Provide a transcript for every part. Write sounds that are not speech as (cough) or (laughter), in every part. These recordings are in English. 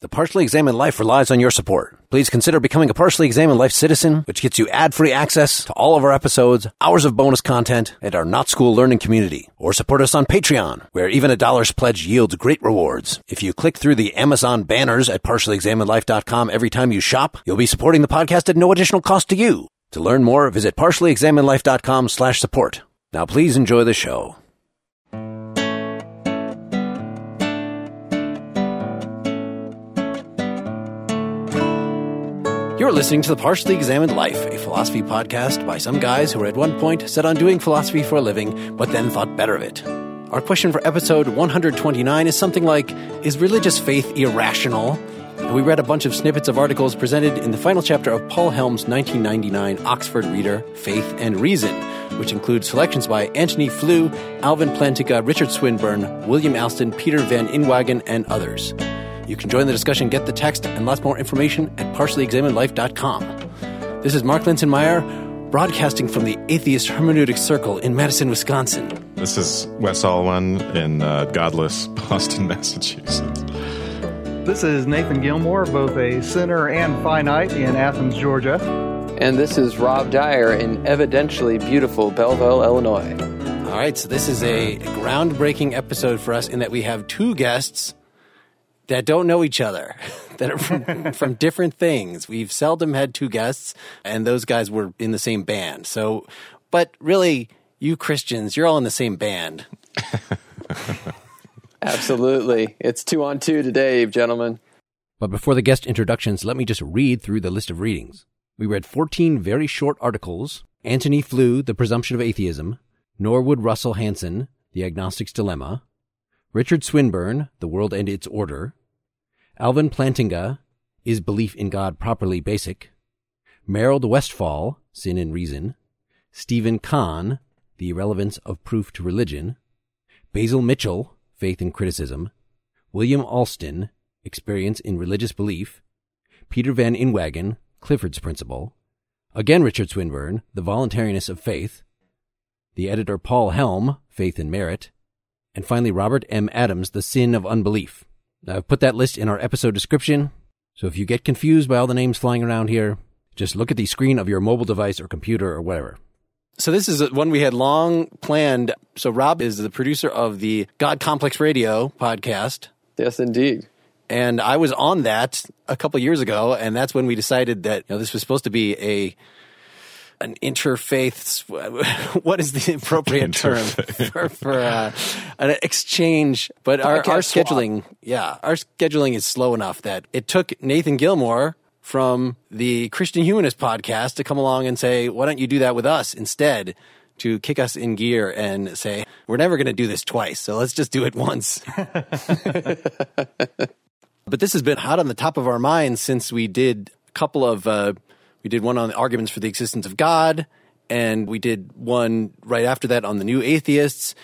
The Partially Examined Life relies on your support. Please consider becoming a Partially Examined Life citizen, which gets you ad-free access to all of our episodes, hours of bonus content, and our Not School Learning community. Or support us on Patreon, where even a dollar's pledge yields great rewards. If you click through the Amazon banners at partiallyexaminedlife.com every time you shop, you'll be supporting the podcast at no additional cost to you. To learn more, visit partiallyexaminedlife.com slash support. Now please enjoy the show. You're listening to The Partially Examined Life, a philosophy podcast by some guys who were at one point set on doing philosophy for a living, but then thought better of it. Our question for episode 129 is something like Is religious faith irrational? And we read a bunch of snippets of articles presented in the final chapter of Paul Helm's 1999 Oxford Reader, Faith and Reason, which includes selections by Antony Flew, Alvin Plantinga, Richard Swinburne, William Alston, Peter Van Inwagen, and others. You can join the discussion, get the text, and lots more information at partiallyexaminedlife.com. This is Mark Linsenmayer, broadcasting from the Atheist Hermeneutic Circle in Madison, Wisconsin. This is Wes Alwan in uh, godless (laughs) Boston, Massachusetts. This is Nathan Gilmour, both a sinner and finite in Athens, Georgia. And this is Rob Dyer in evidentially beautiful Belleville, Illinois. All right, so this is a groundbreaking episode for us in that we have two guests that don't know each other, (laughs) that are from, from different things. We've seldom had two guests, and those guys were in the same band. So, but really, you Christians, you're all in the same band. (laughs) Absolutely. It's two on two today, gentlemen. But before the guest introductions, let me just read through the list of readings. We read 14 very short articles Antony Flew, The Presumption of Atheism, Norwood Russell Hanson, The Agnostic's Dilemma, Richard Swinburne, The World and Its Order, Alvin Plantinga, Is Belief in God Properly Basic, Merold Westphal, Sin and Reason, Steven Cahn, The Irrelevance of Proof to Religion, Basil Mitchell, Faith and Criticism, William Alston, Experience in Religious Belief, Peter Van Inwagen, Clifford's Principle, again Richard Swinburne, The Voluntariness of Faith, the editor Paul Helm, Faith and Merit, and finally Robert M. Adams, The Sin of Unbelief. Now, I've put that list in our episode description, so if you get confused by all the names flying around here, just look at the screen of your mobile device or computer or whatever. So this is one we had long planned. So Rob is the producer of the God Complex Radio podcast. Yes, indeed. And I was on that a couple years ago, and that's when we decided that you know, this was supposed to be a an interfaith. (laughs) What is the appropriate term for, for uh, an exchange? But our, our scheduling, yeah, our scheduling is slow enough that it took Nathan Gilmour from the Christian Humanist podcast to come along and say, "Why don't you do that with us instead?" To kick us in gear and say, "We're never going to do this twice, so let's just do it once." (laughs) but this has been hot on the top of our minds since we did a couple of. Uh, we did one on the arguments for the existence of God, and we did one right after that on the new atheists.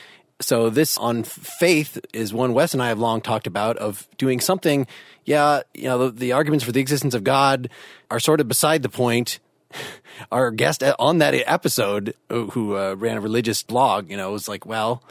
So this on faith is one Wes and I have long talked about of doing something. Yeah, you know, the, the arguments for the existence of God are sort of beside the point. (laughs) Our guest on that episode, who uh, ran a religious blog, you know, was like, well,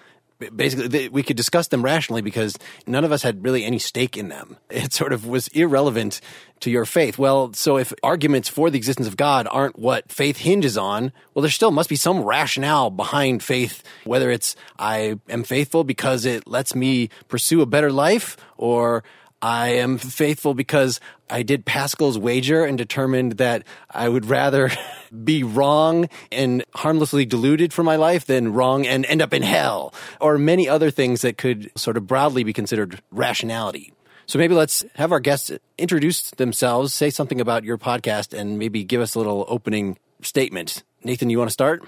basically they, we could discuss them rationally because none of us had really any stake in them. (laughs) It sort of was irrelevant to your faith. Well, so if arguments for the existence of God aren't what faith hinges on, well, there still must be some rationale behind faith, whether it's I am faithful because it lets me pursue a better life or I am faithful because I did Pascal's wager and determined that I would rather (laughs) be wrong and harmlessly deluded for my life than wrong and end up in hell, or many other things that could sort of broadly be considered rationality. So maybe let's have our guests introduce themselves, say something about your podcast, and maybe give us a little opening statement. Nathan, you want to start?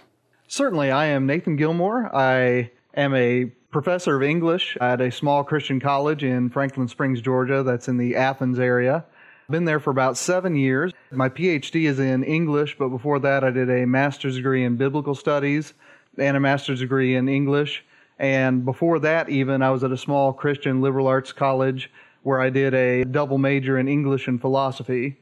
Certainly. I am Nathan Gilmour. I am a professor of English at a small Christian college in Franklin Springs, Georgia, that's in the Athens area. Been there for about seven years. My PhD is in English, but before that, I did a master's degree in biblical studies and a master's degree in English. And before that, even, I was at a small Christian liberal arts college where I did a double major in English and philosophy.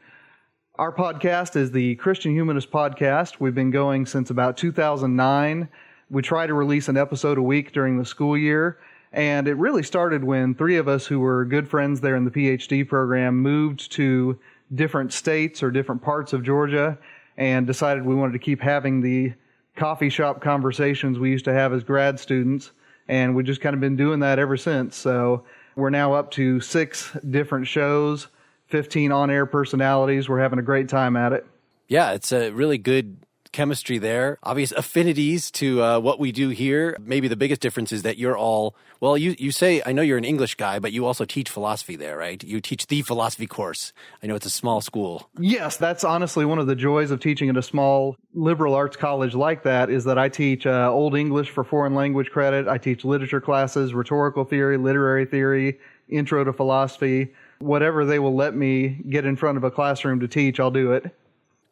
Our podcast is the Christian Humanist Podcast. We've been going since about 2009. We try to release an episode a week during the school year. And it really started when three of us who were good friends there in the PhD program moved to different states or different parts of Georgia and decided we wanted to keep having the coffee shop conversations we used to have as grad students. And we've just kind of been doing that ever since. So we're now up to six different shows, 15 on air personalities. We're having a great time at it. Yeah, it's a really good chemistry there, obvious affinities to uh, what we do here. Maybe the biggest difference is that you're all, well, you, you say, I know you're an English guy, but you also teach philosophy there, right? You teach the philosophy course. I know it's a small school. Yes, that's honestly one of the joys of teaching at a small liberal arts college like that is that I teach uh, Old English for foreign language credit. I teach literature classes, rhetorical theory, literary theory, intro to philosophy. Whatever they will let me get in front of a classroom to teach, I'll do it.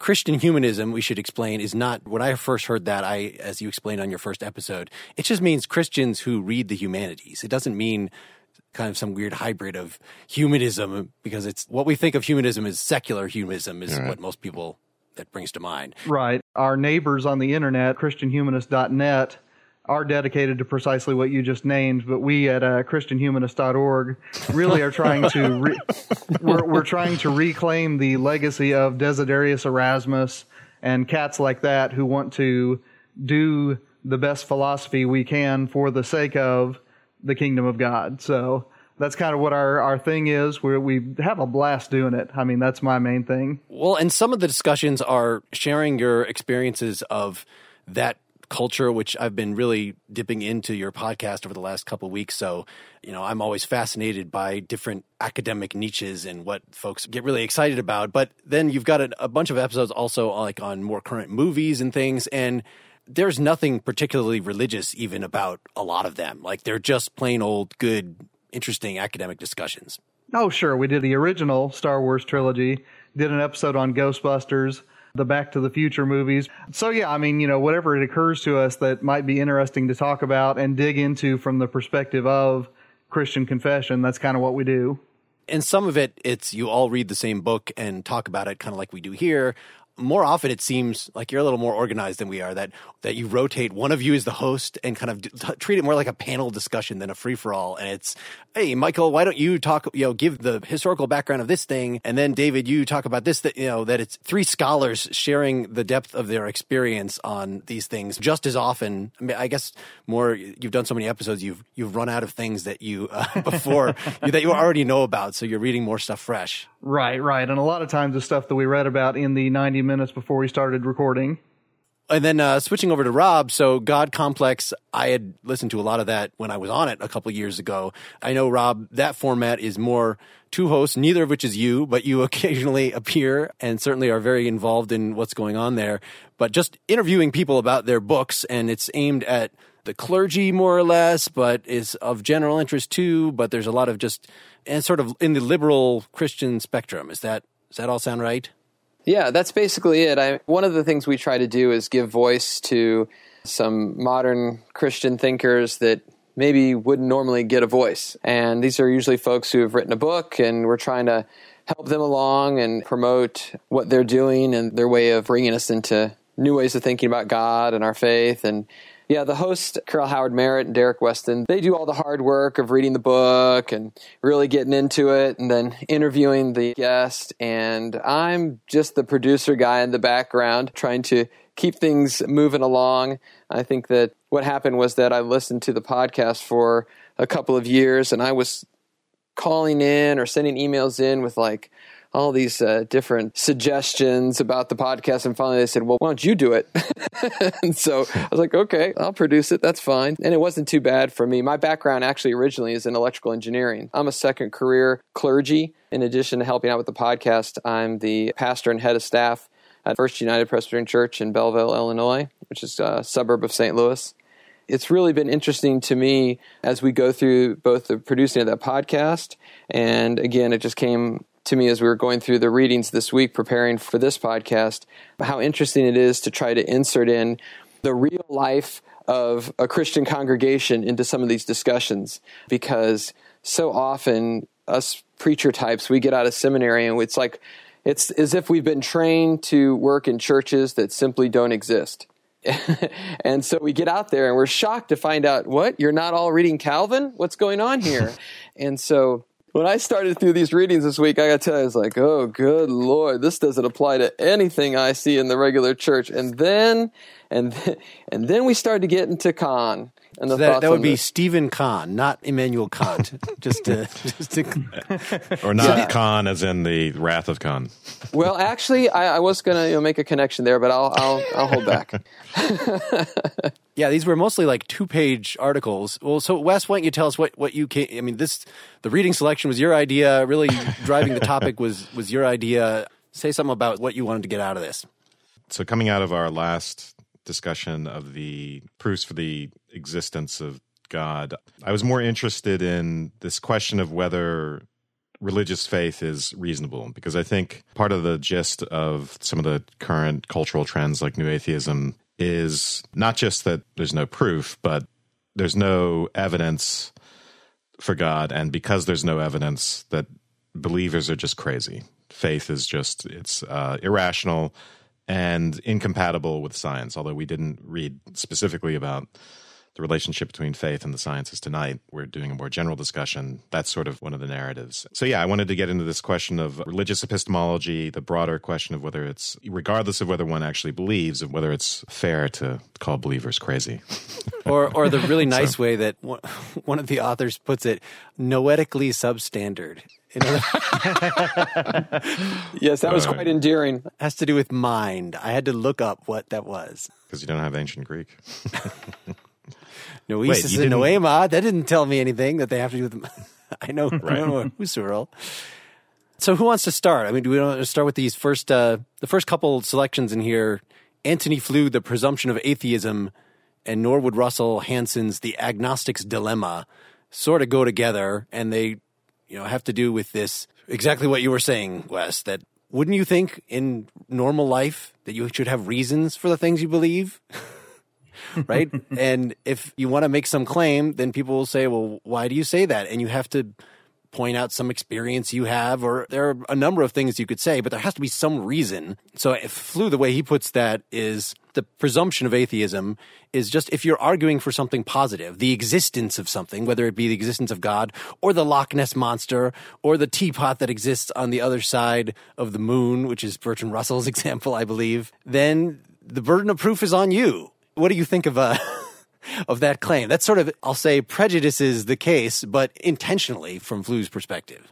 Christian humanism, we should explain, is not when I first heard that, I, as you explained on your first episode, it just means Christians who read the humanities. It doesn't mean kind of some weird hybrid of humanism because it's what we think of humanism as secular humanism is right. what most people that brings to mind. Right. Our neighbors on the internet, christianhumanist.net, are dedicated to precisely what you just named, but we at uh, ChristianHumanist.org really are trying to re- (laughs) we're, we're trying to reclaim the legacy of Desiderius Erasmus and cats like that who want to do the best philosophy we can for the sake of the kingdom of God. So that's kind of what our, our thing is. we we have a blast doing it. I mean, that's my main thing. Well, and some of the discussions are sharing your experiences of that culture, which I've been really dipping into your podcast over the last couple weeks. So, you know, I'm always fascinated by different academic niches and what folks get really excited about. But then you've got a, a bunch of episodes also like on more current movies and things. And there's nothing particularly religious even about a lot of them. Like they're just plain old good, interesting academic discussions. Oh, sure. We did the original Star Wars trilogy, did an episode on Ghostbusters the Back to the Future movies. So yeah, I mean, you know, whatever it occurs to us that might be interesting to talk about and dig into from the perspective of Christian confession, that's kind of what we do. And some of it, it's you all read the same book and talk about it kind of like we do here more often it seems like you're a little more organized than we are that that you rotate one of you is the host and kind of treat it more like a panel discussion than a free for all and it's hey michael why don't you talk you know give the historical background of this thing? And then david you talk about this that you know that it's three scholars sharing the depth of their experience on these things just as often. I mean i guess more you've done so many episodes you've you've run out of things that you uh, (laughs) before (laughs) that you already know about so you're reading more stuff fresh. Right right. And a lot of times the stuff that we read about in the 90 minutes before we started recording. And then uh, switching over to Rob, so God Complex, I had listened to a lot of that when I was on it a couple years ago. I know, Rob, that format is more two hosts, neither of which is you, but you (laughs) occasionally appear and certainly are very involved in what's going on there. But just interviewing people about their books, and it's aimed at the clergy more or less, but is of general interest too. But there's a lot of just and sort of in the liberal Christian spectrum. Is that does that all sound right? Yeah, that's basically it. I, one of the things we try to do is give voice to some modern Christian thinkers that maybe wouldn't normally get a voice. And these are usually folks who have written a book, and we're trying to help them along and promote what they're doing and their way of bringing us into new ways of thinking about God and our faith and yeah, the host, Carol Howard Merritt and Derek Weston, they do all the hard work of reading the book and really getting into it and then interviewing the guest. And I'm just the producer guy in the background trying to keep things moving along. I think that what happened was that I listened to the podcast for a couple of years and I was calling in or sending emails in with like, all these uh, different suggestions about the podcast. And finally, they said, Well, why don't you do it? (laughs) and so I was like, Okay, I'll produce it. That's fine. And it wasn't too bad for me. My background actually originally is in electrical engineering. I'm a second career clergy. In addition to helping out with the podcast, I'm the pastor and head of staff at First United Presbyterian Church in Belleville, Illinois, which is a suburb of St. Louis it's really been interesting to me as we go through both the producing of that podcast and again it just came to me as we were going through the readings this week preparing for this podcast how interesting it is to try to insert in the real life of a Christian congregation into some of these discussions because so often us preacher types we get out of seminary and it's like it's as if we've been trained to work in churches that simply don't exist (laughs) and so we get out there and we're shocked to find out what you're not all reading Calvin. What's going on here? (laughs) and so when I started through these readings this week, I got to tell you, I was like, oh, good lord, this doesn't apply to anything I see in the regular church. And then, and then, (laughs) and then we started to get into Kant. And the So that, that would be this. Steven Cahn, not Immanuel Kant. (laughs) just to, just to, (laughs) Or not Khan as in the Wrath of Khan. Well, actually, I, I was going to you know, make a connection there, but I'll, I'll, I'll hold back. (laughs) yeah, these were mostly like two-page articles. Well, so Wes, why don't you tell us what, what you came? I mean, this the reading selection was your idea. Really driving the topic was was your idea. Say something about what you wanted to get out of this. So, coming out of our last discussion of the proofs for the existence of God, I was more interested in this question of whether religious faith is reasonable because I think part of the gist of some of the current cultural trends like new atheism is not just that there's no proof, but there's no evidence for God. And because there's no evidence, that believers are just crazy. Faith is just, it's uh, irrational and incompatible with science. Although we didn't read specifically about the relationship between faith and the sciences tonight. We're doing a more general discussion. That's sort of one of the narratives. So, yeah, I wanted to get into this question of religious epistemology, the broader question of whether it's, regardless of whether one actually believes, of whether it's fair to call believers crazy. (laughs) Or, or the really (laughs) nice way that one, (laughs) one of the authors puts it, noetically substandard. You know, Yes, that was quite endearing. has to do with mind. I had to look up what that was. Because you don't have ancient Greek. Noesis and noema. That didn't tell me anything that they have to do with. (laughs) I know. I don't know Husserl. So who wants to start? I mean, do we want to start with these first, uh, the first couple selections in here? Antony Flew, The Presumption of Atheism, and Norwood Russell Hanson's The Agnostic's Dilemma sort of go together, and they, you know, have to do with this exactly what you were saying, Wes. That wouldn't you think in normal life that you should have reasons for the things you believe? (laughs) (laughs) right? and if you want to make some claim, then people will say, well, why do you say that? And you have to point out some experience you have, or there are a number of things you could say, but there has to be some reason. So if Flew, the way he puts that is the presumption of atheism is just if you're arguing for something positive, the existence of something, whether it be the existence of God or the Loch Ness monster or the teapot that exists on the other side of the moon, which is Bertrand Russell's (laughs) example, I believe, then the burden of proof is on you. What do you think of uh, (laughs) of that claim? That sort of, I'll say, prejudices the case, but intentionally from Flew's perspective.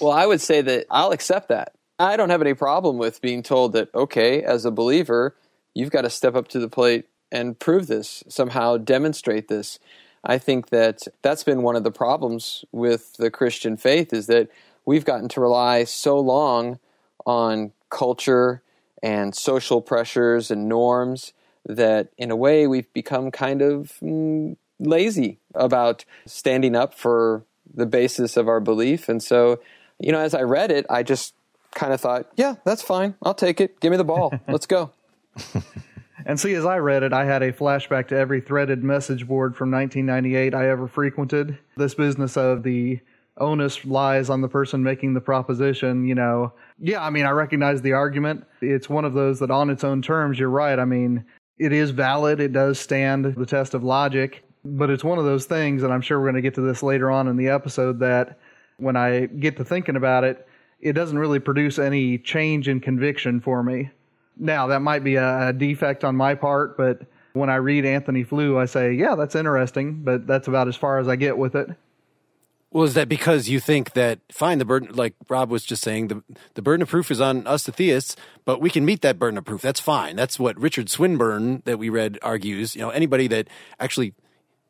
Well, I would say that I'll accept that. I don't have any problem with being told that, okay, as a believer, you've got to step up to the plate and prove this, somehow demonstrate this. I think that that's been one of the problems with the Christian faith is that we've gotten to rely so long on culture and social pressures and norms that in a way we've become kind of mm, lazy about standing up for the basis of our belief. And so, you know, as I read it, I just kind of thought, yeah, that's fine. I'll take it. Give me the ball. (laughs) Let's go. And see, as I read it, I had a flashback to every threaded message board from 1998 I ever frequented. This business of the onus lies on the person making the proposition, you know. Yeah, I mean, I recognize the argument. It's one of those that on its own terms, you're right. I mean, it is valid. It does stand the test of logic. But it's one of those things, and I'm sure we're going to get to this later on in the episode, that when I get to thinking about it, it doesn't really produce any change in conviction for me. Now, that might be a, defect on my part, but when I read Antony Flew, I say, yeah, that's interesting, but that's about as far as I get with it. Well, is that because you think that fine, the burden, like Rob was just saying, the the burden of proof is on us, the theists, but we can meet that burden of proof. That's fine. That's what Richard Swinburne that we read argues. You know, anybody that actually,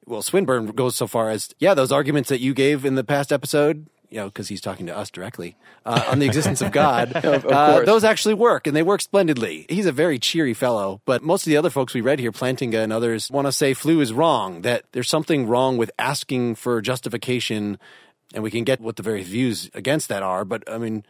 well, Swinburne goes so far as, yeah, those arguments that you gave in the past episode, you know, because he's talking to us directly uh, on the existence of God. (laughs) Of- of uh, those actually work, and they work splendidly. He's a very cheery fellow, but most of the other folks we read here, Plantinga and others, want to say Flew is wrong. That there's something wrong with asking for justification, and we can get what the various views against that are. But I mean.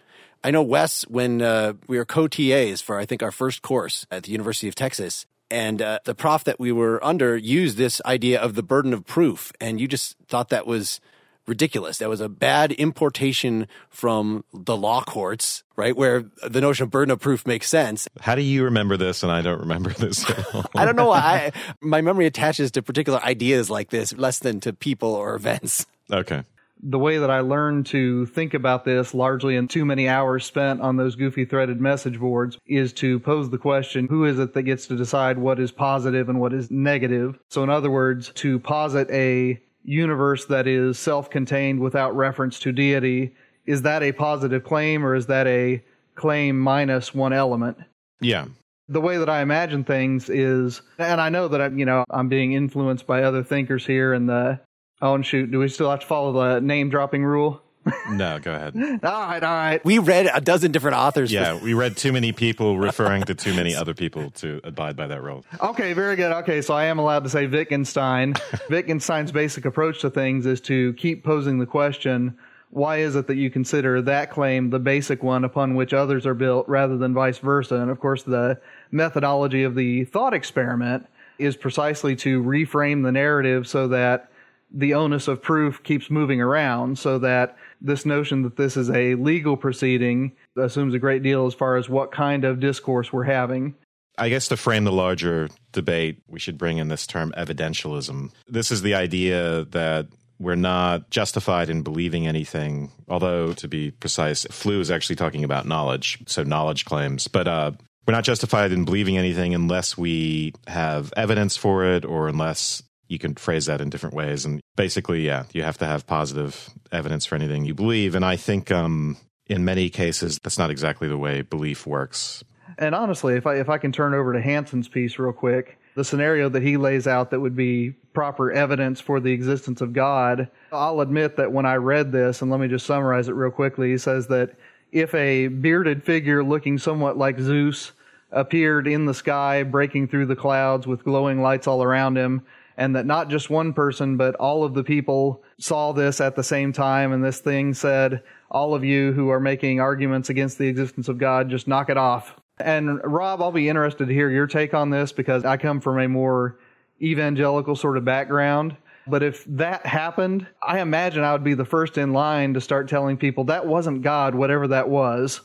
I know Wes when uh, we were co-TAs for I think our first course at the University of Texas, and uh, the prof that we were under used this idea of the burden of proof, and you just thought that was ridiculous. That was a bad importation from the law courts, right? Where the notion of burden of proof makes sense. How do you remember this and I don't remember this? (laughs) I don't know. I, my memory attaches to particular ideas like this less than to people or events. Okay. The way that I learned to think about this largely in too many hours spent on those goofy threaded message boards is to pose the question, who is it that gets to decide what is positive and what is negative? So in other words, to posit a universe that is self-contained without reference to deity, is that a positive claim or is that a claim minus one element? Yeah. The way that I imagine things is, and I know that I'm, you know, I'm being influenced by other thinkers here and the, oh, and shoot, do we still have to follow the name dropping rule? (laughs) No, go ahead. all right, all right. We read a dozen different authors. Yeah, (laughs) we read too many people referring to too many other people to abide by that rule. Okay, very good. Okay, so I am allowed to say Wittgenstein. (laughs) Wittgenstein's basic approach to things is to keep posing the question, why is it that you consider that claim the basic one upon which others are built rather than vice versa? And of course, the methodology of the thought experiment is precisely to reframe the narrative so that the onus of proof keeps moving around so that this notion that this is a legal proceeding assumes a great deal as far as what kind of discourse we're having. I guess to frame the larger debate, we should bring in this term evidentialism. This is the idea that we're not justified in believing anything, although to be precise, Flew is actually talking about knowledge, so knowledge claims. But uh, we're not justified in believing anything unless we have evidence for it or unless you can phrase that in different ways. And basically, yeah, you have to have positive evidence for anything you believe. And I think um, in many cases, that's not exactly the way belief works. And honestly, if I if I can turn over to Hanson's piece real quick, the scenario that he lays out that would be proper evidence for the existence of God, I'll admit that when I read this, and let me just summarize it real quickly, he says that if a bearded figure looking somewhat like Zeus appeared in the sky, breaking through the clouds with glowing lights all around him, and that not just one person, but all of the people saw this at the same time, and this thing said, all of you who are making arguments against the existence of God, just knock it off. And Rob, I'll be interested to hear your take on this because I come from a more evangelical sort of background. But if that happened, I imagine I would be the first in line to start telling people that wasn't God, whatever that was.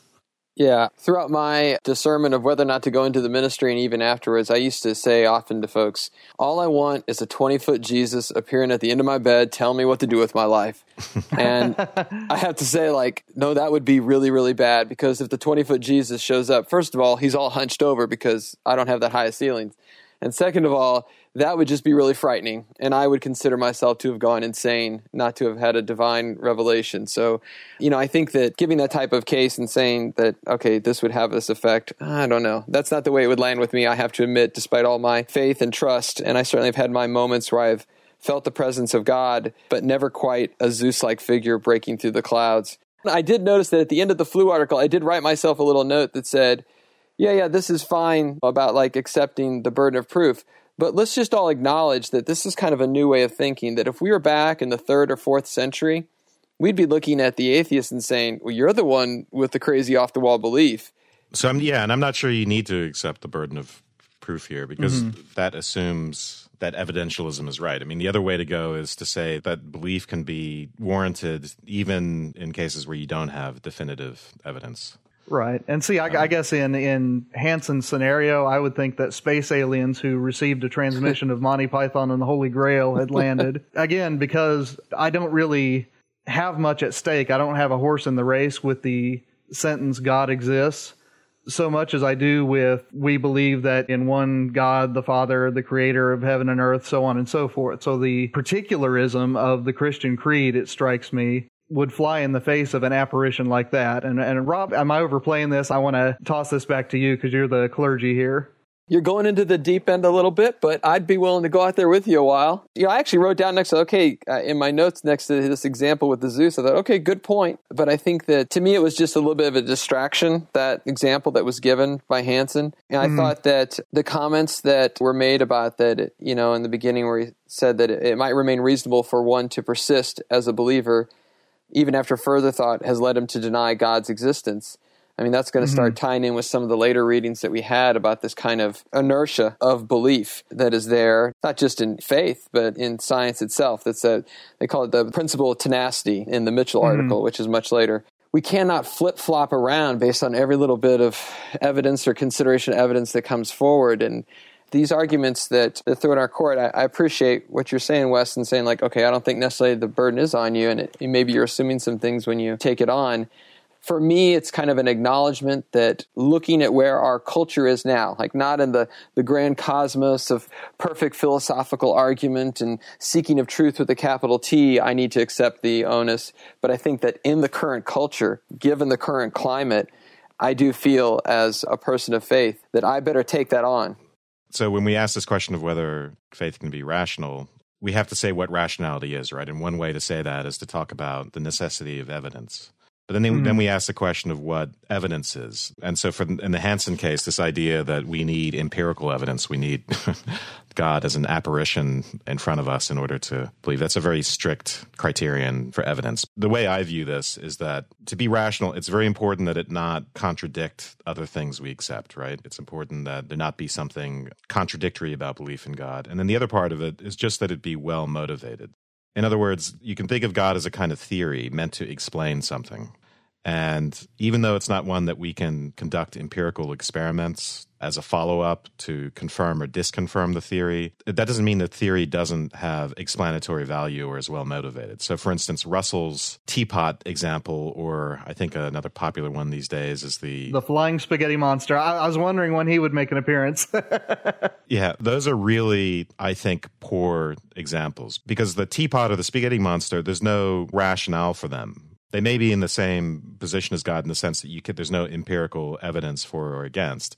Yeah. Throughout my discernment of whether or not to go into the ministry and even afterwards, I used to say often to folks, all I want is a 20 foot Jesus appearing at the end of my bed, telling me what to do with my life. (laughs) and I have to say, like, no, that would be really, really bad because if the 20 foot Jesus shows up, first of all, he's all hunched over because I don't have that high of ceilings. And second of all, that would just be really frightening. And I would consider myself to have gone insane not to have had a divine revelation. So, you know, I think that giving that type of case and saying that, okay, this would have this effect, I don't know. That's not the way it would land with me, I have to admit, despite all my faith and trust. And I certainly have had my moments where I've felt the presence of God, but never quite a Zeus like figure breaking through the clouds. I did notice that at the end of the Flew article, I did write myself a little note that said, yeah, yeah, this is fine about like accepting the burden of proof. But let's just all acknowledge that this is kind of a new way of thinking. That if we were back in the third or fourth century, we'd be looking at the atheist and saying, well, you're the one with the crazy off the wall belief. So, I'm, yeah, and I'm not sure you need to accept the burden of proof here because Mm-hmm. that assumes that evidentialism is right. I mean, the other way to go is to say that belief can be warranted even in cases where you don't have definitive evidence. Right. And see, I, I guess in, in Hanson's scenario, I would think that space aliens who received a transmission of Monty Python and the Holy Grail had landed. (laughs) Again, because I don't really have much at stake. I don't have a horse in the race with the sentence God exists so much as I do with we believe that in one God, the Father, the creator of heaven and earth, so on and so forth. So the particularism of the Christian creed, it strikes me, would fly in the face of an apparition like that. And, and Rob, am I overplaying this? I want to toss this back to you because you're the clergy here. You're going into the deep end a little bit, but I'd be willing to go out there with you a while. You know, I actually wrote down next to, okay, uh, in my notes next to this example with the Zeus, I thought, okay, good point. But I think that to me, it was just a little bit of a distraction, that example that was given by Hanson. And I thought that the comments that were made about that, you know, in the beginning where he said that it, it might remain reasonable for one to persist as a believer, even after further thought has led him to deny God's existence. I mean, that's going to start mm-hmm. tying in with some of the later readings that we had about this kind of inertia of belief that is there, not just in faith, but in science itself. That's a, they call it the principle of tenacity in the Mitchell mm-hmm. article, which is much later. We cannot flip flop around based on every little bit of evidence or consideration of evidence that comes forward. And these arguments that, that throw in our court, I, I, appreciate what you're saying, Wes, and saying like, okay, I don't think necessarily the burden is on you, and it, maybe you're assuming some things when you take it on for me, it's kind of an acknowledgement that looking at where our culture is now, like not in the, the grand cosmos of perfect philosophical argument and seeking of truth with a capital T, I need to accept the onus. But I think that in the current culture, given the current climate, I do feel as a person of faith that I better take that on. So when we ask this question of whether faith can be rational, we have to say what rationality is, right? And one way to say that is to talk about the necessity of evidence. But then, they, mm. then we ask the question of what evidence is. And so, for in the Hanson case, this idea that we need empirical evidence, we need (laughs) God as an apparition in front of us in order to believe. That's a very strict criterion for evidence. The way I view this is that to be rational, it's very important that it not contradict other things we accept, right? It's important that there not be something contradictory about belief in God. And then the other part of it is just that it be well motivated. In other words, you can think of God as a kind of theory meant to explain something. And even though it's not one that we can conduct empirical experiments as a follow up to confirm or disconfirm the theory, that doesn't mean the theory doesn't have explanatory value or is well motivated. So, for instance, Russell's teapot example, or I think another popular one these days is the the flying spaghetti monster. I, I was wondering when he would make an appearance. (laughs) yeah, those are really, I think, poor examples because the teapot or the spaghetti monster, there's no rationale for them they may be in the same position as God in the sense that you could, there's no empirical evidence for or against.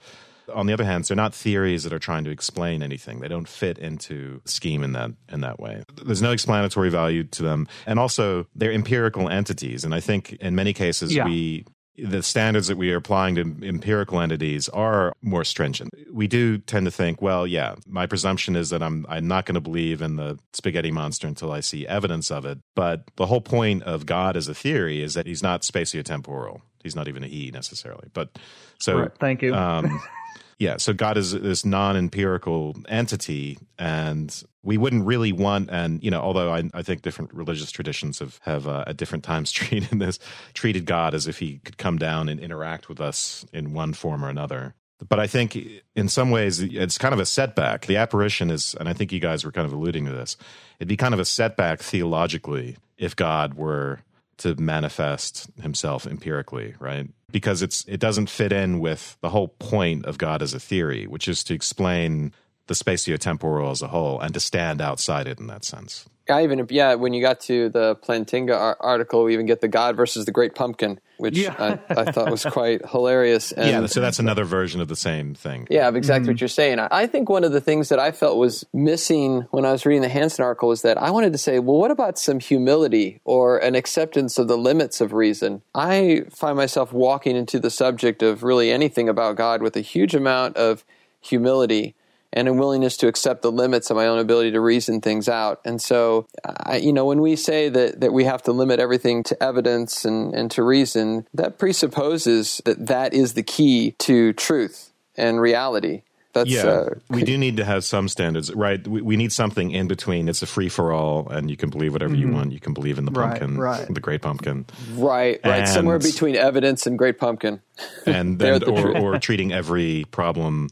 On the other hand, they're not theories that are trying to explain anything. They don't fit into scheme in that in that way. There's no explanatory value to them, and also they're empirical entities. And I think in many cases yeah. we the standards that we are applying to empirical entities are more stringent. We do tend to think, well, yeah, my presumption is that I'm I'm not going to believe in the spaghetti monster until I see evidence of it. But the whole point of God as a theory is that he's not spatiotemporal. He's not even a he necessarily. But so right. thank you. Um, (laughs) yeah, so God is this non-empirical entity, and we wouldn't really want. And you know, although I, I think different religious traditions have have uh, at different times (laughs) treated this treated God as if he could come down and interact with us in one form or another. But I think in some ways it's kind of a setback. The apparition is, and I think you guys were kind of alluding to this. It'd be kind of a setback theologically if God were to manifest himself empirically, right? Because it's it doesn't fit in with the whole point of God as a theory, which is to explain the spatio-temporal as a whole and to stand outside it in that sense. I even yeah, when you got to the Plantinga article, we even get the God versus the Great Pumpkin, which yeah. I, I, thought was quite (laughs) hilarious. And, yeah, so that's another version of the same thing. Yeah, exactly mm-hmm. what you're saying. I think one of the things that I felt was missing when I was reading the Hanson article was that I wanted to say, well, what about some humility or an acceptance of the limits of reason? I find myself walking into the subject of really anything about God with a huge amount of humility and a willingness to accept the limits of my own ability to reason things out. And so, I, you know, when we say that, that we have to limit everything to evidence and, and to reason, that presupposes that that is the key to truth and reality. That's, yeah, uh, we do need to have some standards, right? We, we need something in between. It's a free for all, and you can believe whatever mm-hmm. you want. You can believe in the pumpkin, right, right. the great pumpkin, right? Right, somewhere between evidence and great pumpkin, and (laughs) then the or, or treating every problem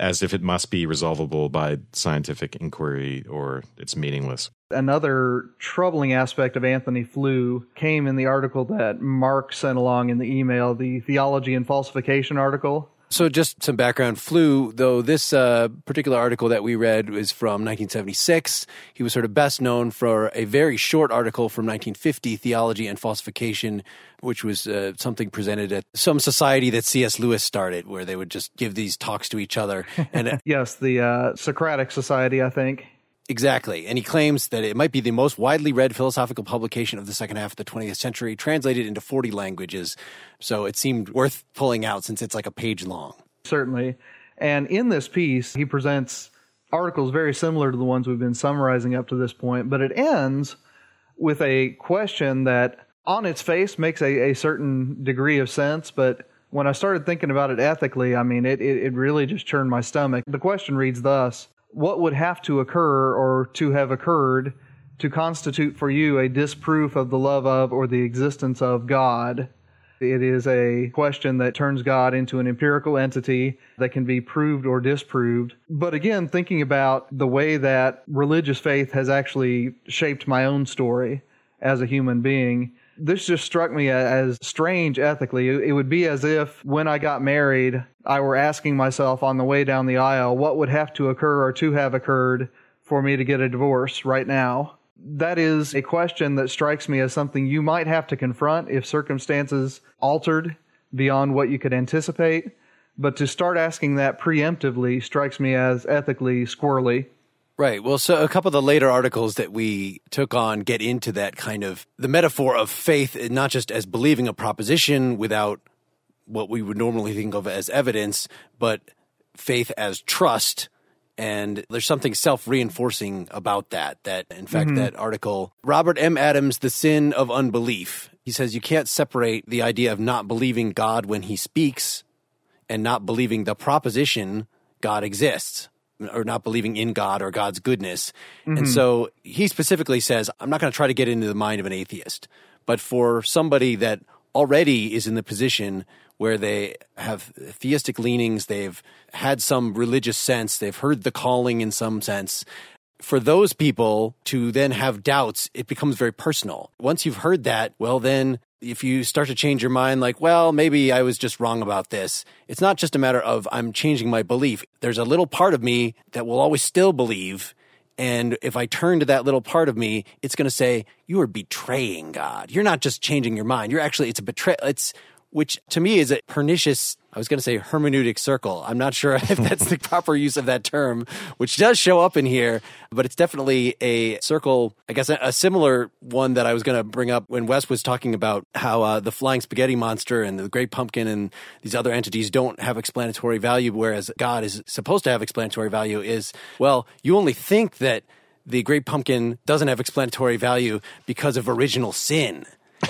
as if it must be resolvable by scientific inquiry or it's meaningless. Another troubling aspect of Antony Flew came in the article that Mark sent along in the email, the Theology and Falsification article. So, just some background. Flew, though, this uh, particular article that we read was from 1976. He was sort of best known for a very short article from 1950, Theology and Falsification, which was uh, something presented at some society that C.S. Lewis started, where they would just give these talks to each other. And uh, (laughs) yes, the uh, Socratic Society, I think. Exactly. And he claims that it might be the most widely read philosophical publication of the second half of the 20th century, translated into 40 languages. So it seemed worth pulling out since it's like a page long. Certainly. And in this piece, he presents articles very similar to the ones we've been summarizing up to this point, but it ends with a question that on its face makes a, a certain degree of sense, but when I started thinking about it ethically, I mean, it, it, it really just churned my stomach. The question reads thus What would have to occur or to have occurred to constitute for you a disproof of the love of or the existence of God? It is a question that turns God into an empirical entity that can be proved or disproved. But again, thinking about the way that religious faith has actually shaped my own story as a human being, this just struck me as strange ethically. It would be as if when I got married, I were asking myself on the way down the aisle, what would have to occur or to have occurred for me to get a divorce right now? That is a question that strikes me as something you might have to confront if circumstances altered beyond what you could anticipate. But to start asking that preemptively strikes me as ethically squirrely. Right. Well, so a couple of the later articles that we took on get into that kind of the metaphor of faith, not just as believing a proposition without what we would normally think of as evidence, but faith as trust. And there's something self reinforcing about that. That, in fact, mm-hmm. that article, Robert M. Adams, The Sin of Unbelief, he says you can't separate the idea of not believing God when he speaks and not believing the proposition God exists or not believing in God or God's goodness. Mm-hmm. And so he specifically says, I'm not going to try to get into the mind of an atheist, but for somebody that already is in the position where they have theistic leanings, they've had some religious sense, they've heard the calling in some sense. For those people to then have doubts, it becomes very personal. Once you've heard that, well, then if you start to change your mind, like, well, maybe I was just wrong about this, it's not just a matter of I'm changing my belief. There's a little part of me that will always still believe. And if I turn to that little part of me, it's going to say, you are betraying God. You're not just changing your mind. You're actually, it's a betrayal. It's, which to me is a pernicious I was going to say hermeneutic circle. I'm not sure (laughs) if that's the proper use of that term, which does show up in here, but it's definitely a circle, I guess a, similar one that I was going to bring up when Wes was talking about how uh, the flying spaghetti monster and the great pumpkin and these other entities don't have explanatory value, whereas God is supposed to have explanatory value is, well, you only think that the great pumpkin doesn't have explanatory value because of original sin.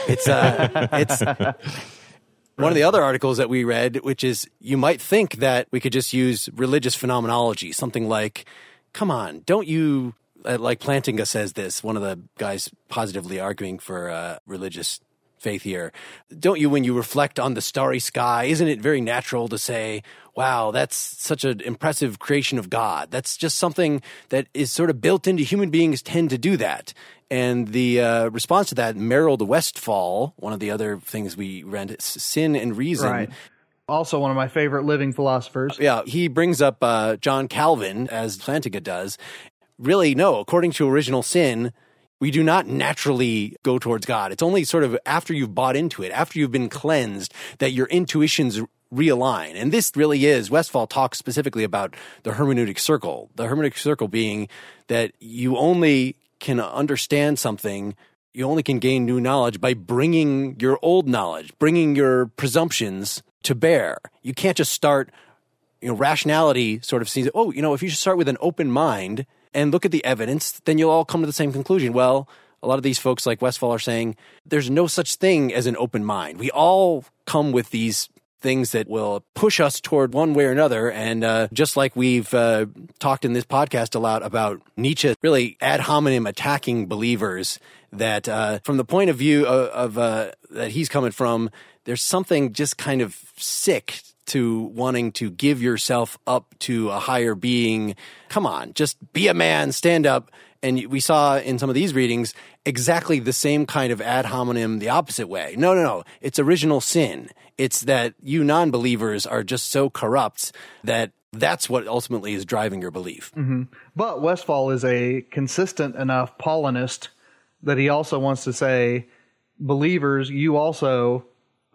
It's uh, it's (laughs) one of the other articles that we read, which is you might think that we could just use religious phenomenology, something like, come on, don't you, uh, like Plantinga says this, one of the guys positively arguing for uh, religious faith here. Don't you, when you reflect on the starry sky, isn't it very natural to say, wow, that's such an impressive creation of God? That's just something that is sort of built into human beings tend to do that. And the uh, response to that, Merold Westphal, one of the other things we read, Sin and Reason. Right. Also, one of my favorite living philosophers. Yeah, he brings up uh, John Calvin, as Plantinga does. Really, no, according to original sin, we do not naturally go towards God. It's only sort of after you've bought into it, after you've been cleansed, that your intuitions realign. And this really is, Westphal talks specifically about the hermeneutic circle. The hermeneutic circle being that you only can understand something, you only can gain new knowledge by bringing your old knowledge, bringing your presumptions to bear. You can't just start, you know, rationality sort of sees, oh, you know, if you just start with an open mind and look at the evidence, then you'll all come to the same conclusion. Well, a lot of these folks like Westphal are saying there's no such thing as an open mind. We all come with these things that will push us toward one way or another. And uh, just like we've uh, talked in this podcast a lot about Nietzsche, really ad hominem attacking believers, that uh, from the point of view of, of uh, that he's coming from, there's something just kind of sick to wanting to give yourself up to a higher being. Come on, just be a man, stand up. And we saw in some of these readings exactly the same kind of ad hominem the opposite way. No, no, no. It's original sin. It's that you non believers are just so corrupt that that's what ultimately is driving your belief. Mm-hmm. But Westphal is a consistent enough Paulinist that he also wants to say, believers, you also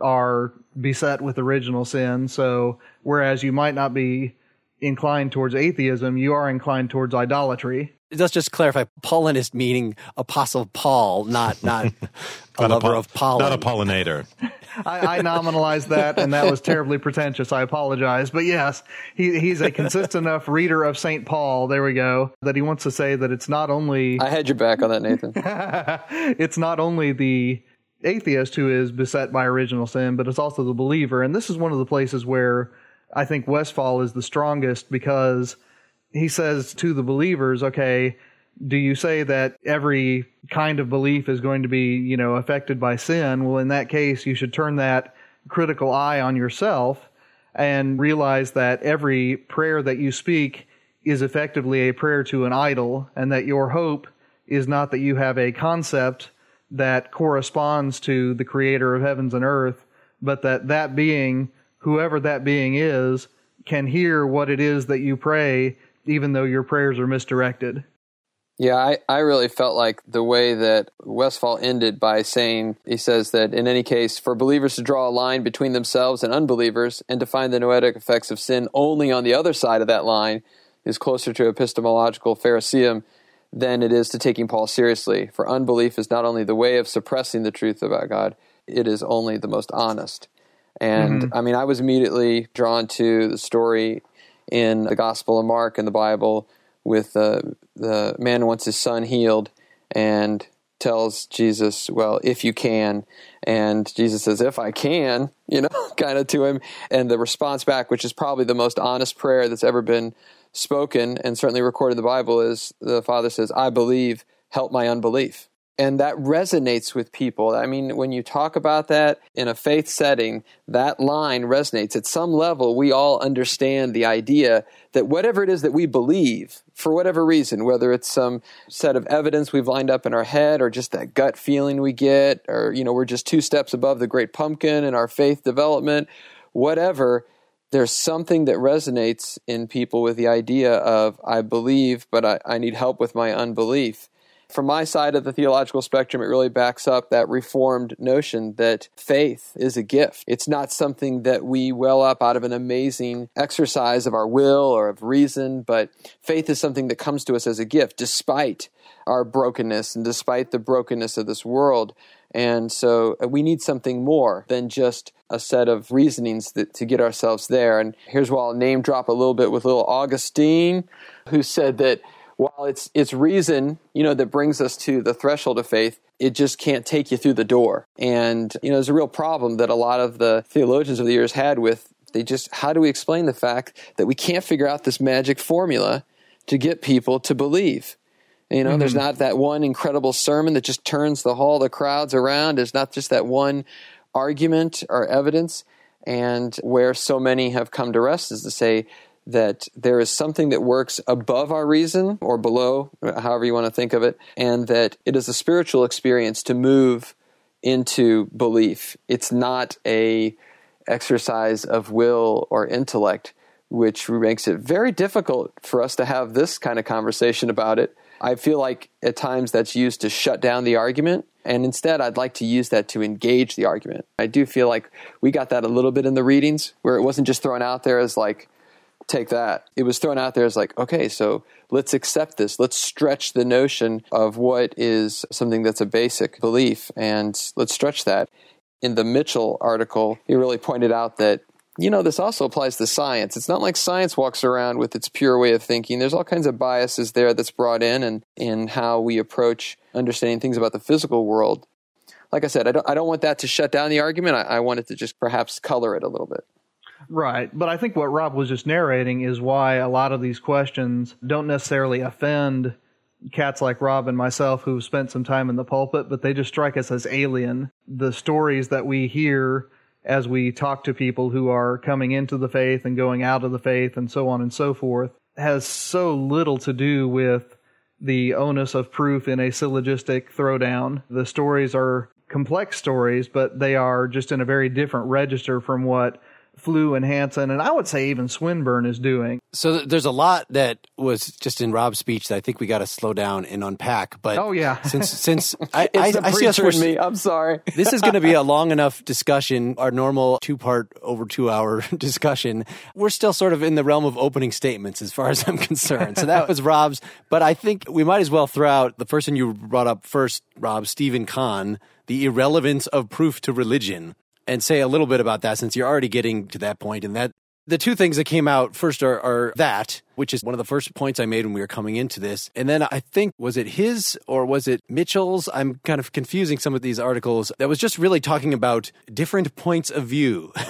are beset with original sin. So whereas you might not be inclined towards atheism, you are inclined towards idolatry let's just clarify Paulinist meaning Apostle Paul, not not (laughs) a lover a, of pollen. Not a pollinator. (laughs) I, I, nominalized that, and that was terribly pretentious. I apologize, but yes, he, he's a consistent enough reader of Saint Paul. There we go. That he wants to say that it's not only. I had your back on that, Nathan. (laughs) it's not only the atheist who is beset by original sin, but it's also the believer. And this is one of the places where I think Westphal is the strongest because he says to the believers, okay, do you say that every kind of belief is going to be, you know, affected by sin? Well, in that case, you should turn that critical eye on yourself and realize that every prayer that you speak is effectively a prayer to an idol and that your hope is not that you have a concept that corresponds to the creator of heavens and earth, but that that being, whoever that being is, can hear what it is that you pray, even though your prayers are misdirected. Yeah, I, I really felt like the way that Westphal ended by saying, he says that in any case, for believers to draw a line between themselves and unbelievers and to find the noetic effects of sin only on the other side of that line is closer to epistemological Phariseeism than it is to taking Paul seriously. For unbelief is not only the way of suppressing the truth about God, it is only the most honest. And mm-hmm. I mean, I was immediately drawn to the story in the Gospel of Mark in the Bible with uh, the man wants his son healed and tells Jesus, Well, if you can. And Jesus says, If I can, (laughs) you know, (laughs) kind of to him. And the response back, which is probably the most honest prayer that's ever been spoken and certainly recorded in the Bible, is the father says, I believe, help my unbelief and that resonates with people. I mean, when you talk about that in a faith setting, that line resonates. At some level, we all understand the idea that whatever it is that we believe, for whatever reason, whether it's some set of evidence we've lined up in our head or just that gut feeling we get, or, you know, we're just two steps above the great pumpkin in our faith development, whatever, there's something that resonates in people with the idea of, I believe, but I, I need help with my unbelief from my side of the theological spectrum, it really backs up that reformed notion that faith is a gift. It's not something that we well up out of an amazing exercise of our will or of reason, but faith is something that comes to us as a gift despite our brokenness and despite the brokenness of this world. And so uh, we need something more than just a set of reasonings that, to get ourselves there. And here's where I'll name drop a little bit with little Augustine, who said that while it's it's reason you know that brings us to the threshold of faith it just can't take you through the door. And you know there's a real problem that a lot of the theologians of the years had with they just how do we explain the fact that we can't figure out this magic formula to get people to believe? You know mm-hmm. there's not that one incredible sermon that just turns the hall the crowds around. There's not just that one argument or evidence. And where so many have come to rest is to say that there is something that works above our reason or below, however you want to think of it, and that it is a spiritual experience to move into belief. It's not a exercise of will or intellect, which makes it very difficult for us to have this kind of conversation about it. I feel like at times that's used to shut down the argument. And instead, I'd like to use that to engage the argument. I do feel like we got that a little bit in the readings, where it wasn't just thrown out there as like, take that. It was thrown out there as like, okay, so let's accept this. Let's stretch the notion of what is something that's a basic belief and let's stretch that. In the Mitchell article, he really pointed out that you know, this also applies to science. It's not like science walks around with its pure way of thinking. There's all kinds of biases there that's brought in and in how we approach understanding things about the physical world. Like I said, I don't, I don't want that to shut down the argument. I, I want it to just perhaps color it a little bit. Right. But I think what Rob was just narrating is why a lot of these questions don't necessarily offend cats like Rob and myself who've spent some time in the pulpit, but they just strike us as alien. The stories that we hear as we talk to people who are coming into the faith and going out of the faith and so on and so forth has so little to do with the onus of proof in a syllogistic throwdown. The stories are complex stories, but they are just in a very different register from what Flew and Hanson, and I would say even Swinburne is doing. So there's a lot that was just in Rob's speech that I think we got to slow down and unpack. But oh yeah, since since (laughs) I, I, I see us in me. I'm sorry. (laughs) this is going to be a (laughs) long enough discussion. Our normal two part over two hour discussion. We're still sort of in the realm of opening statements as far as I'm concerned. So that was Rob's. But I think we might as well throw out the person you brought up first, Rob Steven Cahn, the irrelevance of proof to religion and say a little bit about that since you're already getting to that point. And that The two things that came out first are, are, that, which is one of the first points I made when we were coming into this. And then I think, was it his or was it Mitchell's? I'm kind of confusing some of these articles that was just really talking about different points of view. (laughs)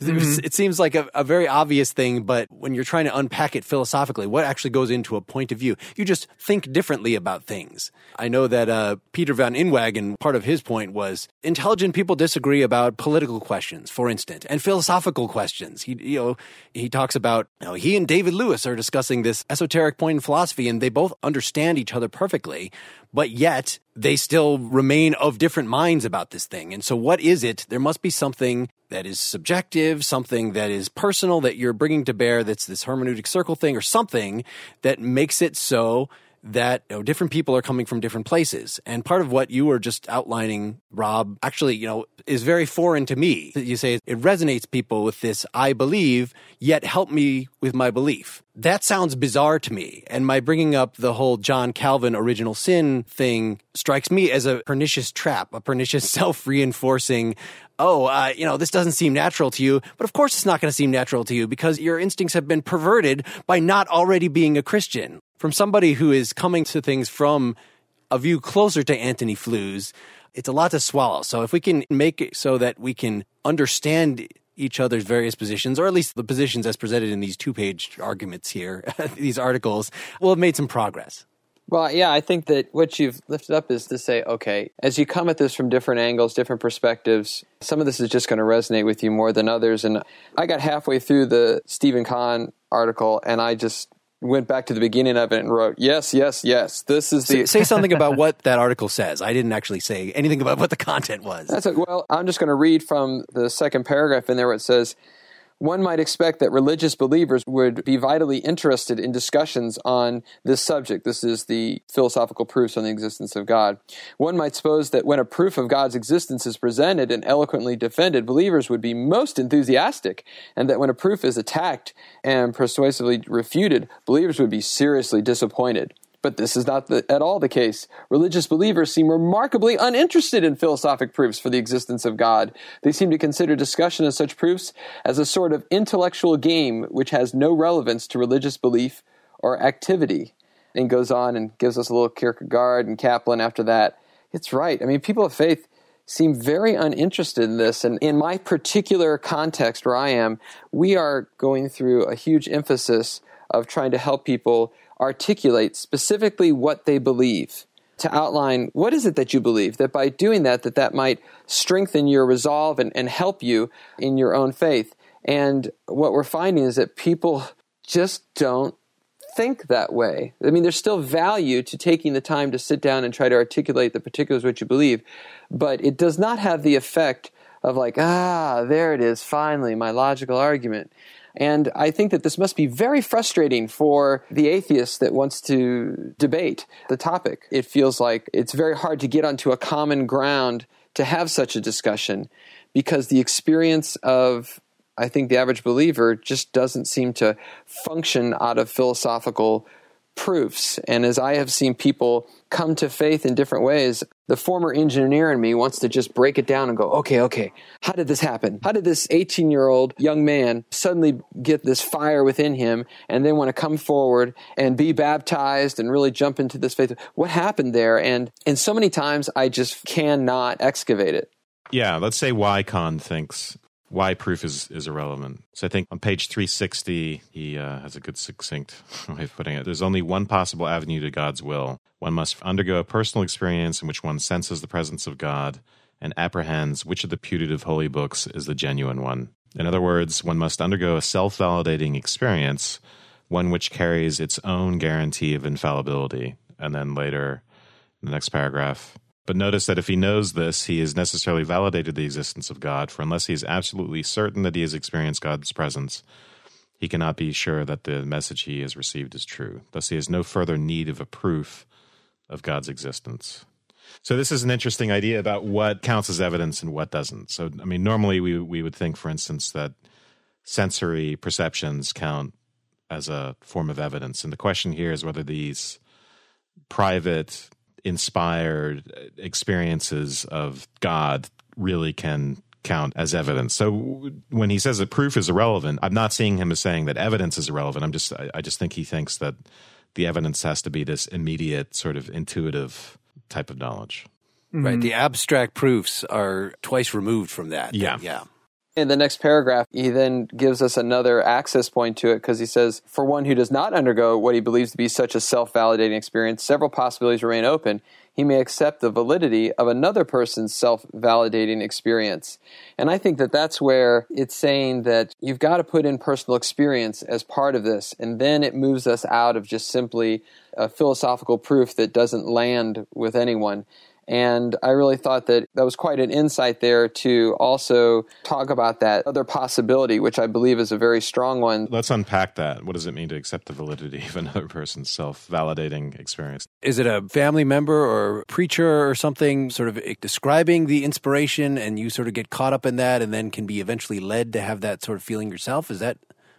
Mm-hmm. It seems like a, a, very obvious thing, but when you're trying to unpack it philosophically, what actually goes into a point of view? You just think differently about things. I know that uh, Peter van Inwagen, part of his point was intelligent people disagree about political questions, for instance, and philosophical questions. He, you know, he talks about you know, he and David Lewis are discussing this esoteric point in philosophy, and they both understand each other perfectly but yet they still remain of different minds about this thing. And so, what is it? There must be something that is subjective, something that is personal that you're bringing to bear that's this hermeneutic circle thing, or something that makes it so that you know, different people are coming from different places. And part of what you were just outlining, Rob, actually, you know, is very foreign to me. You say it resonates people with this, I believe, yet help me with my belief. That sounds bizarre to me. And my bringing up the whole John Calvin original sin thing strikes me as a pernicious trap, a pernicious (laughs) self reinforcing, oh, uh, you know, this doesn't seem natural to you. But of course it's not going to seem natural to you because your instincts have been perverted by not already being a Christian from somebody who is coming to things from a view closer to Antony Flew's, it's a lot to swallow. So if we can make it so that we can understand each other's various positions, or at least the positions as presented in these two page arguments here, (laughs) these articles, we'll have made some progress. Well, yeah, I think that what you've lifted up is to say, okay, as you come at this from different angles, different perspectives, some of this is just going to resonate with you more than others. And I got halfway through the Steven Cahn article and I just went back to the beginning of it and wrote, yes, yes, yes. This is the. Say, (laughs) something about what that article says. I didn't actually say anything about what the content was. That's a, well, I'm just going to read from the second paragraph in there where it says, one might expect that religious believers would be vitally interested in discussions on this subject. This is the philosophical proofs on the existence of God. One might suppose that when a proof of God's existence is presented and eloquently defended, believers would be most enthusiastic, and that when a proof is attacked and persuasively refuted, believers would be seriously disappointed. But this is not the, at all the case. Religious believers seem remarkably uninterested in philosophic proofs for the existence of God. They seem to consider discussion of such proofs as a sort of intellectual game which has no relevance to religious belief or activity. And goes on and gives us a little Kierkegaard and Kaplan after that. It's right. I mean, people of faith seem very uninterested in this. And in my particular context where I am, we are going through a huge emphasis of trying to help people articulate specifically what they believe to outline what is it that you believe that by doing that that that might strengthen your resolve and, and help you in your own faith. And what we're finding is that people just don't think that way. I mean there's still value to taking the time to sit down and try to articulate the particulars of what you believe but it does not have the effect of like ah there it is finally my logical argument and I think that this must be very frustrating for the atheist that wants to debate the topic. It feels like it's very hard to get onto a common ground to have such a discussion because the experience of I think the average believer just doesn't seem to function out of philosophical proofs. And as I have seen people come to faith in different ways, the former engineer in me wants to just break it down and go, okay, okay, how did this happen? How did this 18 year old young man suddenly get this fire within him and then want to come forward and be baptized and really jump into this faith? What happened there? And, and so many times I just cannot excavate it. Yeah, let's say why Cahn thinks why proof is, is irrelevant. So I think on page 360, he uh, has a good succinct (laughs) way of putting it. There's only one possible avenue to God's will. One must undergo a personal experience in which one senses the presence of God and apprehends which of the putative holy books is the genuine one. In other words, one must undergo a self validating experience, one which carries its own guarantee of infallibility. And then later, in the next paragraph, but notice that if he knows this, he has necessarily validated the existence of God, for unless he is absolutely certain that he has experienced God's presence, he cannot be sure that the message he has received is true. Thus, he has no further need of a proof of God's existence. So, this is an interesting idea about what counts as evidence and what doesn't. So, I mean, normally we, we would think, for instance, that sensory perceptions count as a form of evidence. And the question here is whether these private inspired experiences of God really can count as evidence. So when he says that proof is irrelevant, I'm not seeing him as saying that evidence is irrelevant. I'm just I just think he thinks that the evidence has to be this immediate sort of intuitive type of knowledge. Mm-hmm. Right. The abstract proofs are twice removed from that. Yeah. Yeah. In the next paragraph, he then gives us another access point to it because he says, For one who does not undergo what he believes to be such a self validating experience, several possibilities remain open. He may accept the validity of another person's self validating experience. And I think that that's where it's saying that you've got to put in personal experience as part of this. And then it moves us out of just simply a philosophical proof that doesn't land with anyone. And I really thought that that was quite an insight there to also talk about that other possibility, which I believe is a very strong one. Let's unpack that. What does it mean to accept the validity of another person's self validating experience? Is it a family member or preacher or something sort of describing the inspiration and you sort of get caught up in that and then can be eventually led to have that sort of feeling yourself? Is that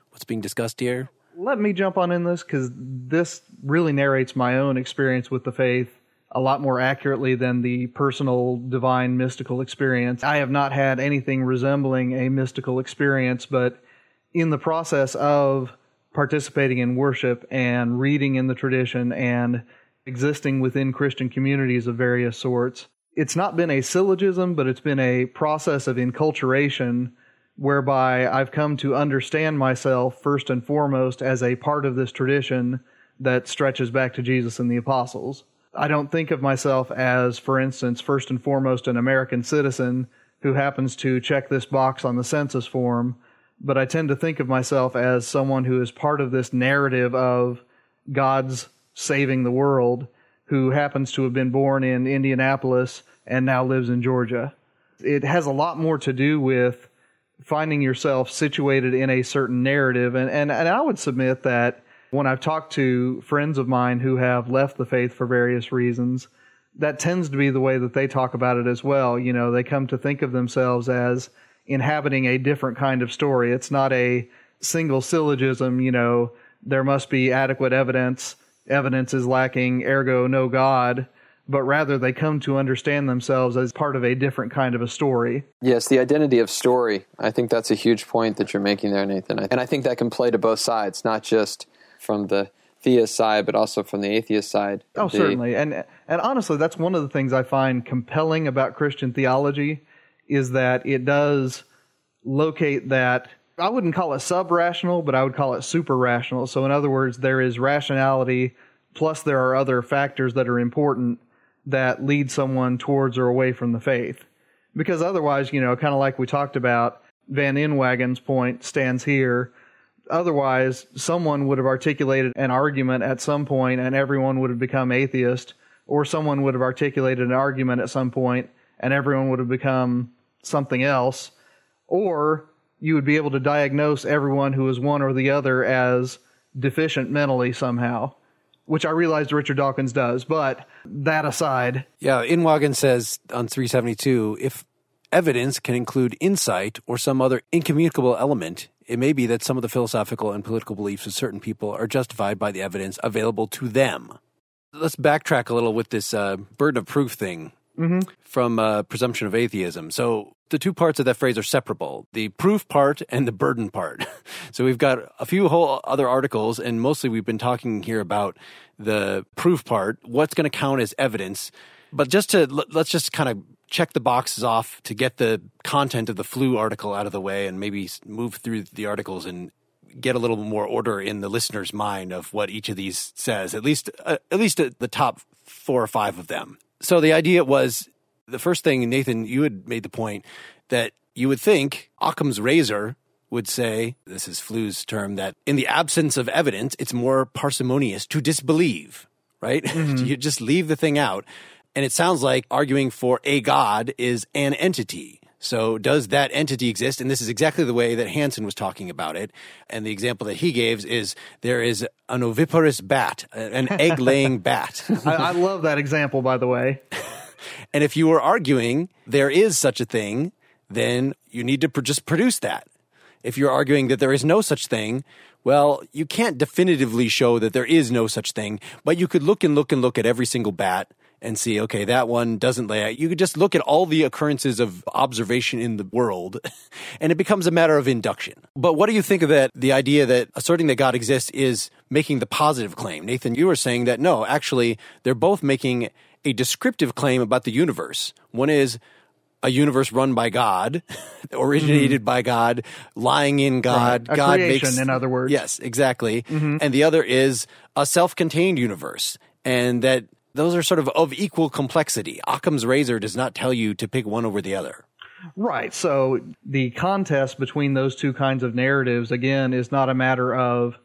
what's being discussed here? Let me jump on in this because this really narrates my own experience with the faith a lot more accurately than the personal divine mystical experience. I have not had anything resembling a mystical experience, but in the process of participating in worship and reading in the tradition and existing within Christian communities of various sorts, it's not been a syllogism, but it's been a process of enculturation whereby I've come to understand myself first and foremost as a part of this tradition that stretches back to Jesus and the apostles. I don't think of myself as, for instance, first and foremost an American citizen who happens to check this box on the census form, but I tend to think of myself as someone who is part of this narrative of God's saving the world, who happens to have been born in Indianapolis and now lives in Georgia. It has a lot more to do with finding yourself situated in a certain narrative, and, and, and I would submit that when I've talked to friends of mine who have left the faith for various reasons, that tends to be the way that they talk about it as well. You know, they come to think of themselves as inhabiting a different kind of story. It's not a single syllogism, you know, there must be adequate evidence, evidence is lacking, ergo no God, but rather they come to understand themselves as part of a different kind of a story. Yes, the identity of story. I think that's a huge point that you're making there, Nathan. And I think that can play to both sides, not just from the theist side, but also from the atheist side. Oh, the, certainly. And and honestly, that's one of the things I find compelling about Christian theology is that it does locate that I wouldn't call it sub-rational, but I would call it super-rational. So in other words, there is rationality plus there are other factors that are important that lead someone towards or away from the faith. Because otherwise, you know, kind of like we talked about, Van Inwagen's point stands here Otherwise, someone would have articulated an argument at some point and everyone would have become atheist, or someone would have articulated an argument at some point and everyone would have become something else, or you would be able to diagnose everyone who is one or the other as deficient mentally somehow, which I realized Richard Dawkins does. But that aside. Yeah, Inwagen says on 372 if evidence can include insight or some other incommunicable element, it may be that some of the philosophical and political beliefs of certain people are justified by the evidence available to them. Let's backtrack a little with this uh, burden of proof thing mm-hmm. from uh, presumption of atheism. So the two parts of that phrase are separable the proof part and the burden part. (laughs) so we've got a few whole other articles, and mostly we've been talking here about the proof part, what's going to count as evidence. But just to let's just kind of check the boxes off to get the content of the Flew article out of the way and maybe move through the articles and get a little more order in the listener's mind of what each of these says at least uh, at least the top four or five of them. So the idea was the first thing nathan you had made the point that you would think occam's razor would say this is Flew's term that in the absence of evidence it's more parsimonious to disbelieve right? (laughs) Mm-hmm. you just leave the thing out and it sounds like arguing for a God is an entity. So does that entity exist? And this is exactly the way that Hanson was talking about it. And the example that he gave is there is an oviparous bat, an (laughs) egg laying bat. I, I love that example, by the way. (laughs) and if you were arguing there is such a thing, then you need to pr- just produce that. If you're arguing that there is no such thing, well, you can't definitively show that there is no such thing, but you could look and look and look at every single bat and see, okay, that one doesn't lay out. You could just look at all the occurrences of observation in the world (laughs) and it becomes a matter of induction. But what do you think of that? The idea that asserting that God exists is making the positive claim. Nathan, you were saying that no, actually, they're both making a descriptive claim about the universe. One is a universe run by God, (laughs) originated mm-hmm. by God, lying in God. Right. God creation, makes, in other words. Yes, exactly. Mm-hmm. And the other is a self-contained universe, and that those are sort of of equal complexity. Occam's razor does not tell you to pick one over the other. Right. So the contest between those two kinds of narratives, again, is not a matter of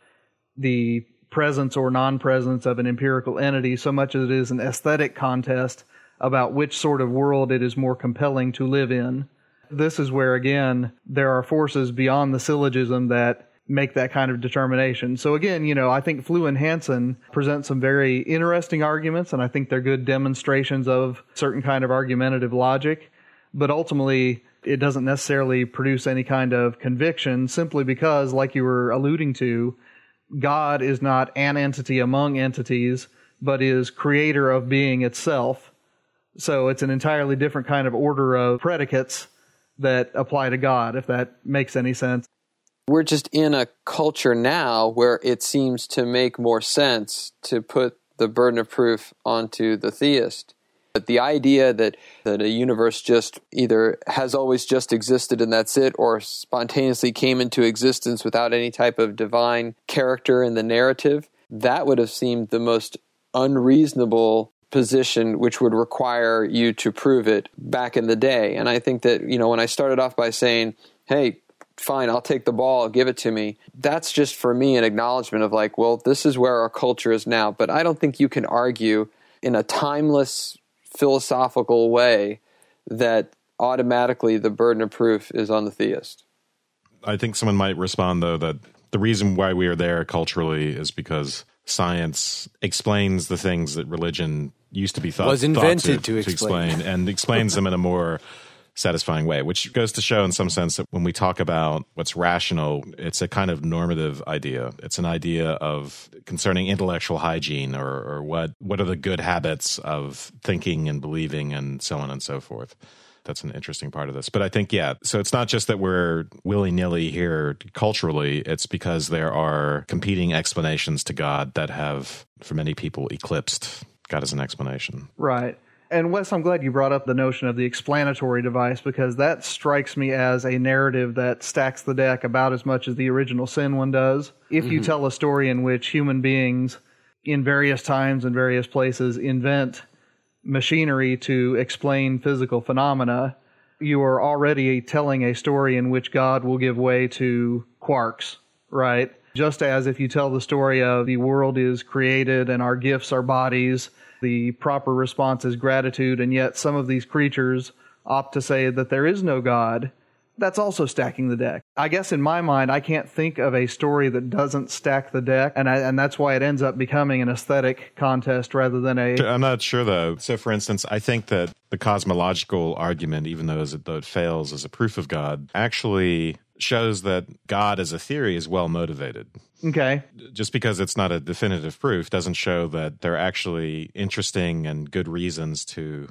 the presence or non-presence of an empirical entity so much as it is an aesthetic contest about which sort of world it is more compelling to live in. This is where, again, there are forces beyond the syllogism that make that kind of determination. So again, you know, I think Flew and Hanson present some very interesting arguments, and I think they're good demonstrations of certain kind of argumentative logic. But ultimately, it doesn't necessarily produce any kind of conviction simply because, like you were alluding to, God is not an entity among entities, but is creator of being itself. So it's an entirely different kind of order of predicates that apply to God, if that makes any sense. We're just in a culture now where it seems to make more sense to put the burden of proof onto the theist. But the idea that, that a universe just either has always just existed and that's it, or spontaneously came into existence without any type of divine character in the narrative, that would have seemed the most unreasonable position which would require you to prove it back in the day. And I think that, you know, when I started off by saying, hey, fine, I'll take the ball, give it to me, that's just for me an acknowledgement of like, well, this is where our culture is now. But I don't think you can argue in a timeless philosophical way that automatically the burden of proof is on the theist. I think someone might respond, though, that the reason why we are there culturally is because science explains the things that religion used to be thought was invented to, to, to explain. explain and explains them in a more (laughs) satisfying way, which goes to show in some sense that when we talk about what's rational, it's a kind of normative idea. It's an idea of concerning intellectual hygiene or, or what, what are the good habits of thinking and believing and so on and so forth that's an interesting part of this. But I think, yeah, so it's not just that we're willy nilly here culturally, it's because there are competing explanations to God that have, for many people, eclipsed God as an explanation. Right. And Wes, I'm glad you brought up the notion of the explanatory device because that strikes me as a narrative that stacks the deck about as much as the original sin one does. If mm-hmm. you tell a story in which human beings in various times and various places invent machinery to explain physical phenomena, you are already telling a story in which God will give way to quarks, right? Just as if you tell the story of the world is created and our gifts are bodies the proper response is gratitude, and yet some of these creatures opt to say that there is no God, that's also stacking the deck. I guess in my mind, I can't think of a story that doesn't stack the deck, and I, and that's why it ends up becoming an aesthetic contest rather than a. I'm not sure though. So, for instance, I think that the cosmological argument, even though, it, though it fails as a proof of God, actually shows that God as a theory is well motivated. Okay. Just because it's not a definitive proof doesn't show that there are actually interesting and good reasons to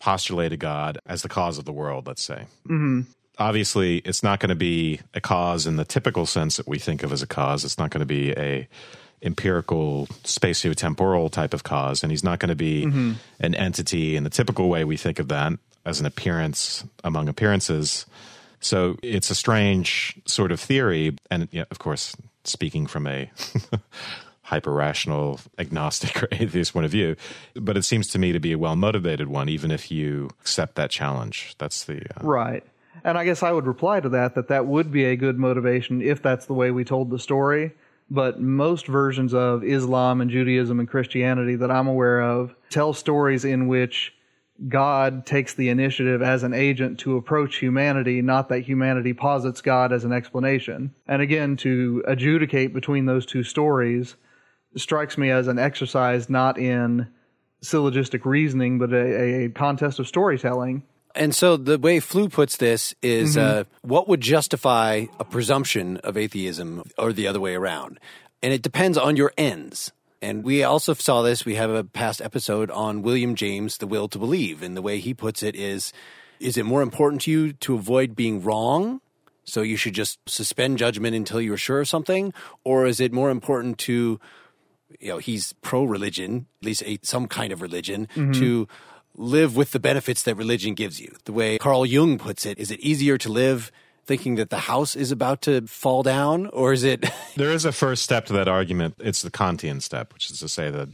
postulate a God as the cause of the world, let's say. Mm-hmm. Obviously, it's not going to be a cause in the typical sense that we think of as a cause. It's not going to be a empirical spatiotemporal type of cause, and he's not going to be mm-hmm. an entity in the typical way we think of that as an appearance among appearances. So it's a strange sort of theory. And yeah, of course, speaking from a (laughs) hyper rational agnostic or (laughs) atheist point of view, but it seems to me to be a well motivated one, even if you accept that challenge. That's the. Uh, right. And I guess I would reply to that that that would be a good motivation if that's the way we told the story. But most versions of Islam and Judaism and Christianity that I'm aware of tell stories in which God takes the initiative as an agent to approach humanity, not that humanity posits God as an explanation. And again, to adjudicate between those two stories strikes me as an exercise not in syllogistic reasoning, but a, a contest of storytelling. And so the way Flew puts this is mm-hmm. uh, what would justify a presumption of atheism or the other way around? And it depends on your ends. And we also saw this. We have a past episode on William James, The Will to Believe. And the way he puts it is Is it more important to you to avoid being wrong? So you should just suspend judgment until you're sure of something? Or is it more important to, you know, he's pro religion, at least a, some kind of religion, mm-hmm. to live with the benefits that religion gives you? The way Carl Jung puts it, is it easier to live thinking that the house is about to fall down? Or is it. (laughs) There is a first step to that argument. It's the Kantian step, which is to say that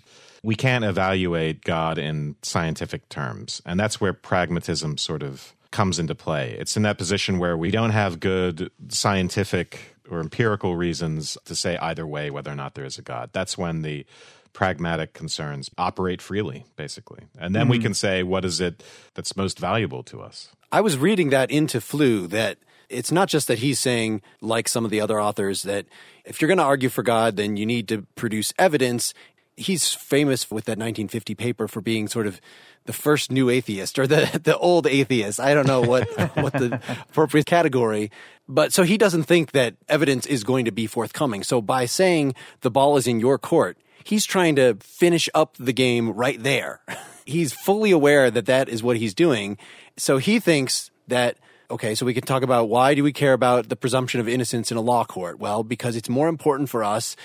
we can't evaluate God in scientific terms. And that's where pragmatism sort of comes into play. It's in that position where we don't have good scientific or empirical reasons to say either way whether or not there is a God. That's when the pragmatic concerns operate freely, basically. And then we mm-hmm. can say, what is it that's most valuable to us? I was reading that into Flew that it's not just that he's saying, like some of the other authors, that if you're going to argue for God, then you need to produce evidence. He's famous with that 1950 paper for being sort of the first new atheist or the, (laughs) the old atheist. I don't know what, (laughs) what the appropriate category. But so he doesn't think that evidence is going to be forthcoming. So by saying the ball is in your court, he's trying to finish up the game right there. (laughs) he's fully aware that that is what he's doing. So he thinks that okay, so we can talk about why do we care about the presumption of innocence in a law court? Well, because it's more important for us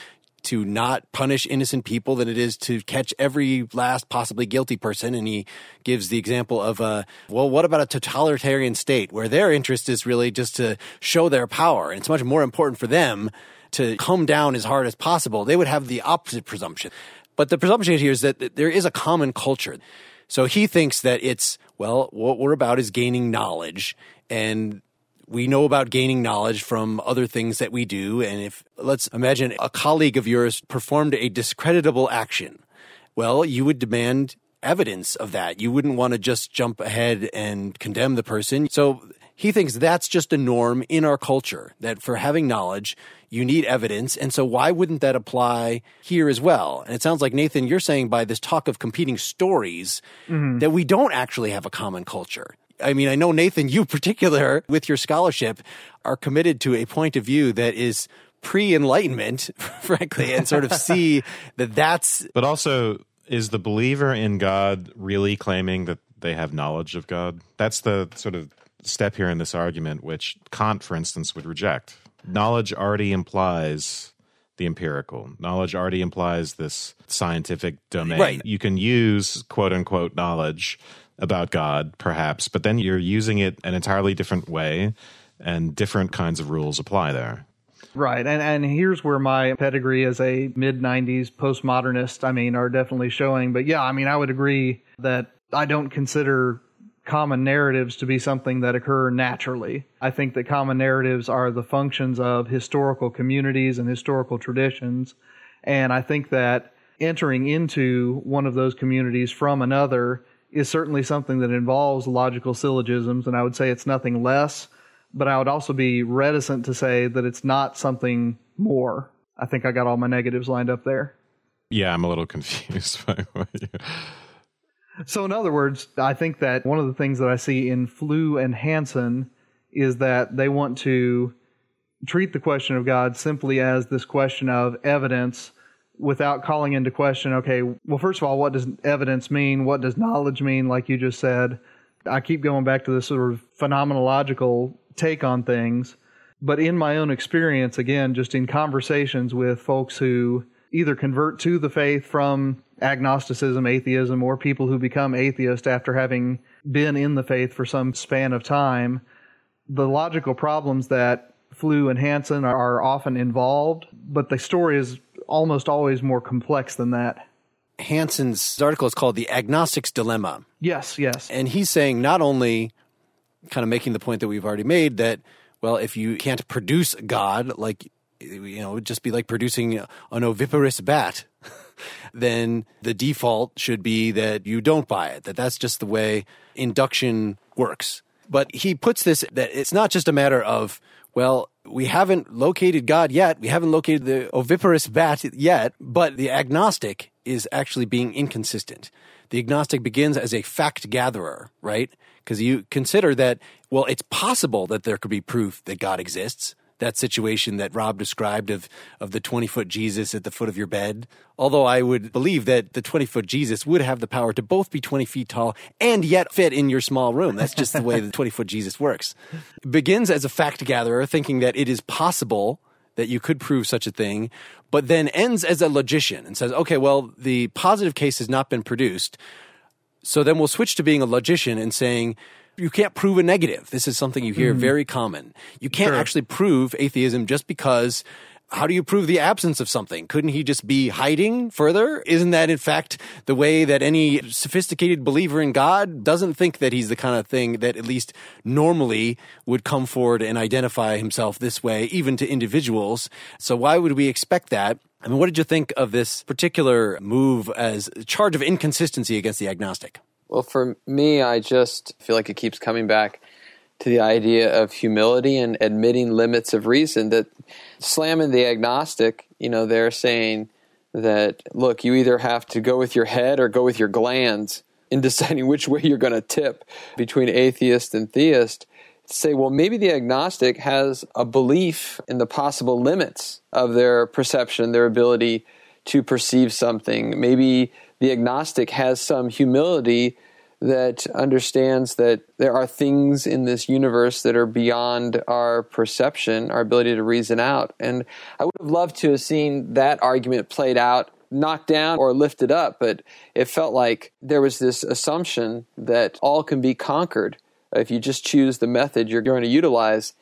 to not punish innocent people than it is to catch every last possibly guilty person. And he gives the example of, uh, well, what about a totalitarian state where their interest is really just to show their power? And it's much more important for them to come down as hard as possible. They would have the opposite presumption. But the presumption here is that there is a common culture. So he thinks that it's, well, what we're about is gaining knowledge and we know about gaining knowledge from other things that we do. And if, let's imagine a colleague of yours performed a discreditable action. Well, you would demand evidence of that. You wouldn't want to just jump ahead and condemn the person. So he thinks that's just a norm in our culture that for having knowledge, you need evidence. And so why wouldn't that apply here as well? And it sounds like, Nathan, you're saying by this talk of competing stories mm-hmm. that we don't actually have a common culture. I mean, I know Nathan, you (laughs) particular with your scholarship are committed to a point of view that is pre-enlightenment, (laughs) frankly, and sort of see (laughs) that that's But also, is the believer in God really claiming that they have knowledge of God? That's the sort of step here in this argument, which Kant, for instance, would reject. Knowledge already implies the empirical. Knowledge already implies this scientific domain. Right. You can use quote unquote knowledge about God, perhaps, but then you're using it an entirely different way, and different kinds of rules apply there. Right. And and here's where my pedigree as a mid 90s postmodernist, I mean, are definitely showing. But yeah, I mean, I would agree that I don't consider common narratives to be something that occur naturally. I think that common narratives are the functions of historical communities and historical traditions. And I think that entering into one of those communities from another is certainly something that involves logical syllogisms. And I would say it's nothing less but I would also be reticent to say that it's not something more. I think I got all my negatives lined up there. Yeah, I'm a little (laughs) confused by what you. So, in other words, I think that one of the things that I see in Flew and Hanson is that they want to treat the question of God simply as this question of evidence without calling into question, okay, well, first of all, what does evidence mean? What does knowledge mean, like you just said? I keep going back to this sort of phenomenological take on things. But in my own experience, again, just in conversations with folks who either convert to the faith from agnosticism, atheism, or people who become atheist after having been in the faith for some span of time, the logical problems that Flew and Hanson are often involved, but the story is almost always more complex than that. Hanson's article is called The Agnostic's Dilemma. Yes, yes. And he's saying not only kind of making the point that we've already made that, well, if you can't produce God, like, you know, it would just be like producing an oviparous bat, (laughs) (laughs) then the default should be that you don't buy it, that that's just the way induction works. But he puts this that it's not just a matter of, well, we haven't located God yet. We haven't located the oviparous bat yet, but the agnostic is actually being inconsistent. The agnostic begins as a fact gatherer, right? Because you consider that, well, it's possible that there could be proof that God exists. That situation that Rob described of, of the 20 foot Jesus at the foot of your bed. Although I would believe that the 20 foot Jesus would have the power to both be 20 feet tall and yet fit in your small room. That's just the way the 20 foot Jesus works. It begins as a fact gatherer, thinking that it is possible that you could prove such a thing, but then ends as a logician and says, okay, well, the positive case has not been produced. So then we'll switch to being a logician and saying, you can't prove a negative. This is something you hear mm-hmm. very common. You can't Sure. actually prove atheism just because. How do you prove the absence of something? Couldn't he just be hiding further? Isn't that in fact the way that any sophisticated believer in God doesn't think that he's the kind of thing that at least normally would come forward and identify himself this way, even to individuals? So why would we expect that? I mean, what did you think of this particular move as a charge of inconsistency against the agnostic? Well, for me, I just feel like it keeps coming back to the idea of humility and admitting limits of reason. That slamming the agnostic, you know, they're saying that, look, you either have to go with your head or go with your glands in (laughs) deciding which way you're going to tip between atheist and theist. Say, well, maybe the agnostic has a belief in the possible limits of their perception, their ability to perceive something. Maybe the agnostic has some humility that understands that there are things in this universe that are beyond our perception, our ability to reason out. And I would have loved to have seen that argument played out, knocked down or lifted up, but it felt like there was this assumption that all can be conquered if you just choose the method you're going to utilize.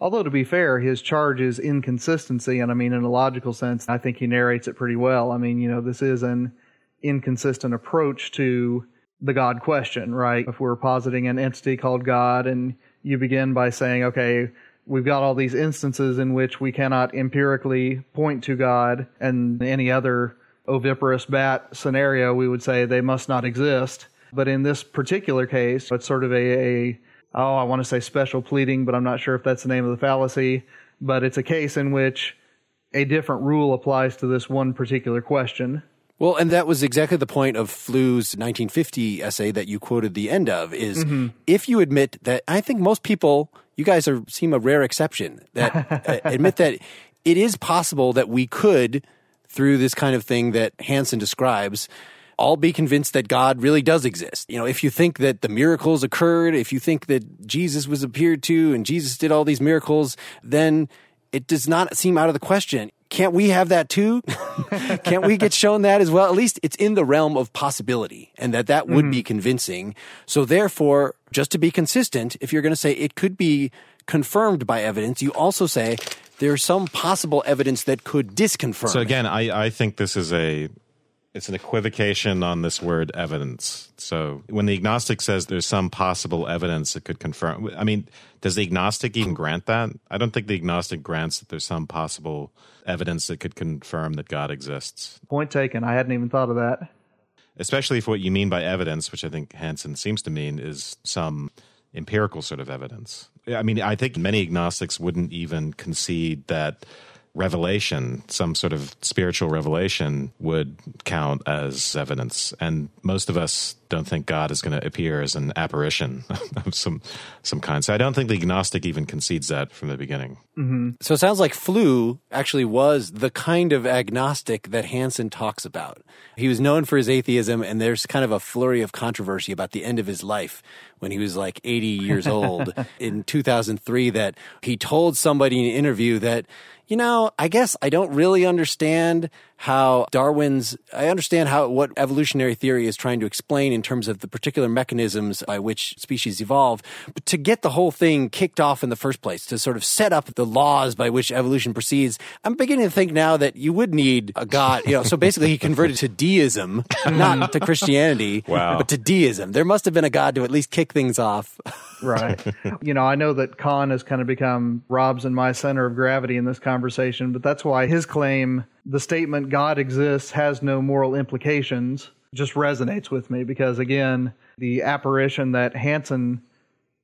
Although to be fair, his charge is inconsistency, and I mean in a logical sense, I think he narrates it pretty well. I mean, you know, this is an inconsistent approach to the God question, right? If we're positing an entity called God, and you begin by saying, okay, we've got all these instances in which we cannot empirically point to God, and any other oviparous bat scenario, we would say they must not exist. But in this particular case, it's sort of a, a oh, I want to say special pleading, but I'm not sure if that's the name of the fallacy. But it's a case in which a different rule applies to this one particular question. Well, and that was exactly the point of Flew's 1950 essay that you quoted the end of is if you admit that I think most people you guys are seem a rare exception that (laughs) uh, admit that it is possible that we could through this kind of thing that Hanson describes all be convinced that God really does exist. You know, if you think that the miracles occurred, if you think that Jesus was appeared to and Jesus did all these miracles, then it does not seem out of the question. Can't we have that too? (laughs) Can't we get shown that as well? At least it's in the realm of possibility and that that would be mm-hmm. convincing. So therefore, just to be consistent, if you're going to say it could be confirmed by evidence, you also say there's some possible evidence that could disconfirm. So it. again, I, I think this is a it's an equivocation on this word evidence. So when the agnostic says there's some possible evidence that could confirm, I mean, does the agnostic even grant that? I don't think the agnostic grants that there's some possible evidence that could confirm that God exists. Point taken. I hadn't even thought of that. Especially if what you mean by evidence, which I think Hanson seems to mean, is some empirical sort of evidence. I mean, I think many agnostics wouldn't even concede that revelation, some sort of spiritual revelation, would count as evidence. And most of us don't think God is going to appear as an apparition (laughs) of some some kind. So I don't think the agnostic even concedes that from the beginning. Mm-hmm. So it sounds like Flew actually was the kind of agnostic that Hanson talks about. He was known for his atheism, and there's kind of a flurry of controversy about the end of his life when he was like 80 years old (laughs) in 2003 that he told somebody in an interview that, you know, I guess I don't really understand how Darwin's, I understand how what evolutionary theory is trying to explain in terms of the particular mechanisms by which species evolve. But to get the whole thing kicked off in the first place, to sort of set up the laws by which evolution proceeds, I'm beginning to think now that you would need a god. You know, so basically he converted to deism, not to Christianity, (laughs) Wow. but to deism. There must have been a god to at least kick things off. (laughs) Right. you know, I know that Cahn has kind of become Rob's and my center of gravity in this conversation, but that's why his claim, the statement God exists has no moral implications, just resonates with me because, again, the apparition that Hanson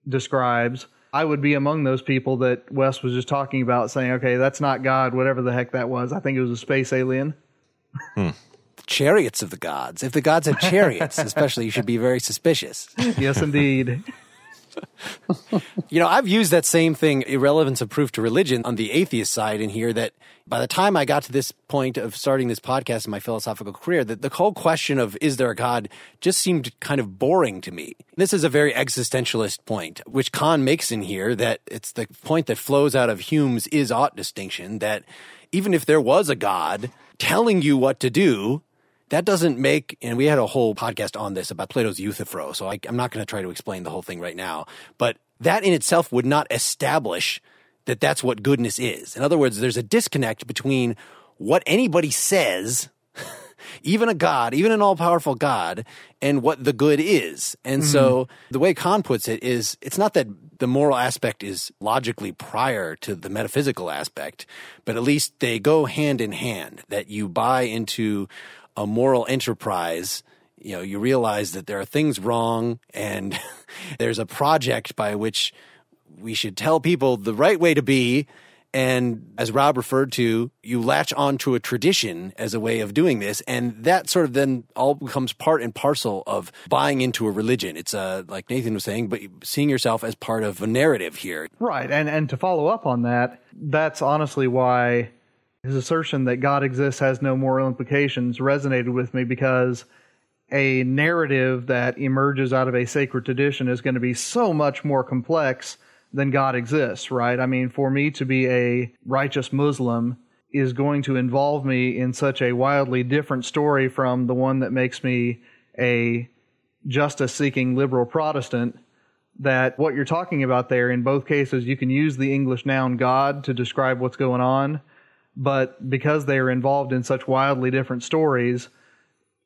describes, I would be among those people that Wes was just talking about, saying, okay, that's not God, whatever the heck that was. I think it was a space alien. Hmm. chariots of the gods. If the gods have chariots, especially, you should be very suspicious. (laughs) yes, indeed. (laughs) you know, I've used that same thing, irrelevance of proof to religion, on the atheist side in here. That by the time I got to this point of starting this podcast in my philosophical career, that the whole question of is there a God just seemed kind of boring to me. This is a very existentialist point, which Cahn makes in here. That it's the point that flows out of Hume's is ought distinction. That even if there was a God telling you what to do, that doesn't make, and we had a whole podcast on this about Plato's Euthyphro, so I, am not going to try to explain the whole thing right now, but that in itself would not establish that that's what goodness is. In other words, there's a disconnect between what anybody says, (laughs) even a God, even an all powerful God, and what the good is. And mm-hmm. so the way Cahn puts it is it's not that the moral aspect is logically prior to the metaphysical aspect, but at least they go hand in hand, that you buy into a moral enterprise, you know, you realize that there are things wrong and (laughs) there's a project by which we should tell people the right way to be. And as Rob referred to, you latch onto a tradition as a way of doing this. And that sort of then all becomes part and parcel of buying into a religion. It's uh, like Nathan was saying, but seeing yourself as part of a narrative here. Right. And, and to follow up on that, that's honestly why his assertion that God exists has no moral implications resonated with me because a narrative that emerges out of a sacred tradition is going to be so much more complex than God exists, right? I mean, for me to be a righteous Muslim is going to involve me in such a wildly different story from the one that makes me a justice seeking liberal Protestant that what you're talking about there in both cases you can use the English noun God to describe what's going on but because they are involved in such wildly different stories,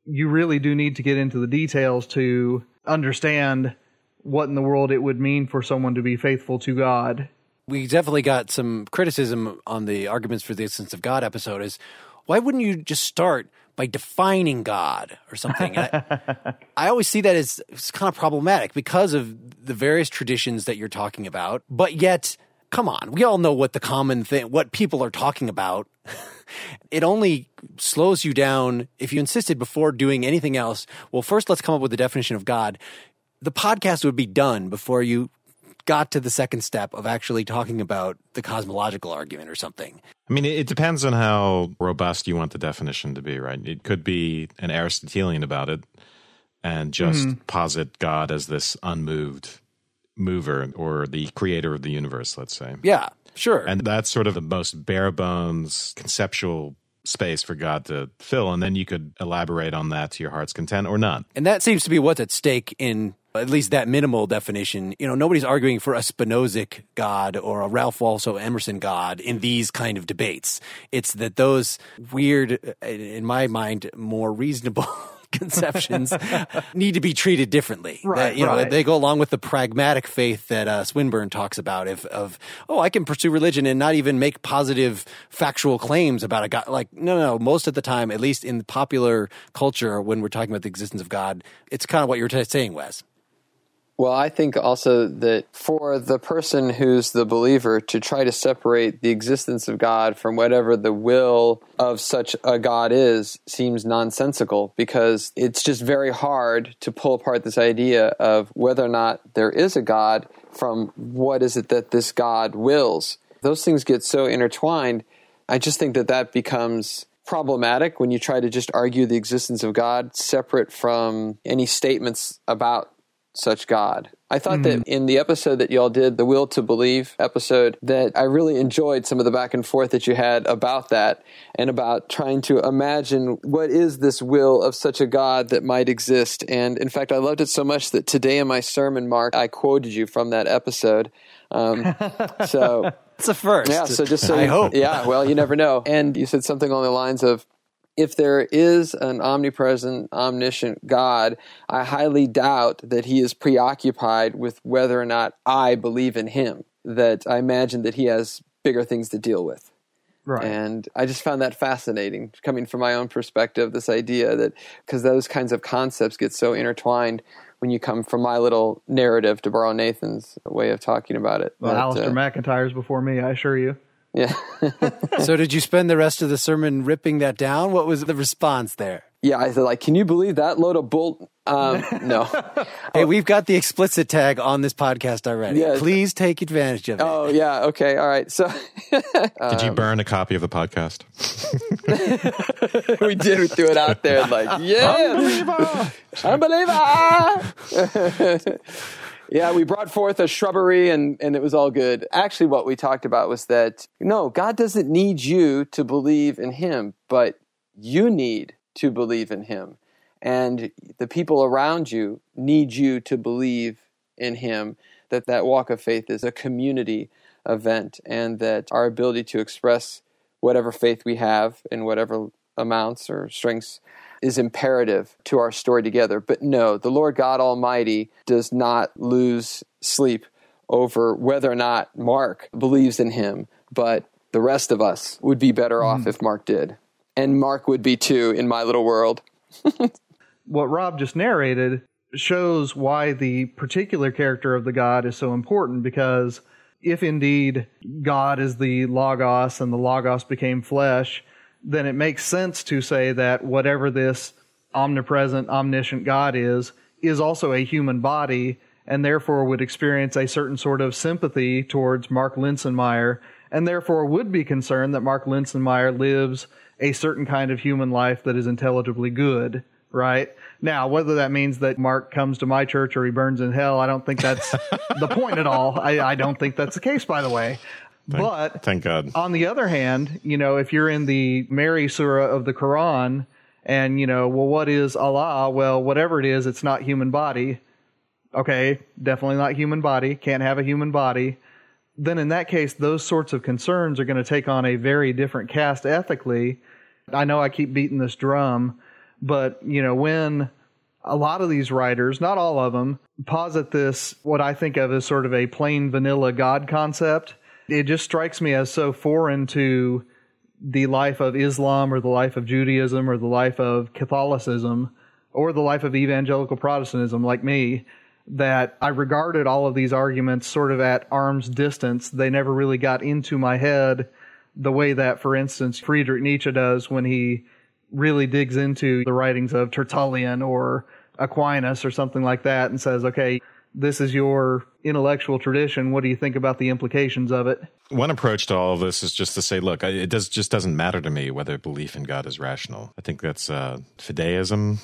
you really do need to get into the details to understand what in the world it would mean for someone to be faithful to God. We definitely got some criticism on the arguments for the existence of God episode is why wouldn't you just start by defining God or something? I, (laughs) I, always see that as, as kind of problematic because of the various traditions that you're talking about, but yet come on, we all know what the common thing, what people are talking about. (laughs) it only slows you down if you insisted before doing anything else. Well, first, let's come up with the definition of God. The podcast would be done before you got to the second step of actually talking about the cosmological argument or something. I mean, it depends on how robust you want the definition to be, right? It could be an Aristotelian about it and just mm-hmm. posit God as this unmoved mover or the creator of the universe, let's say. Yeah, sure. And that's sort of the most bare bones conceptual space for God to fill. And then you could elaborate on that to your heart's content or not. And that seems to be what's at stake in at least that minimal definition. You know, nobody's arguing for a Spinozic God or a Ralph Waldo Emerson God in these kind of debates. It's that those weird, in my mind, more reasonable (laughs) conceptions (laughs) need to be treated differently. Right, you know, they go along with the pragmatic faith that uh, Swinburne talks about. If of oh, I can pursue religion and not even make positive factual claims about a God. Like no, no. Most of the time, at least in popular culture, when we're talking about the existence of God, it's kind of what you're t- saying, Wes. Well, I think also that for the person who's the believer to try to separate the existence of God from whatever the will of such a God is seems nonsensical because it's just very hard to pull apart this idea of whether or not there is a God from what is it that this God wills. Those things get so intertwined. I just think that that becomes problematic when you try to just argue the existence of God separate from any statements about such God. I thought mm-hmm. that in the episode that y'all did, the Will to Believe episode, that I really enjoyed some of the back and forth that you had about that and about trying to imagine what is this will of such a God that might exist. And in fact, I loved it so much that today in my sermon, Mark, I quoted you from that episode. Um, (laughs) so. It's a first. Yeah, so just so I you, hope. Yeah, well, you never know. And you said something along the lines of if there is an omnipresent, omniscient God, I highly doubt that he is preoccupied with whether or not I believe in him. That I imagine that he has bigger things to deal with. Right. And I just found that fascinating coming from my own perspective, this idea that because those kinds of concepts get so intertwined when you come from my little narrative, to borrow Nathan's way of talking about it. Well, but, Alasdair uh, MacIntyre's before me, I assure you. Yeah. so did you spend the rest of the sermon ripping that down? What was the response there? Yeah, I said, like, can you believe that load of bull? Um, no. (laughs) Hey, we've got the explicit tag on this podcast already. Yeah. Please take advantage of it. Oh, yeah. Okay. All right. So (laughs) Did you burn a copy of the podcast? (laughs) we did. We threw it out there. Like, yeah. Unbeliever. Yeah, we brought forth a shrubbery and, and it was all good. Actually, what we talked about was that no, God doesn't need you to believe in Him, but you need to believe in Him. And the people around you need you to believe in Him, that that walk of faith is a community event, and that our ability to express whatever faith we have in whatever amounts or strengths is imperative to our story together. But no, the Lord God Almighty does not lose sleep over whether or not Mark believes in him, but the rest of us would be better off mm-hmm. if Mark did. And Mark would be too in my little world. (laughs) what Rob just narrated shows why the particular character of the God is so important because if indeed God is the Logos and the Logos became flesh, then it makes sense to say that whatever this omnipresent, omniscient God is, is also a human body and therefore would experience a certain sort of sympathy towards Mark Linsenmayer and therefore would be concerned that Mark Linsenmayer lives a certain kind of human life that is intelligibly good, right? Now, whether that means that Mark comes to my church or he burns in hell, I don't think that's (laughs) the point at all. I, I don't think that's the case, by the way. Thank, but thank God. on the other hand, you know, if you're in the Mary Surah of the Quran and, you know, well, what is Allah? Well, whatever it is, it's not human body. Okay, definitely not human body. Can't have a human body. Then in that case, those sorts of concerns are going to take on a very different cast ethically. I know I keep beating this drum, but, you know, when a lot of these writers, not all of them, posit this, what I think of as sort of a plain vanilla God concept, it just strikes me as so foreign to the life of Islam or the life of Judaism or the life of Catholicism or the life of evangelical Protestantism like me that I regarded all of these arguments sort of at arm's distance. They never really got into my head the way that, for instance, Friedrich Nietzsche does when he really digs into the writings of Tertullian or Aquinas or something like that and says, okay, this is your intellectual tradition. What do you think about the implications of it? One approach to all of this is just to say, look, it does just doesn't matter to me whether belief in God is rational. I think that's uh, fideism.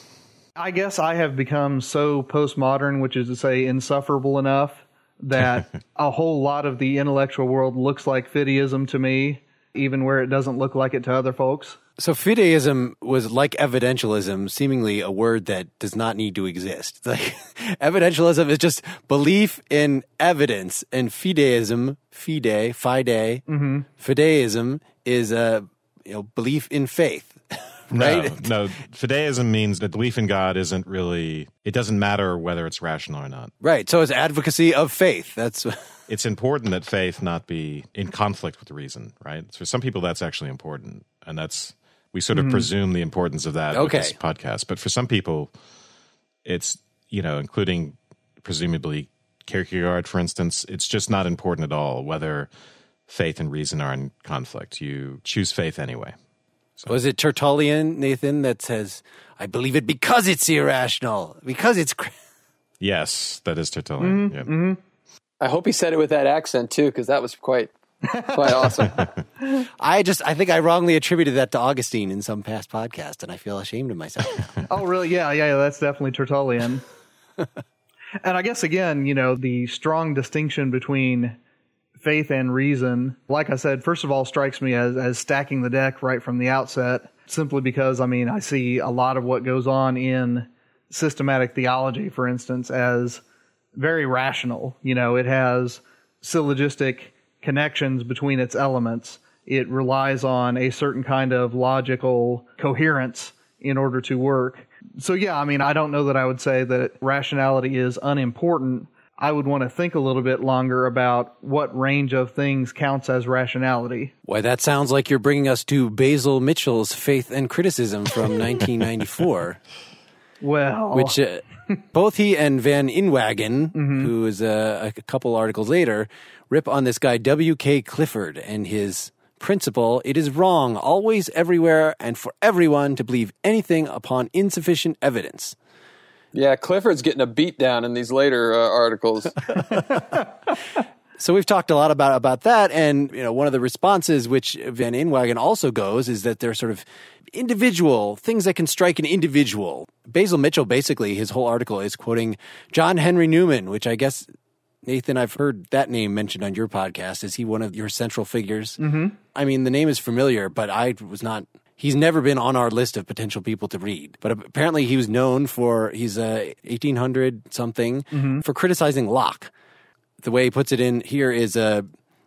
I guess I have become so postmodern, which is to say insufferable enough that (laughs) a whole lot of the intellectual world looks like fideism to me, even where it doesn't look like it to other folks. So fideism was like evidentialism, seemingly a word that does not need to exist. (laughs) Like evidentialism is just belief in evidence, and fideism, fide, fide, mm-hmm. fideism is a you know belief in faith. (laughs) right? No, no, fideism means that belief in God isn't really. It doesn't matter whether it's rational or not. Right. So it's advocacy of faith. That's (laughs) It's important that faith not be in conflict with reason, right? So for some people, that's actually important, and that's we sort of mm-hmm. presume the importance of that Okay. with this podcast. But for some people, it's you know, including presumably Kierkegaard, for instance, it's just not important at all whether faith and reason are in conflict. You choose faith anyway. So. was it Tertullian, Nathan, that says, "I believe it because it's irrational, because it's." Cr-. Yes, that is Tertullian. Mm-hmm. yeah. Mm-hmm. I hope he said it with that accent too, because that was quite quite awesome. (laughs) I just, I think I wrongly attributed that to Augustine in some past podcast, and I feel ashamed of myself. (laughs) Oh, really? Yeah, yeah, yeah, that's definitely Tertullian. (laughs) and I guess, again, you know, the strong distinction between faith and reason, like I said, first of all, strikes me as, as stacking the deck right from the outset, simply because, I mean, I see a lot of what goes on in systematic theology, for instance, as very rational. You know, it has syllogistic connections between its elements. It relies on a certain kind of logical coherence in order to work. So, yeah, I mean, I don't know that I would say that rationality is unimportant. I would want to think a little bit longer about what range of things counts as rationality. Why, that sounds like you're bringing us to Basil Mitchell's Faith and Criticism from (laughs) 1994. Well, which uh, both he and Van Inwagen, who is uh, a couple articles later, rip on this guy W.K. Clifford and his principle, it is wrong always, everywhere, and for everyone to believe anything upon insufficient evidence. Yeah, Clifford's getting a beat down in these later uh, articles. (laughs) (laughs) So we've talked a lot about about that, and you know, one of the responses which Van Inwagen also goes is that they're sort of individual things that can strike an individual. Basil Mitchell, basically, his whole article is quoting John Henry Newman, which I guess Nathan, I've heard that name mentioned on your podcast. Is he one of your central figures? Mm-hmm. I mean, the name is familiar, but I was not. He's never been on our list of potential people to read. But apparently, he was known for he's a 1800 something for criticizing Locke the way he puts it in here is uh,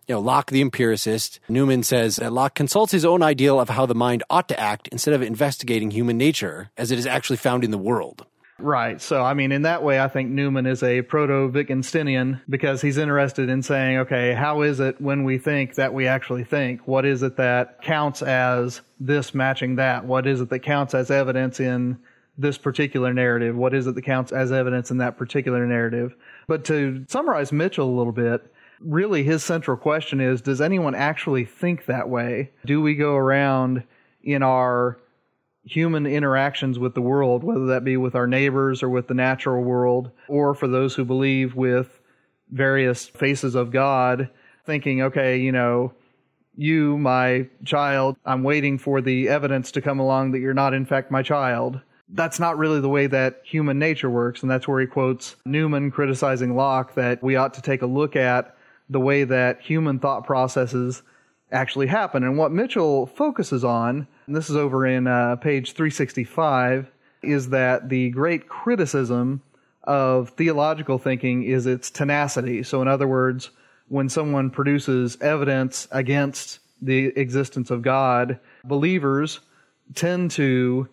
you know, Locke the empiricist. Newman says that Locke consults his own ideal of how the mind ought to act instead of investigating human nature as it is actually found in the world. Right. So, I mean, in that way, I think Newman is a proto Wittgensteinian because he's interested in saying, okay, how is it when we think that we actually think? What is it that counts as this matching that? What is it that counts as evidence in this particular narrative? What is it that counts as evidence in that particular narrative? But to summarize Mitchell a little bit, really his central question is Does anyone actually think that way? Do we go around in our human interactions with the world, whether that be with our neighbors or with the natural world, or for those who believe with various faces of God, thinking, okay, you know, you, my child, I'm waiting for the evidence to come along that you're not, in fact, my child that's not really the way that human nature works. And that's where he quotes Newman criticizing Locke that we ought to take a look at the way that human thought processes actually happen. And what Mitchell focuses on, and this is over in uh, page 365, is that the great criticism of theological thinking is its tenacity. So, in other words, when someone produces evidence against the existence of God, believers tend to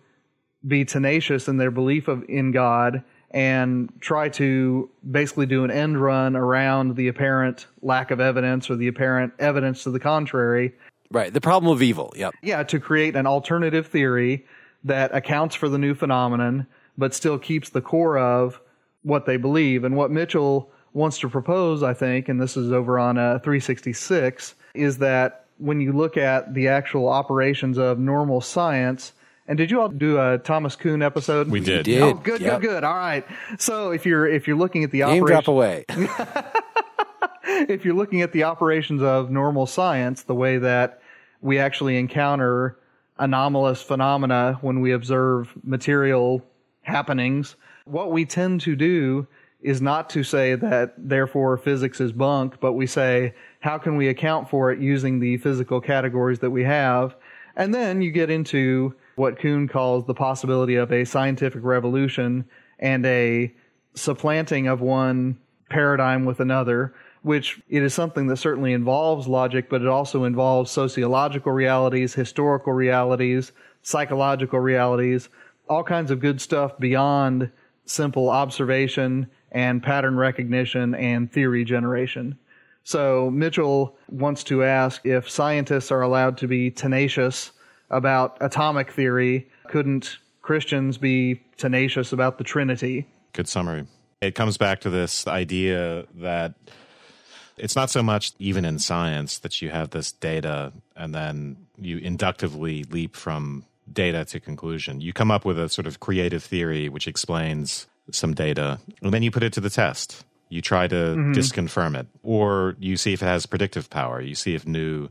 be tenacious in their belief of in God and try to basically do an end run around the apparent lack of evidence or the apparent evidence to the contrary. Right. The problem of evil. Yep. Yeah, to create an alternative theory that accounts for the new phenomenon, but still keeps the core of what they believe. And what Mitchell wants to propose, I think, and this is over on uh, 366, is that when you look at the actual operations of normal science, and did you all do a Thomas Kuhn episode? We did. did. Oh, good, Yep. good, good. All right. So if you're if you're looking at the Name operation, drop away. (laughs) if you're looking at the operations of normal science, the way that we actually encounter anomalous phenomena when we observe material happenings, what we tend to do is not to say that therefore physics is bunk, but we say how can we account for it using the physical categories that we have? And then you get into what Kuhn calls the possibility of a scientific revolution and a supplanting of one paradigm with another, which it is something that certainly involves logic, but it also involves sociological realities, historical realities, psychological realities, all kinds of good stuff beyond simple observation and pattern recognition and theory generation. So Mitchell wants to ask if scientists are allowed to be tenacious about atomic theory, couldn't Christians be tenacious about the Trinity? Good summary. It comes back to this idea that it's not so much even in science that you have this data and then you inductively leap from data to conclusion. You come up with a sort of creative theory which explains some data, and then you put it to the test. You try to mm-hmm. disconfirm it, or you see if it has predictive power. You see if new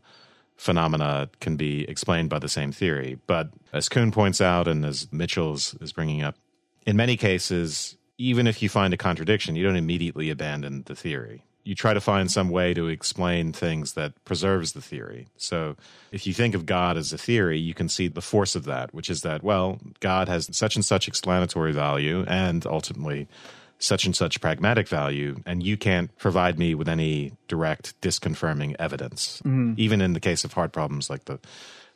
phenomena can be explained by the same theory. But as Kuhn points out, and as Mitchell's is bringing up, in many cases, even if you find a contradiction, you don't immediately abandon the theory. You try to find some way to explain things that preserves the theory. So if you think of God as a theory, you can see the force of that, which is that, well, God has such and such explanatory value and ultimately such and such pragmatic value, and you can't provide me with any direct disconfirming evidence. Mm-hmm. Even in the case of hard problems like the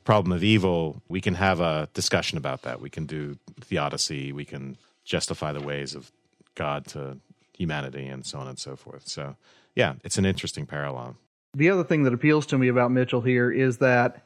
problem of evil, we can have a discussion about that. We can do theodicy, we can justify the ways of God to humanity, and so on and so forth. So, yeah, it's an interesting parallel. The other thing that appeals to me about Mitchell here is that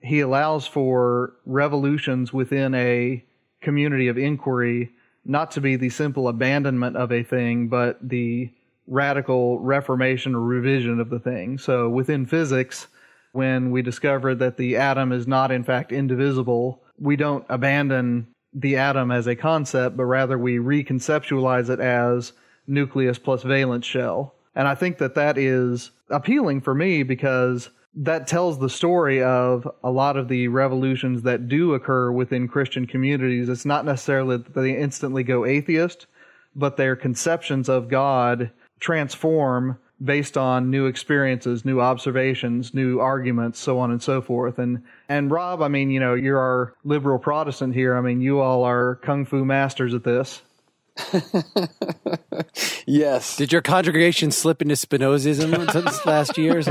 he allows for revolutions within a community of inquiry not to be the simple abandonment of a thing, but the radical reformation or revision of the thing. So within physics, when we discover that the atom is not in fact indivisible, we don't abandon the atom as a concept, but rather we reconceptualize it as nucleus plus valence shell. And I think that that is appealing for me because that tells the story of a lot of the revolutions that do occur within Christian communities. It's not necessarily that they instantly go atheist, but their conceptions of God transform based on new experiences, new observations, new arguments, so on and so forth. And and Rob, I mean, you know, you're our liberal Protestant here. I mean, you all are kung fu masters at this. (laughs) yes. Did your congregation slip into Spinozism (laughs) last year?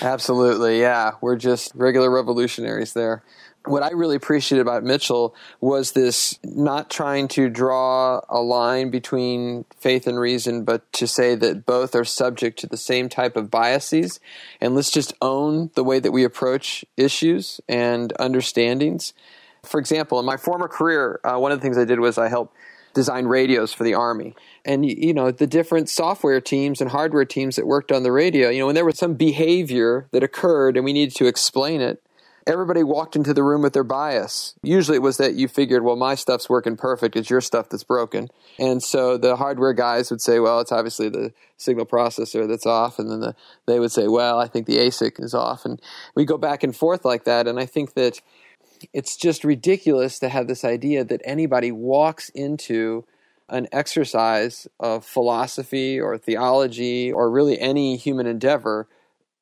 (laughs) Absolutely, yeah. We're just regular revolutionaries there what I really appreciated about Mitchell was this not trying to draw a line between faith and reason, but to say that both are subject to the same type of biases. And let's just own the way that we approach issues and understandings. For example, in my former career, uh, one of the things I did was I helped design radios for the Army. And, you know, the different software teams and hardware teams that worked on the radio, you know, when there was some behavior that occurred and we needed to explain it, everybody walked into the room with their bias. Usually it was that you figured, well, my stuff's working perfect, it's your stuff that's broken. And so the hardware guys would say, well, it's obviously the signal processor that's off. And then the, they would say, well, I think the ASIC is off. And we go back and forth like that. And I think that it's just ridiculous to have this idea that anybody walks into an exercise of philosophy or theology or really any human endeavor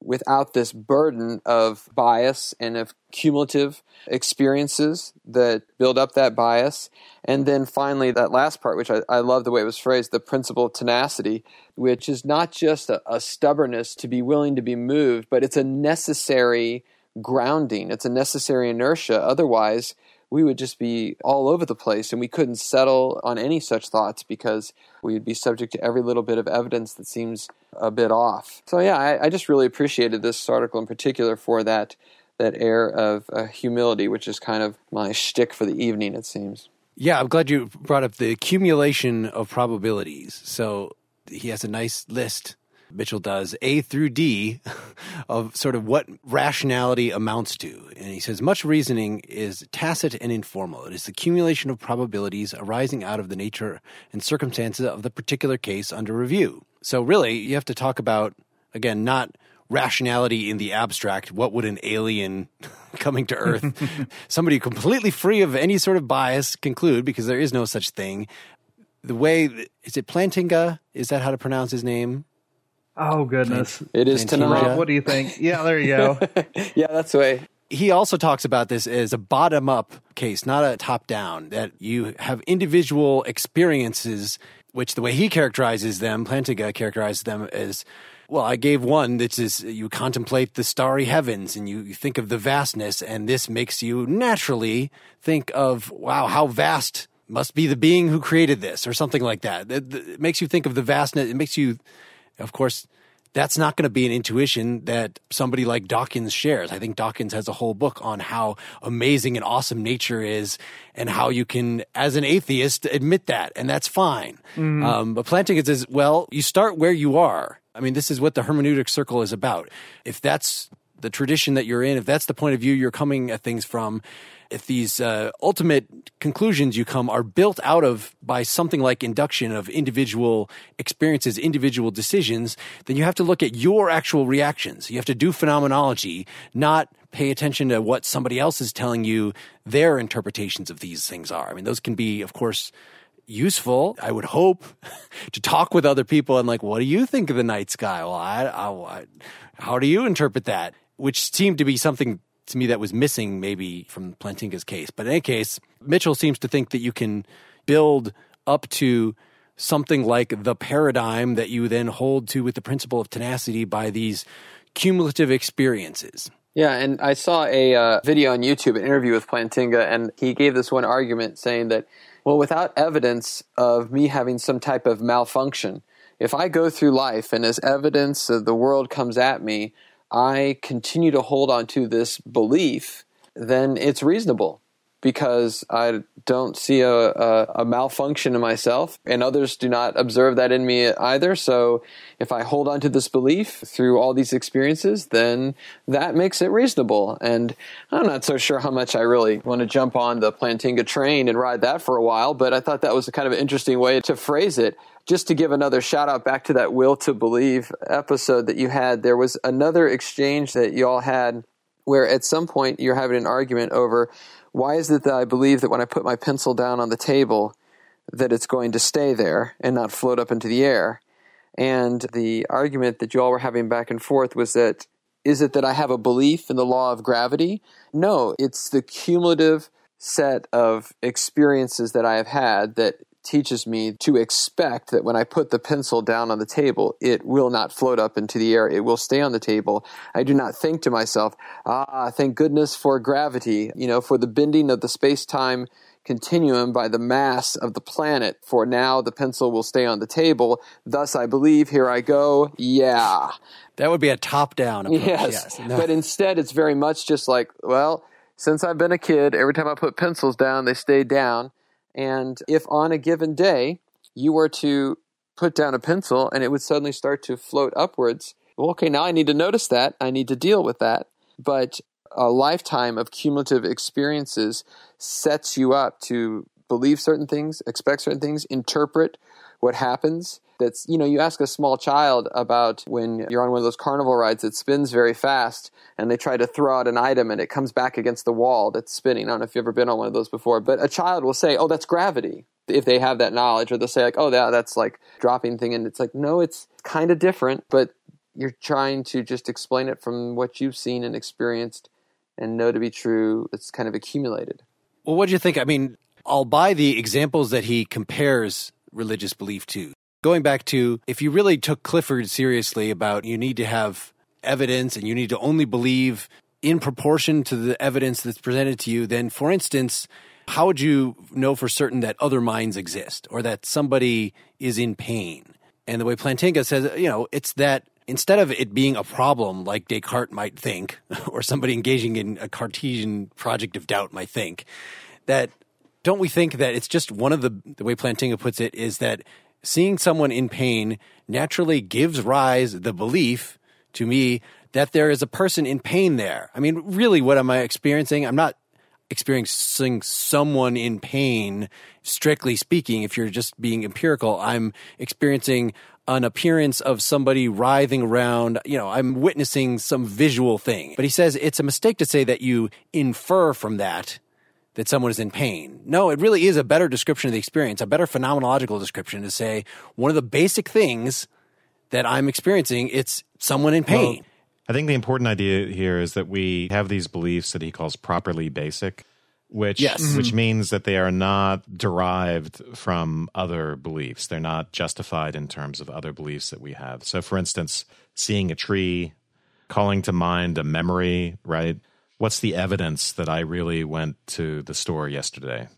without this burden of bias and of cumulative experiences that build up that bias. And then finally, that last part, which I, I love the way it was phrased, the principle of tenacity, which is not just a, a stubbornness to be willing to be moved, but it's a necessary grounding, it's a necessary inertia. Otherwise, we would just be all over the place and we couldn't settle on any such thoughts because we would be subject to every little bit of evidence that seems a bit off. So yeah, I, I just really appreciated this article in particular for that that air of uh, humility, which is kind of my shtick for the evening, it seems. Yeah, I'm glad you brought up the accumulation of probabilities. So he has a nice list Mitchell does, A through D, (laughs) of sort of what rationality amounts to. And he says much reasoning is tacit and informal. It is the accumulation of probabilities arising out of the nature and circumstances of the particular case under review. So, really, you have to talk about, again, not rationality in the abstract. What would an alien (laughs) coming to Earth, (laughs) somebody completely free of any sort of bias, conclude? Because there is no such thing. The way is it Plantinga? Is that how to pronounce his name? Oh goodness, it is tonight. What do you think? Yeah, there you go. (laughs) yeah, that's the way. He also talks about this as a bottom up case, not a top down, that you have individual experiences, which the way he characterizes them, Plantinga characterizes them as well, I gave one that is you contemplate the starry heavens and you, you think of the vastness, and this makes you naturally think of, wow, how vast must be the being who created this, or something like that. It, it makes you think of the vastness. It makes you of course, that's not going to be an intuition that somebody like Dawkins shares. I think Dawkins has a whole book on how amazing and awesome nature is and how you can, as an atheist, admit that. And that's fine. Mm-hmm. Um, but Plantinga says, well, you start where you are. I mean, this is what the hermeneutic circle is about. If that's the tradition that you're in, if that's the point of view you're coming at things from, if these uh, ultimate conclusions you come are built out of by something like induction of individual experiences, individual decisions, then you have to look at your actual reactions. You have to do phenomenology, not pay attention to what somebody else is telling you their interpretations of these things are. I mean, those can be, of course, useful. I would hope (laughs) to talk with other people and like, what do you think of the night sky? Well, I, I, I how do you interpret that? Which seemed to be something to me that was missing maybe from Plantinga's case. But in any case, Mitchell seems to think that you can build up to something like the paradigm that you then hold to with the principle of tenacity by these cumulative experiences. Yeah, and I saw a uh, video on YouTube, an interview with Plantinga, and he gave this one argument saying that, well, without evidence of me having some type of malfunction, if I go through life and as evidence of the world comes at me, I continue to hold on to this belief, then it's reasonable. because I don't see a, a, a, malfunction in myself, and others do not observe that in me either. So, if I hold on to this belief through all these experiences, then that makes it reasonable. And I'm not so sure how much I really want to jump on the Plantinga train and ride that for a while, but I thought that was a kind of an interesting way to phrase it. Just to give another shout out back to that will to believe episode that you had, there was another exchange that you all had where at some point you're having an argument over why is it that I believe that when I put my pencil down on the table, that it's going to stay there and not float up into the air? And the argument that you all were having back and forth was that is it that I have a belief in the law of gravity? No, it's the cumulative set of experiences that I have had that teaches me to expect that when I put the pencil down on the table, it will not float up into the air. It will stay on the table. I do not think to myself, ah, thank goodness for gravity, you know, for the bending of the space time continuum by the mass of the planet, for now the pencil will stay on the table. Thus, I believe, here I go. Yeah. That would be a top down approach. Yes. yes. No. But instead, it's very much just like, well, since I've been a kid, every time I put pencils down, they stay down. And if on a given day you were to put down a pencil and it would suddenly start to float upwards, well, okay, now I need to notice that. I need to deal with that. But a lifetime of cumulative experiences sets you up to believe certain things, expect certain things, interpret what happens. That's, you know, you ask a small child about when you're on one of those carnival rides that spins very fast and they try to throw out an item and it comes back against the wall that's spinning. I don't know if you've ever been on one of those before, but a child will say, oh, that's gravity if they have that knowledge, or they'll say like, "Oh, yeah, that's like dropping thing," and it's like, no, it's kind of different, but you're trying to just explain it from what you've seen and experienced and know to be true. It's kind of accumulated. Well, what do you think? I mean, I'll buy the examples that he compares religious belief to. Going back to if you really took Clifford seriously about you need to have evidence and you need to only believe in proportion to the evidence that's presented to you, then for instance, how would you know for certain that other minds exist or that somebody is in pain? And the way Plantinga says, you know, it's that instead of it being a problem like Descartes might think, (laughs) or somebody engaging in a Cartesian project of doubt might think, that don't we think that it's just one of the the way Plantinga puts it is that seeing someone in pain naturally gives rise the belief to me that there is a person in pain there. I mean, really, what am I experiencing? I'm not experiencing someone in pain, strictly speaking. If you're just being empirical, I'm experiencing an appearance of somebody writhing around. You know, I'm witnessing some visual thing. But he says it's a mistake to say that you infer from that that someone is in pain. No, it really is a better description of the experience, a better phenomenological description to say one of the basic things that I'm experiencing, it's someone in pain. Well, I think the important idea here is that we have these beliefs that he calls properly basic, which yes. which mm-hmm. means that they are not derived from other beliefs. They're not justified in terms of other beliefs that we have. So for instance, seeing a tree, calling to mind a memory, right? What's the evidence that I really went to the store yesterday?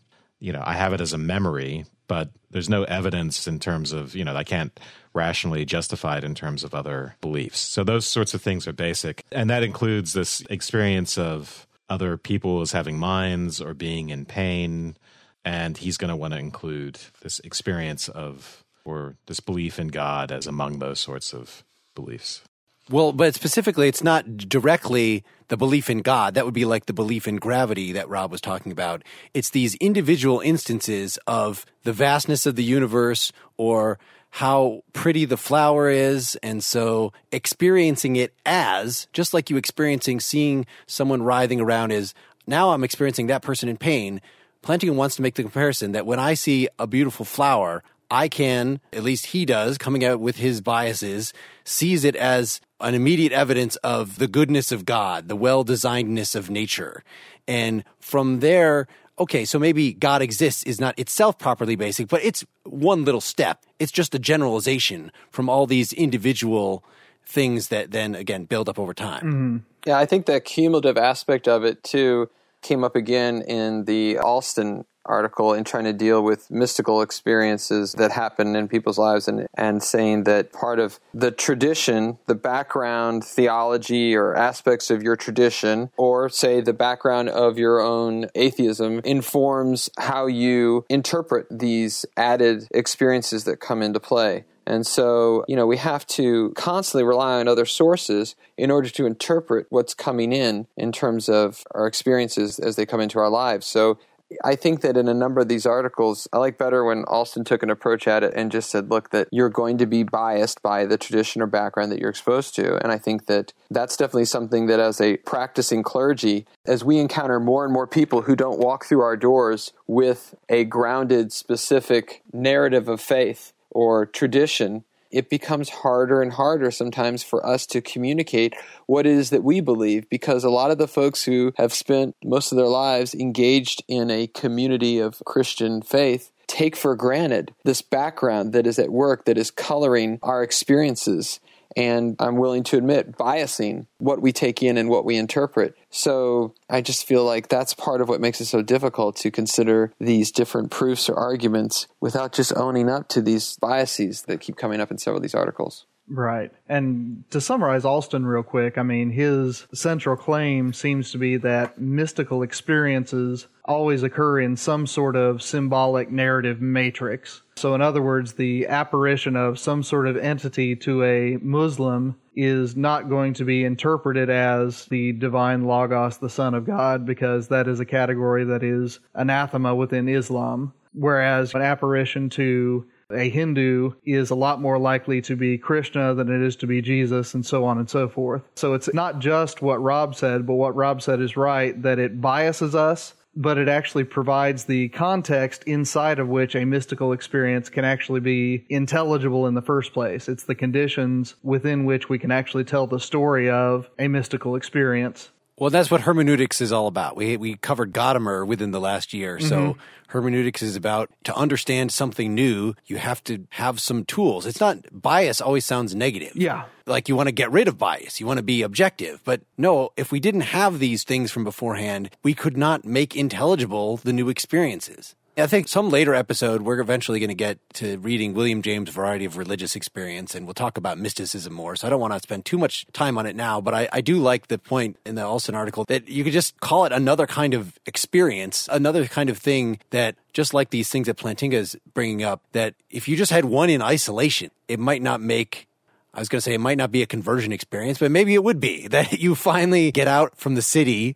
You know, I have it as a memory, but there's no evidence in terms of, you know, I can't rationally justify it in terms of other beliefs. So those sorts of things are basic. And that includes this experience of other people as having minds or being in pain. And he's going to want to include this experience of, or this belief in God as among those sorts of beliefs. Well, but specifically, it's not directly the belief in God. That would be like the belief in gravity that Rob was talking about. It's these individual instances of the vastness of the universe or how pretty the flower is. And so experiencing it as, just like you experiencing seeing someone writhing around is, now I'm experiencing that person in pain. Plantinga wants to make the comparison that when I see a beautiful flower, I can, at least he does, coming out with his biases, sees it as an immediate evidence of the goodness of God, the well designedness of nature. And from there, okay, so maybe God exists is not itself properly basic, but it's one little step. It's just a generalization from all these individual things that then again build up over time. Mm-hmm. Yeah, I think the cumulative aspect of it too came up again in the Alston article in trying to deal with mystical experiences that happen in people's lives and, and saying that part of the tradition, the background theology or aspects of your tradition, or say the background of your own atheism, informs how you interpret these added experiences that come into play. And so, you know, we have to constantly rely on other sources in order to interpret what's coming in in terms of our experiences as they come into our lives. So, I think that in a number of these articles, I like better when Alston took an approach at it and just said, look, that you're going to be biased by the tradition or background that you're exposed to. And I think that that's definitely something that as a practicing clergy, as we encounter more and more people who don't walk through our doors with a grounded, specific narrative of faith, or tradition, it becomes harder and harder sometimes for us to communicate what it is that we believe because a lot of the folks who have spent most of their lives engaged in a community of Christian faith take for granted this background that is at work that is coloring our experiences and I'm willing to admit biasing what we take in and what we interpret. So I just feel like that's part of what makes it so difficult to consider these different proofs or arguments without just owning up to these biases that keep coming up in several of these articles. Right. And to summarize Alston real quick, I mean, his central claim seems to be that mystical experiences always occur in some sort of symbolic narrative matrix. So, in other words, the apparition of some sort of entity to a Muslim is not going to be interpreted as the divine Logos, the Son of God, because that is a category that is anathema within Islam. Whereas an apparition to a Hindu is a lot more likely to be Krishna than it is to be Jesus, and so on and so forth. So it's not just what Rob said, but what Rob said is right that it biases us, but it actually provides the context inside of which a mystical experience can actually be intelligible in the first place. It's the conditions within which we can actually tell the story of a mystical experience. Well, that's what hermeneutics is all about. We we covered Gadamer within the last year. Mm-hmm. So hermeneutics is about to understand something new, you have to have some tools. It's not bias always sounds negative. Yeah. Like you want to get rid of bias. You want to be objective. But no, if we didn't have these things from beforehand, we could not make intelligible the new experiences. I think some later episode, we're eventually going to get to reading William James' Variety of Religious Experience, and we'll talk about mysticism more. So I don't want to spend too much time on it now, but I, I do like the point in the Alston article that you could just call it another kind of experience, another kind of thing that just like these things that Plantinga is bringing up, that if you just had one in isolation, it might not make I was going to say it might not be a conversion experience, but maybe it would be (laughs) that you finally get out from the city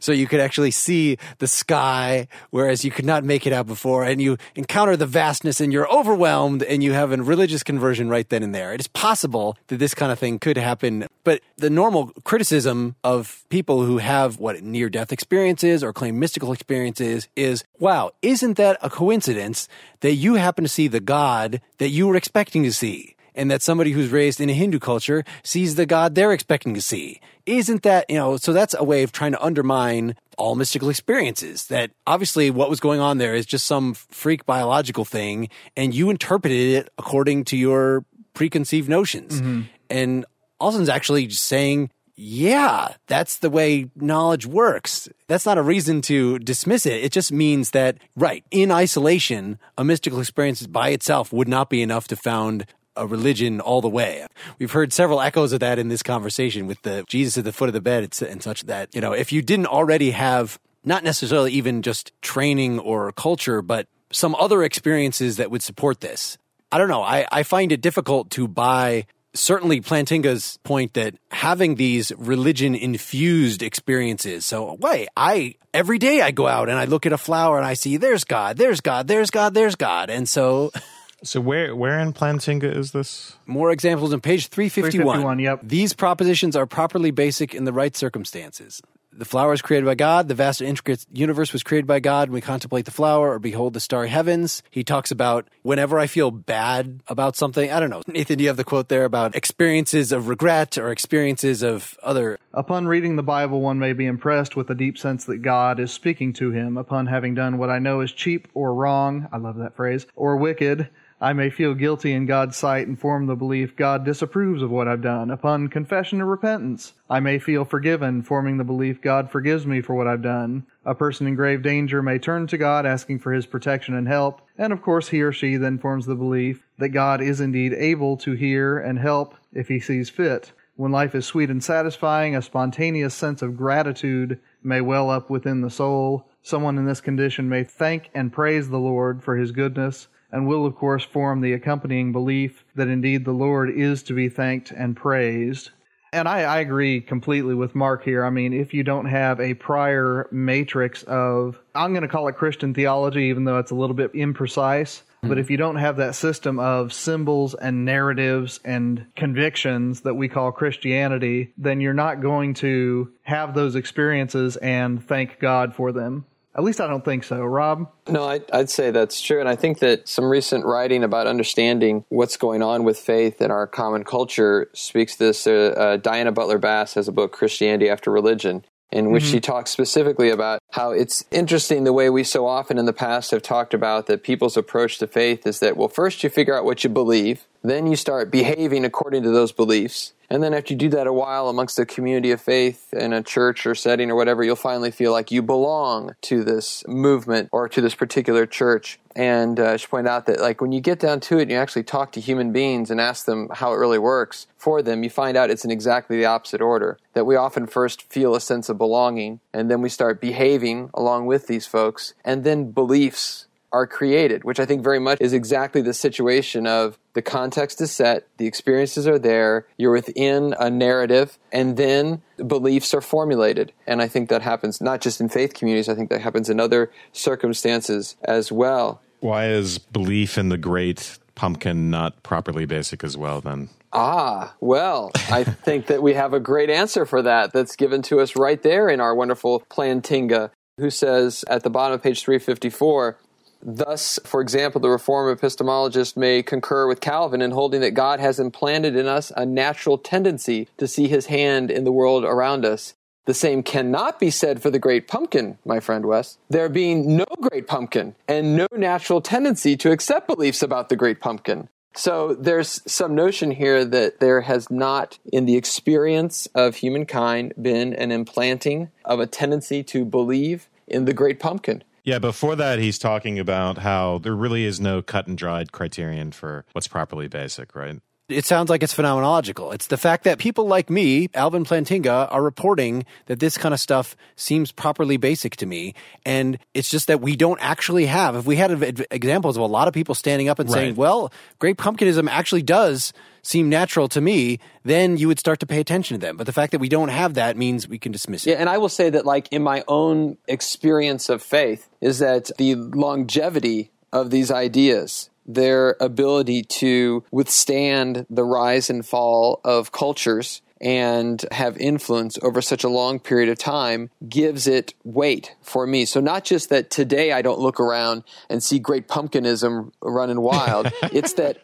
so you could actually see the sky, whereas you could not make it out before, and you encounter the vastness and you're overwhelmed and you have a religious conversion right then and there. It is possible that this kind of thing could happen, but the normal criticism of people who have what near death experiences or claim mystical experiences is, wow, isn't that a coincidence that you happen to see the God that you were expecting to see? And that somebody who's raised in a Hindu culture sees the God they're expecting to see. Isn't that, you know, so that's a way of trying to undermine all mystical experiences. That obviously what was going on there is just some freak biological thing, and you interpreted it according to your preconceived notions. Mm-hmm. And Alston's actually saying, yeah, that's the way knowledge works. That's not a reason to dismiss it. It just means that, right, in isolation, a mystical experience by itself would not be enough to found a religion all the way. We've heard several echoes of that in this conversation with the Jesus at the foot of the bed and such that, you know, if you didn't already have not necessarily even just training or culture, but some other experiences that would support this. I don't know. I, I find it difficult to buy certainly Plantinga's point that having these religion infused experiences. So wait, I every day I go out and I look at a flower and I see there's God, there's God, there's God, there's God. And so (laughs) So where where in Plantinga is this? More examples on page 351. 351 yep. These propositions are properly basic in the right circumstances. The flower is created by God. The vast and intricate universe was created by God. When we contemplate the flower or behold the starry heavens, he talks about whenever I feel bad about something. I don't know. (laughs) Nathan, do you have the quote there about experiences of regret or experiences of other? Upon reading the Bible, one may be impressed with a deep sense that God is speaking to him upon having done what I know is cheap or wrong. I love that phrase. Or wicked I may feel guilty in God's sight and form the belief God disapproves of what I've done. Upon confession and repentance, I may feel forgiven, forming the belief God forgives me for what I've done. A person in grave danger may turn to God asking for his protection and help, and of course he or she then forms the belief that God is indeed able to hear and help if he sees fit. When life is sweet and satisfying, a spontaneous sense of gratitude may well up within the soul. Someone in this condition may thank and praise the Lord for his goodness and will of course form the accompanying belief that indeed the Lord is to be thanked and praised. And I, I, agree completely with Mark here. I mean, if you don't have a prior matrix of, I'm going to call it Christian theology, even though it's a little bit imprecise, but if you don't have that system of symbols and narratives and convictions that we call Christianity, then you're not going to have those experiences and thank God for them. At least I don't think so. Rob? No, I'd, I'd, say that's true. And I think that some recent writing about understanding what's going on with faith in our common culture speaks this. Uh, uh, Diana Butler Bass has a book, Christianity After Religion in which mm-hmm. she talks specifically about how it's interesting the way we so often in the past have talked about that people's approach to faith is that, well, first you figure out what you believe, then you start behaving according to those beliefs. And then after you do that a while amongst a community of faith in a church or setting or whatever, you'll finally feel like you belong to this movement or to this particular church. And uh, she pointed out that, like, when you get down to it and you actually talk to human beings and ask them how it really works for them, you find out it's in exactly the opposite order. That we often first feel a sense of belonging, and then we start behaving along with these folks, and then beliefs are created, which I think very much is exactly the situation of the context is set, the experiences are there, you're within a narrative, and then beliefs are formulated. And I think that happens not just in faith communities, I think that happens in other circumstances as well. Why is belief in the great pumpkin not properly basic as well then? Ah, well, I (laughs) think that we have a great answer for that that's given to us right there in our wonderful Plantinga, who says at the bottom of page 354 Thus, for example, the Reformed epistemologist may concur with Calvin in holding that God has implanted in us a natural tendency to see his hand in the world around us. The same cannot be said for the great pumpkin, my friend Wes. There being no great pumpkin and no natural tendency to accept beliefs about the great pumpkin. So there's some notion here that there has not, in the experience of humankind, been an implanting of a tendency to believe in the great pumpkin. Yeah, before that, he's talking about how there really is no cut and dried criterion for what's properly basic, right? It sounds like it's phenomenological. It's the fact that people like me, Alvin Plantinga, are reporting that this kind of stuff seems properly basic to me. And it's just that we don't actually have. If we had examples of a lot of people standing up and right. saying, well, great pumpkinism actually does seem natural to me, then you would start to pay attention to them. But the fact that we don't have that means we can dismiss it. Yeah, and I will say that, like, in my own experience of faith, is that the longevity of these ideas their ability to withstand the rise and fall of cultures and have influence over such a long period of time gives it weight for me. So not just that today I don't look around and see great pumpkinism running wild. (laughs) it's that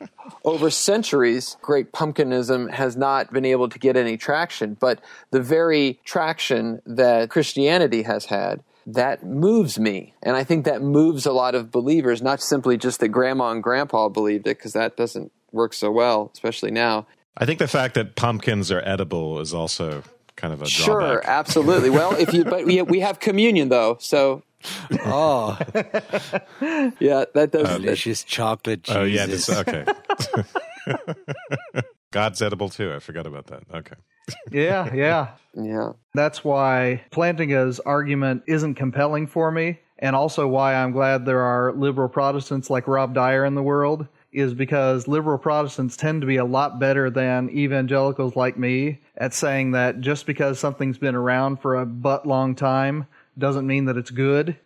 over centuries, great pumpkinism has not been able to get any traction, but the very traction that Christianity has had that moves me. And I think that moves a lot of believers, not simply just that grandma and grandpa believed it, because that doesn't work so well, especially now. I think the fact that pumpkins are edible is also kind of a sure, drawback. absolutely. (laughs) well, if you but we we have communion though, so oh, (laughs) yeah, that does delicious chocolate. Jesus. Oh yeah, this, okay. (laughs) God's edible too. I forgot about that. Okay. yeah, yeah. Yeah. That's why Plantinga's argument isn't compelling for me, and also why I'm glad there are liberal Protestants like Rob Dyer in the world, is because liberal Protestants tend to be a lot better than evangelicals like me at saying that just because something's been around for a butt long time doesn't mean that it's good.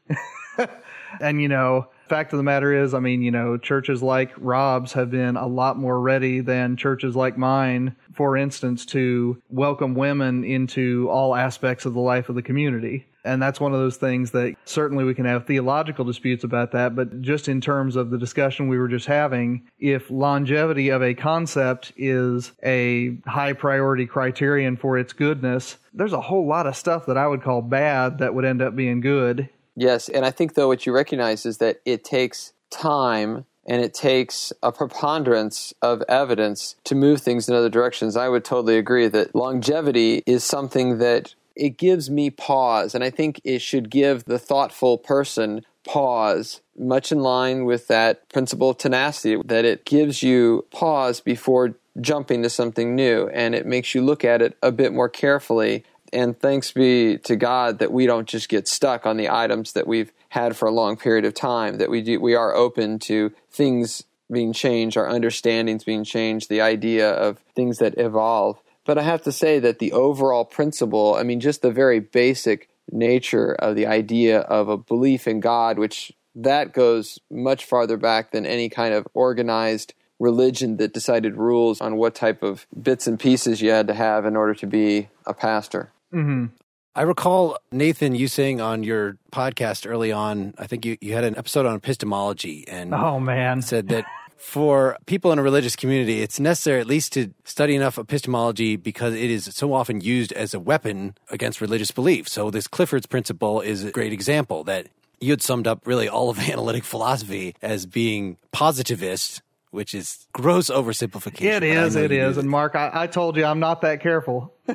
(laughs) and, you know, fact of the matter is, I mean, you know, churches like Rob's have been a lot more ready than churches like mine, for instance, to welcome women into all aspects of the life of the community. And that's one of those things that certainly we can have theological disputes about that, but just in terms of the discussion we were just having, if longevity of a concept is a high priority criterion for its goodness, there's a whole lot of stuff that I would call bad that would end up being good Yes, and I think though what you recognize is that it takes time and it takes a preponderance of evidence to move things in other directions. I would totally agree that longevity is something that it gives me pause, and I think it should give the thoughtful person pause, much in line with that principle of tenacity, that it gives you pause before jumping to something new and it makes you look at it a bit more carefully. And thanks be to God that we don't just get stuck on the items that we've had for a long period of time, that we do, we are open to things being changed, our understandings being changed, the idea of things that evolve. But I have to say that the overall principle, I mean, just the very basic nature of the idea of a belief in God, which that goes much farther back than any kind of organized religion that decided rules on what type of bits and pieces you had to have in order to be a pastor. Mm-hmm. I recall, Nathan, you saying on your podcast early on, I think you, you had an episode on epistemology and Oh, man. said that for people in a religious community, it's necessary at least to study enough epistemology because it is so often used as a weapon against religious belief. So this Clifford's principle is a great example that you had summed up really all of (laughs) analytic philosophy as being positivist, which is gross oversimplification. It is, it is. And Mark, I, I told you I'm not that careful. (laughs)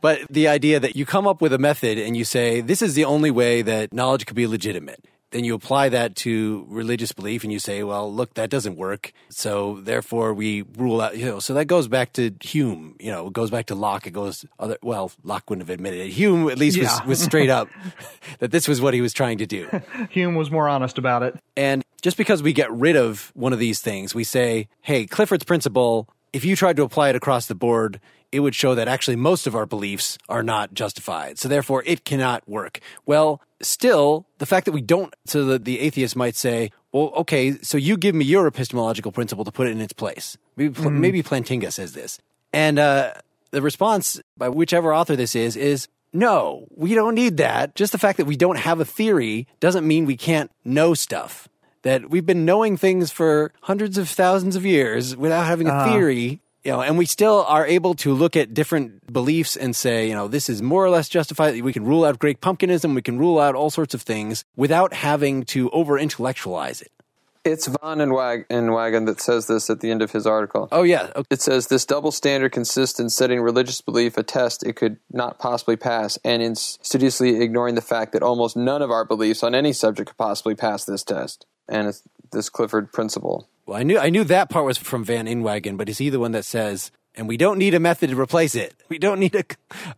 But the idea that you come up with a method and you say, this is the only way that knowledge could be legitimate. Then you apply that to religious belief and you say, well, look, that doesn't work. So therefore we rule out, you know, so that goes back to Hume, you know, it goes back to Locke. It goes other, well, Locke wouldn't have admitted it. Hume at least Yeah. was, was straight up (laughs) that this was what he was trying to do. Hume was more honest about it. And just because we get rid of one of these things, we say, hey, Clifford's principle, if you tried to apply it across the board, it would show that actually most of our beliefs are not justified. So therefore, it cannot work. Well, still, the fact that we don't, so that the atheist might say, well, okay, so you give me your epistemological principle to put it in its place. Maybe, maybe Plantinga says this. And uh, the response by whichever author this is, is no, we don't need that. Just the fact that we don't have a theory doesn't mean we can't know stuff. That we've been knowing things for hundreds of thousands of years without having a theory, you know, and we still are able to look at different beliefs and say, you know, this is more or less justified. We can rule out Great Pumpkinism. We can rule out all sorts of things without having to over intellectualize it. It's Von and, Wag- and Wagon that says this at the end of his article. Oh, yeah. Okay. It says this double standard consists in setting religious belief a test it could not possibly pass, and in studiously ignoring the fact that almost none of our beliefs on any subject could possibly pass this test. And it's this Clifford principle. Well, I knew I knew that part was from Van Inwagen, but is he the one that says, and we don't need a method to replace it? We don't need a,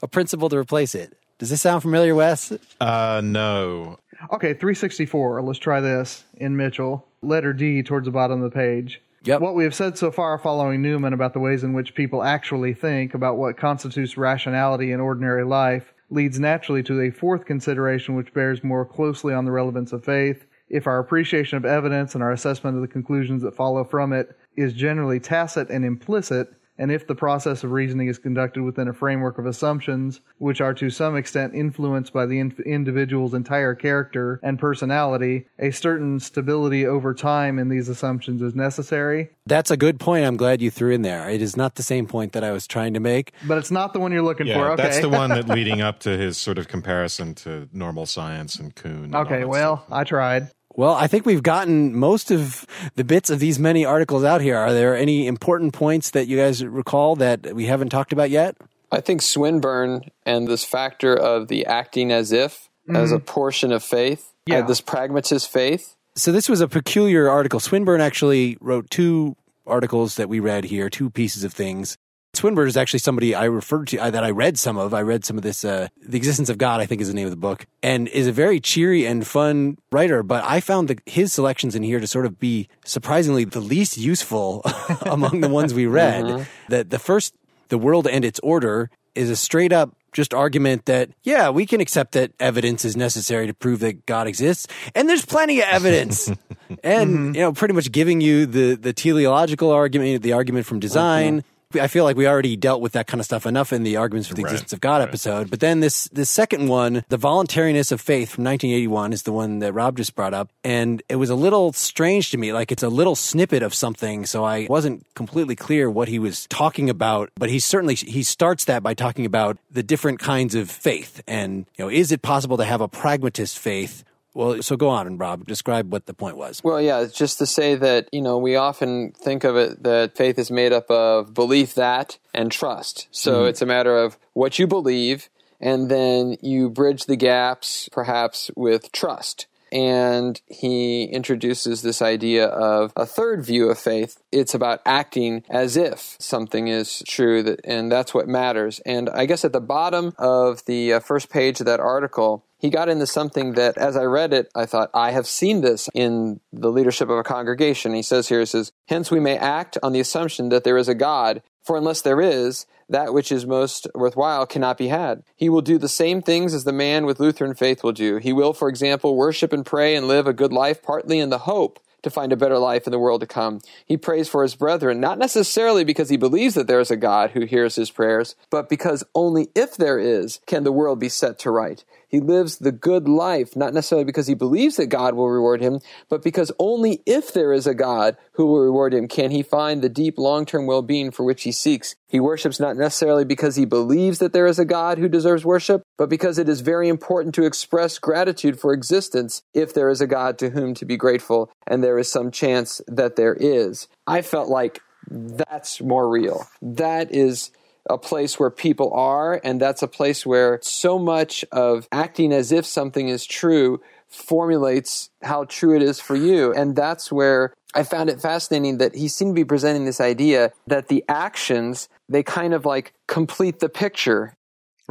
a principle to replace it. Does this sound familiar, Wes? Uh, no. Okay, 364. Let's try this in Mitchell. Letter D towards the bottom of the page. Yep. What we have said so far following Newman about the ways in which people actually think about what constitutes rationality in ordinary life leads naturally to a fourth consideration which bears more closely on the relevance of faith. If our appreciation of evidence and our assessment of the conclusions that follow from it is generally tacit and implicit, and if the process of reasoning is conducted within a framework of assumptions, which are to some extent influenced by the in- individual's entire character and personality, a certain stability over time in these assumptions is necessary. That's a good point. I'm glad you threw in there. It is not the same point that I was trying to make. But it's not the one you're looking Yeah, for. Okay. that's the one that (laughs) leading up to his sort of comparison to normal science and Kuhn. and okay, well, stuff. I tried. Well, I think we've gotten most of the bits of these many articles out here. Are there any important points that you guys recall that we haven't talked about yet? I think Swinburne and this factor of the acting as if as a portion of faith, uh, Yeah. this pragmatist faith, So this was a peculiar article. Swinburne actually wrote two articles that we read here, two pieces of things. Swinburne is actually somebody I referred to, I, that I read some of. I read some of this, uh, The Existence of God, I think is the name of the book, and is a very cheery and fun writer. But I found the, his selections in here to sort of be surprisingly the least useful (laughs) among the ones we read. Mm-hmm. That the first, The World and Its Order, is a straight up just argument that, yeah, we can accept that evidence is necessary to prove that God exists. And there's plenty of evidence. (laughs) Mm-hmm. and, you know, pretty much giving you the, the teleological argument, the argument from design. Mm-hmm. I feel like we already dealt with that kind of stuff enough in the arguments for the Right, existence of God right. episode. But then this this second one, the voluntariness of faith from 1981, is the one that Rob just brought up, and it was a little strange to me. Like it's a little snippet of something, so I wasn't completely clear what he was talking about. But he certainly he starts that by talking about the different kinds of faith, and you know, is it possible to have a pragmatist faith? Well, so go on, Rob. Describe what the point was. Well, yeah, just to say that, you know, we often think of it that faith is made up of belief that and trust. So hmm. it's a matter of what you believe, and then you bridge the gaps perhaps with trust. And he introduces this idea of a third view of faith. It's about acting as if something is true, that, and that's what matters. And I guess at the bottom of the uh, first page of that article, he got into something that, as I read it, I thought, I have seen this in the leadership of a congregation. He says here, he says, Hence we may act on the assumption that there is a God, for unless there is, that which is most worthwhile cannot be had. He will do the same things as the man with Lutheran faith will do. He will, for example, worship and pray and live a good life, partly in the hope to find a better life in the world to come. He prays for his brethren, not necessarily because he believes that there is a God who hears his prayers, but because only if there is can the world be set to right. He lives the good life, not necessarily because he believes that God will reward him, but because only if there is a God who will reward him can he find the deep long term well being for which he seeks. He worships not necessarily because he believes that there is a God who deserves worship, but because it is very important to express gratitude for existence if there is a God to whom to be grateful, and there is some chance that there is. I felt like that's more real. That is a place where people are, and that's a place where so much of acting as if something is true formulates how true it is for you. And that's where I found it fascinating that he seemed to be presenting this idea that the actions, they kind of like complete the picture.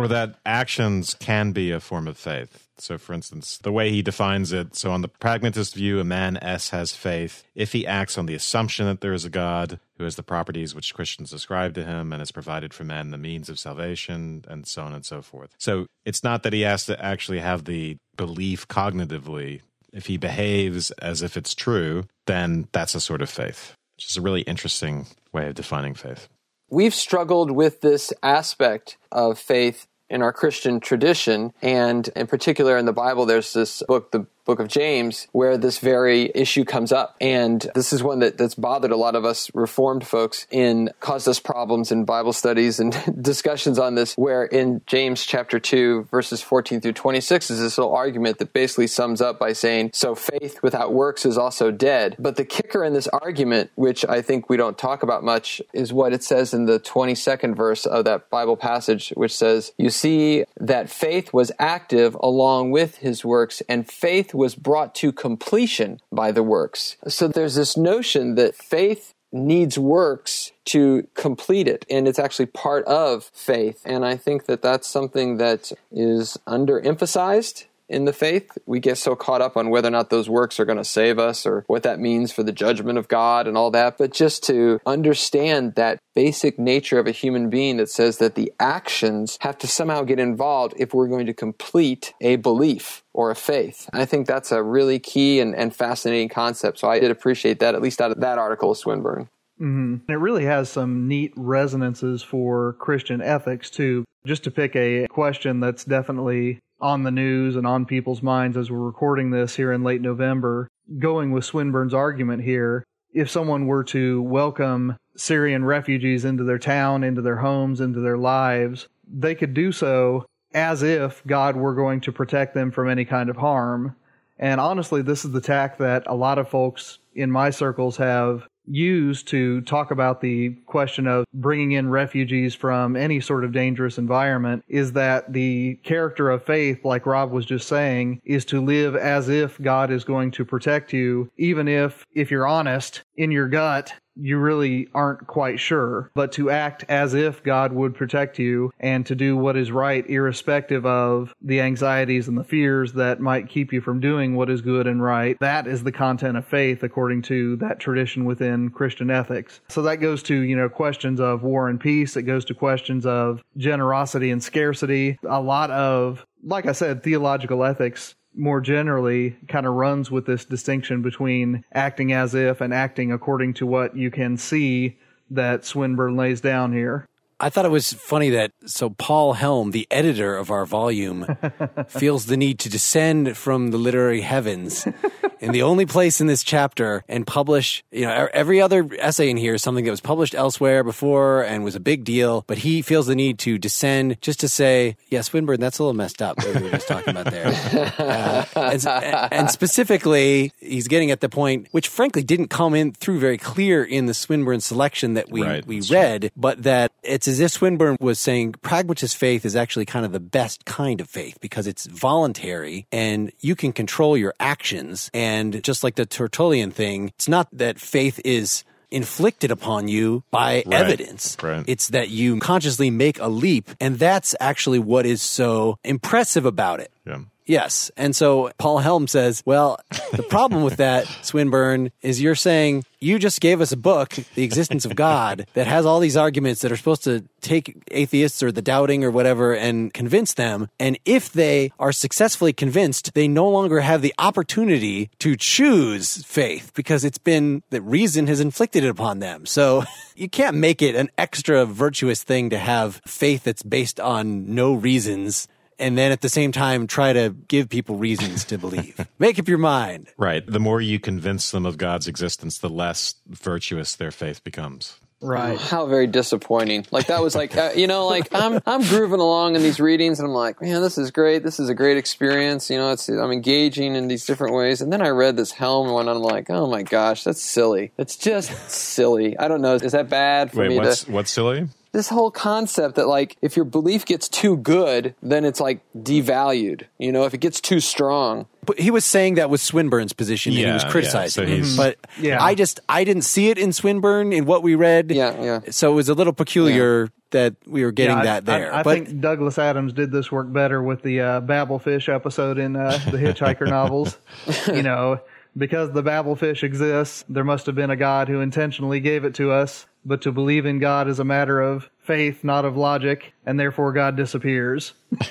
Or that actions can be a form of faith. So, for instance, the way he defines it so, on the pragmatist view, a man S has faith if he acts on the assumption that there is a God who has the properties which Christians ascribe to him and has provided for men the means of salvation, and so on and so forth. So, it's not that he has to actually have the belief cognitively. If he behaves as if it's true, then that's a sort of faith, which is a really interesting way of defining faith. We've struggled with this aspect of faith in our Christian tradition. And in particular, in the Bible, there's this book, the book of James, where this very issue comes up. And this is one that, that's bothered a lot of us Reformed folks in caused us problems in Bible studies and (laughs) discussions on this, where in James chapter 2, verses 14 through 26 is this little argument that basically sums up by saying, so faith without works is also dead. But the kicker in this argument, which I think we don't talk about much, is what it says in the 22nd verse of that Bible passage, which says, you see that faith was active along with his works, and faith was brought to completion by the works. So there's this notion that faith needs works to complete it and it's actually part of faith and i think that that's something that is underemphasized in the faith. We get so caught up on whether or not those works are going to save us or what that means for the judgment of God and all that. But just to understand that basic nature of a human being that says that the actions have to somehow get involved if we're going to complete a belief or a faith. I think that's a really key and, and fascinating concept. So I did appreciate that, at least out of that article of Swinburne. Mm-hmm. It really has some neat resonances for Christian ethics, too. Just to pick a question that's definitely on the news and on people's minds as we're recording this here in late November, going with Swinburne's argument here, if someone were to welcome Syrian refugees into their town, into their homes, into their lives, they could do so as if God were going to protect them from any kind of harm. And honestly, this is the tack that a lot of folks in my circles have used to talk about the question of bringing in refugees from any sort of dangerous environment is that the character of faith, like Rob was just saying, is to live as if God is going to protect you, even if, if you're honest, in your gut, you really aren't quite sure, but to act as if God would protect you and to do what is right, irrespective of the anxieties and the fears that might keep you from doing what is good and right. That is the content of faith according to that tradition within Christian ethics. So that goes to, you know, questions of war and peace. It goes to questions of generosity and scarcity. A lot of, like I said, theological ethics more generally kind of runs with this distinction between acting as if and acting according to what you can see that Swinburne lays down here. I thought it was funny that so Paul Helm, the editor of our volume, (laughs) feels the need to descend from the literary heavens (laughs) in the only place in this chapter and publish, you know, every other essay in here is something that was published elsewhere before and was a big deal, but he feels the need to descend just to say, yeah, Swinburne, that's a little messed up what we were just talking about there. (laughs) Uh, and, and specifically, he's getting at the point, which frankly didn't come in through very clear in the Swinburne selection that we, Right, we read, but that it's as if Swinburne was saying pragmatist faith is actually kind of the best kind of faith because it's voluntary and you can control your actions. And just like the Tertullian thing, it's not that faith is inflicted upon you by Right, evidence. right. It's that you consciously make a leap. And that's actually what is so impressive about it. Yeah. Yes. And so Paul Helm says, well, the problem with that, (laughs) Swinburne, is you're saying you just gave us a book, The Existence of God, that has all these arguments that are supposed to take atheists or the doubting or whatever and convince them. And if they are successfully convinced, they no longer have the opportunity to choose faith because it's been that reason has inflicted it upon them. So (laughs) you can't make it an extra virtuous thing to have faith that's based on no reasons and then at the same time try to give people reasons to believe. (laughs) Make up your mind. Right. The more you convince them of God's existence, the less virtuous their faith becomes. Right. How very disappointing. Like that was like uh, you know like I'm I'm grooving along in these readings and I'm like, man, this is great. This is a great experience. You know, it's I'm engaging in these different ways. And then I read this Helm one and I'm like, oh my gosh, that's silly. It's just silly. I don't know. Is that bad for Wait, me what's to what's silly? This whole concept that like if your belief gets too good, then it's like devalued. You know, if it gets too strong. But he was saying that was Swinburne's position and he Yeah, was yeah. criticizing So it. But Yeah. I just I didn't see it in Swinburne in what we read. Yeah, yeah. So it was a little peculiar that we were getting Yeah, I- that there. I, I but think Douglas Adams did this work better with the uh, Babelfish episode in uh, the Hitchhiker novels. (laughs) You know, because the Babel fish exists, there must have been a God who intentionally gave it to us. But to believe in God is a matter of faith, not of logic, and therefore God disappears. (laughs)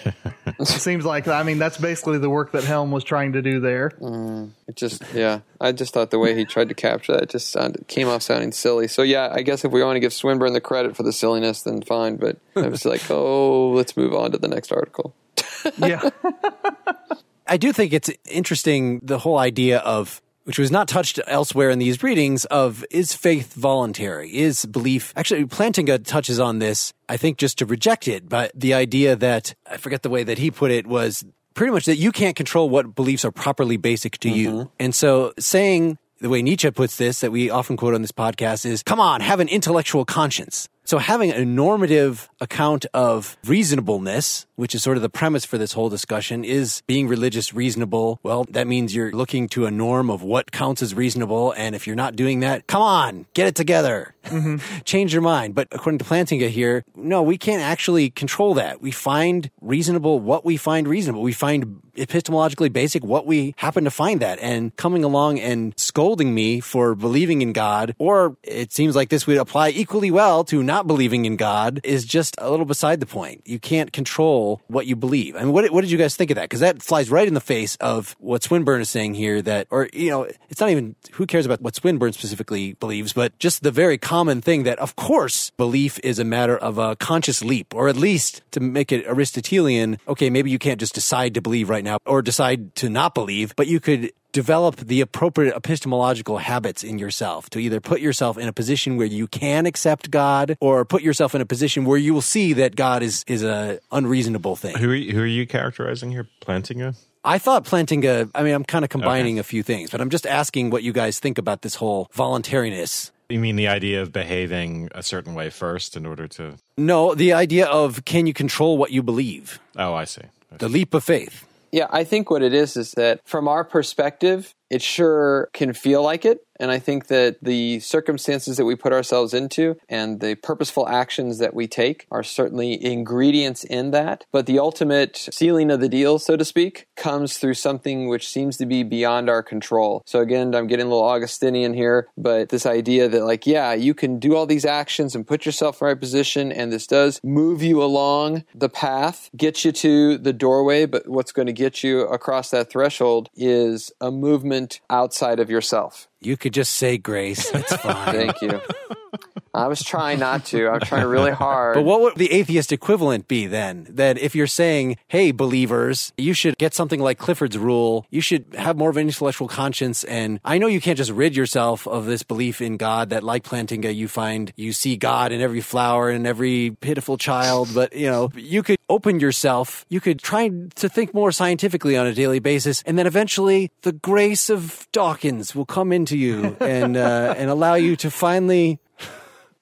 it seems like, I mean, that's basically the work that Helm was trying to do there. Mm, it just yeah. I just thought the way he tried to capture that just sounded came off sounding silly. So yeah, I guess if we want to give Swinburne the credit for the silliness, then fine. But I was (laughs) like, oh, let's move on to the next article. (laughs) Yeah. I do think it's interesting the whole idea of which was not touched elsewhere in these readings of is faith voluntary? Is belief actually Plantinga touches on this, I think just to reject it, but the idea that I forget the way that he put it was pretty much that you can't control what beliefs are properly basic to you. Mm-hmm. And so saying the way Nietzsche puts this, that we often quote on this podcast, is come on, have an intellectual conscience. So having a normative account of reasonableness, which is sort of the premise for this whole discussion, is being religious reasonable. Well, that means you're looking to a norm of what counts as reasonable. And if you're not doing that, come on, get it together. Mm-hmm. (laughs) Change your mind. But according to Plantinga here, no, we can't actually control that. We find reasonable what we find reasonable. We find epistemologically basic what we happen to find that. And coming along and scolding me for believing in God, or it seems like this would apply equally well to not believing in God, is just a little beside the point. You can't control what you believe. I mean, what, what did you guys think of that? Because that flies right in the face of what Swinburne is saying here that, or, you know, it's not even, who cares about what Swinburne specifically believes, but just the very common thing that, of course, belief is a matter of a conscious leap, or at least to make it Aristotelian, okay, maybe you can't just decide to believe right now or decide to not believe, but you could develop the appropriate epistemological habits in yourself to either put yourself in a position where you can accept God or put yourself in a position where you will see that God is, is a unreasonable thing. Who are you, who are you characterizing here? Plantinga? I thought Plantinga, I mean, I'm kind of combining a few things, but I'm just asking what you guys think about this whole voluntariness. You mean the idea of behaving a certain way first in order to? No, the idea of can you control what you believe? Oh, I see. The leap of faith. Yeah, I think what it is is that from our perspective, it sure can feel like it. And I think that the circumstances that we put ourselves into and the purposeful actions that we take are certainly ingredients in that. But the ultimate sealing of the deal, so to speak, comes through something which seems to be beyond our control. So again, I'm getting a little Augustinian here, but this idea that like, yeah, you can do all these actions and put yourself in the right position and this does move you along the path, get you to the doorway, but what's going to get you across that threshold is a movement outside of yourself. You could just say grace. It's (laughs) fine. Thank you. I was trying not to. I was trying really hard. But what would the atheist equivalent be then? That if you're saying, hey, believers, you should get something like Clifford's rule, you should have more of an intellectual conscience. And I know you can't just rid yourself of this belief in God that, like Plantinga, you find you see God in every flower and every pitiful child, but you know, you could open yourself, you could try to think more scientifically on a daily basis, and then eventually the grace of Dawkins will come into you (laughs) and, uh, and allow you to finally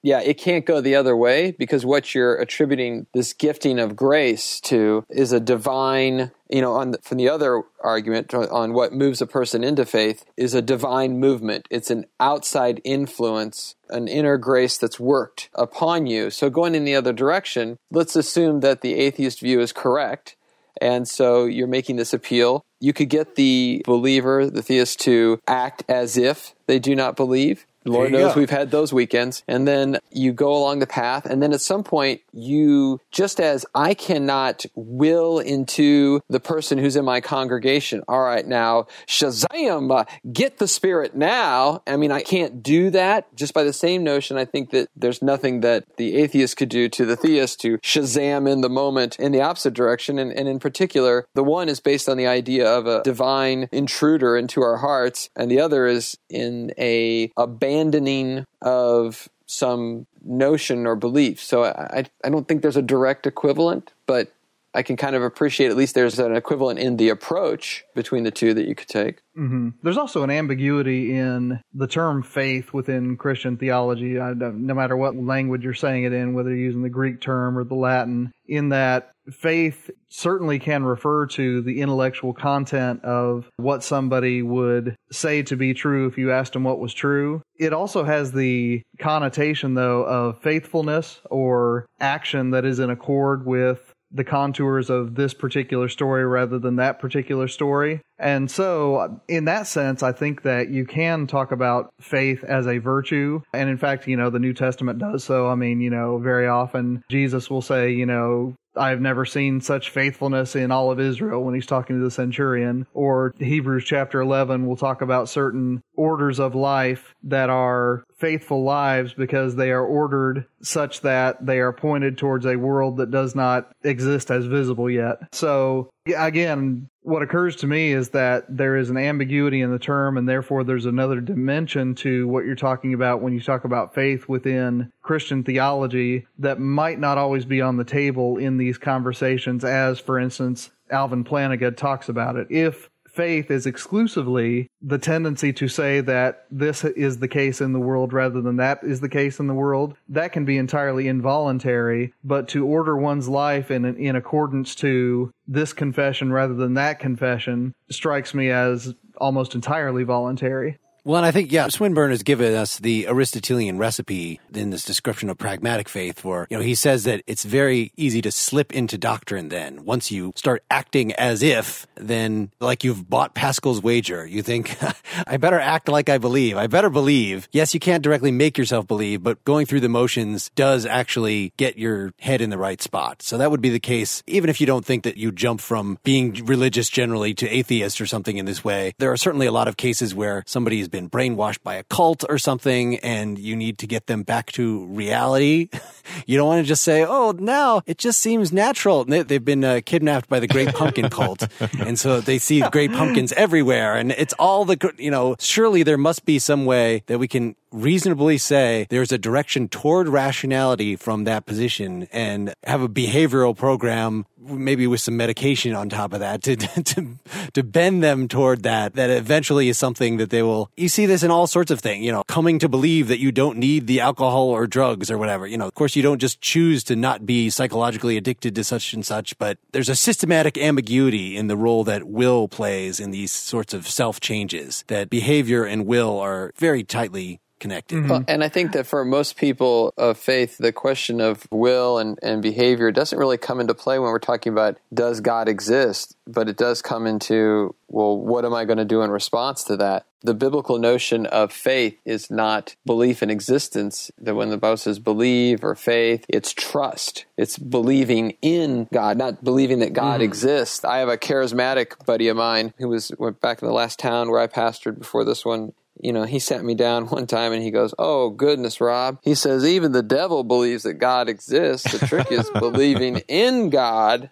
yeah, it can't go the other way because what you're attributing this gifting of grace to is a divine, you know, on the, from the other argument on what moves a person into faith is a divine movement. It's an outside influence, an inner grace that's worked upon you. So going in the other direction, let's assume that the atheist view is correct. And so you're making this appeal. You could get the believer, the theist, to act as if they do not believe Lord knows go. we've had those weekends. And then you go along the path, and then at some point, you just as I cannot will into the person who's in my congregation. All right, now Shazam, uh, get the spirit now. I mean, I can't do that just by the same notion. I think that there's nothing that the atheist could do to the theist to Shazam in the moment in the opposite direction. And, and in particular, the one is based on the idea of a divine intruder into our hearts, and the other is in a abandoning of some notion or belief. So I, I don't think there's a direct equivalent, but I can kind of appreciate at least there's an equivalent in the approach between the two that you could take. Mm-hmm. There's also an ambiguity in the term faith within Christian theology, no matter what language you're saying it in, whether you're using the Greek term or the Latin, in that faith certainly can refer to the intellectual content of what somebody would say to be true if you asked them what was true. It also has the connotation, though, of faithfulness or action that is in accord with the contours of this particular story rather than that particular story. And so, in that sense, I think that you can talk about faith as a virtue. And in fact, you know, the New Testament does so. I mean, you know, very often Jesus will say, you know, I've never seen such faithfulness in all of Israel when he's talking to the centurion. Or Hebrews chapter 11 will talk about certain orders of life that are faithful lives because they are ordered such that they are pointed towards a world that does not exist as visible yet. So again, what occurs to me is that there is an ambiguity in the term, and therefore there's another dimension to what you're talking about when you talk about faith within Christian theology that might not always be on the table in these conversations, as, for instance, Alvin Plantinga talks about it. If faith is exclusively the tendency to say that this is the case in the world rather than that is the case in the world, that can be entirely involuntary. But to order one's life in, in accordance to this confession rather than that confession strikes me as almost entirely voluntary. Well, and I think, yeah, Swinburne has given us the Aristotelian recipe in this description of pragmatic faith where, you know, he says that it's very easy to slip into doctrine then. Once you start acting as if, then like you've bought Pascal's wager, you think, (laughs) I better act like I believe. I better believe. Yes, you can't directly make yourself believe, but going through the motions does actually get your head in the right spot. So that would be the case, even if you don't think that you jump from being religious generally to atheist or something in this way. There are certainly a lot of cases where somebody is been brainwashed by a cult or something and you need to get them back to reality. (laughs) you don't want to just say, oh, now it just seems natural. They've been uh, kidnapped by the Great Pumpkin cult. (laughs) and so they see great pumpkins everywhere. And it's all the, you know, surely there must be some way that we can reasonably say there's a direction toward rationality from that position and have a behavioral program maybe with some medication on top of that (laughs) to to to bend them toward that that eventually is something that they will you see this in all sorts of things you know coming to believe that you don't need the alcohol or drugs or whatever you know of course you don't just choose to not be psychologically addicted to such and such but there's a systematic ambiguity in the role that will plays in these sorts of self changes that behavior and will are very tightly connected. Mm-hmm. Well, and I think that for most people of faith, the question of will and, and behavior doesn't really come into play when we're talking about does God exist, but it does come into, well, what am I going to do in response to that? The biblical notion of faith is not belief in existence. That when the Bible says believe or faith, it's trust. It's believing in God, not believing that God mm-hmm. exists. I have a charismatic buddy of mine who was went back in the last town where I pastored before this one you know, he sat me down (laughs) one time and he goes, Oh, goodness, Rob. He says, Even the devil believes that God exists. The trick is (laughs) believing in God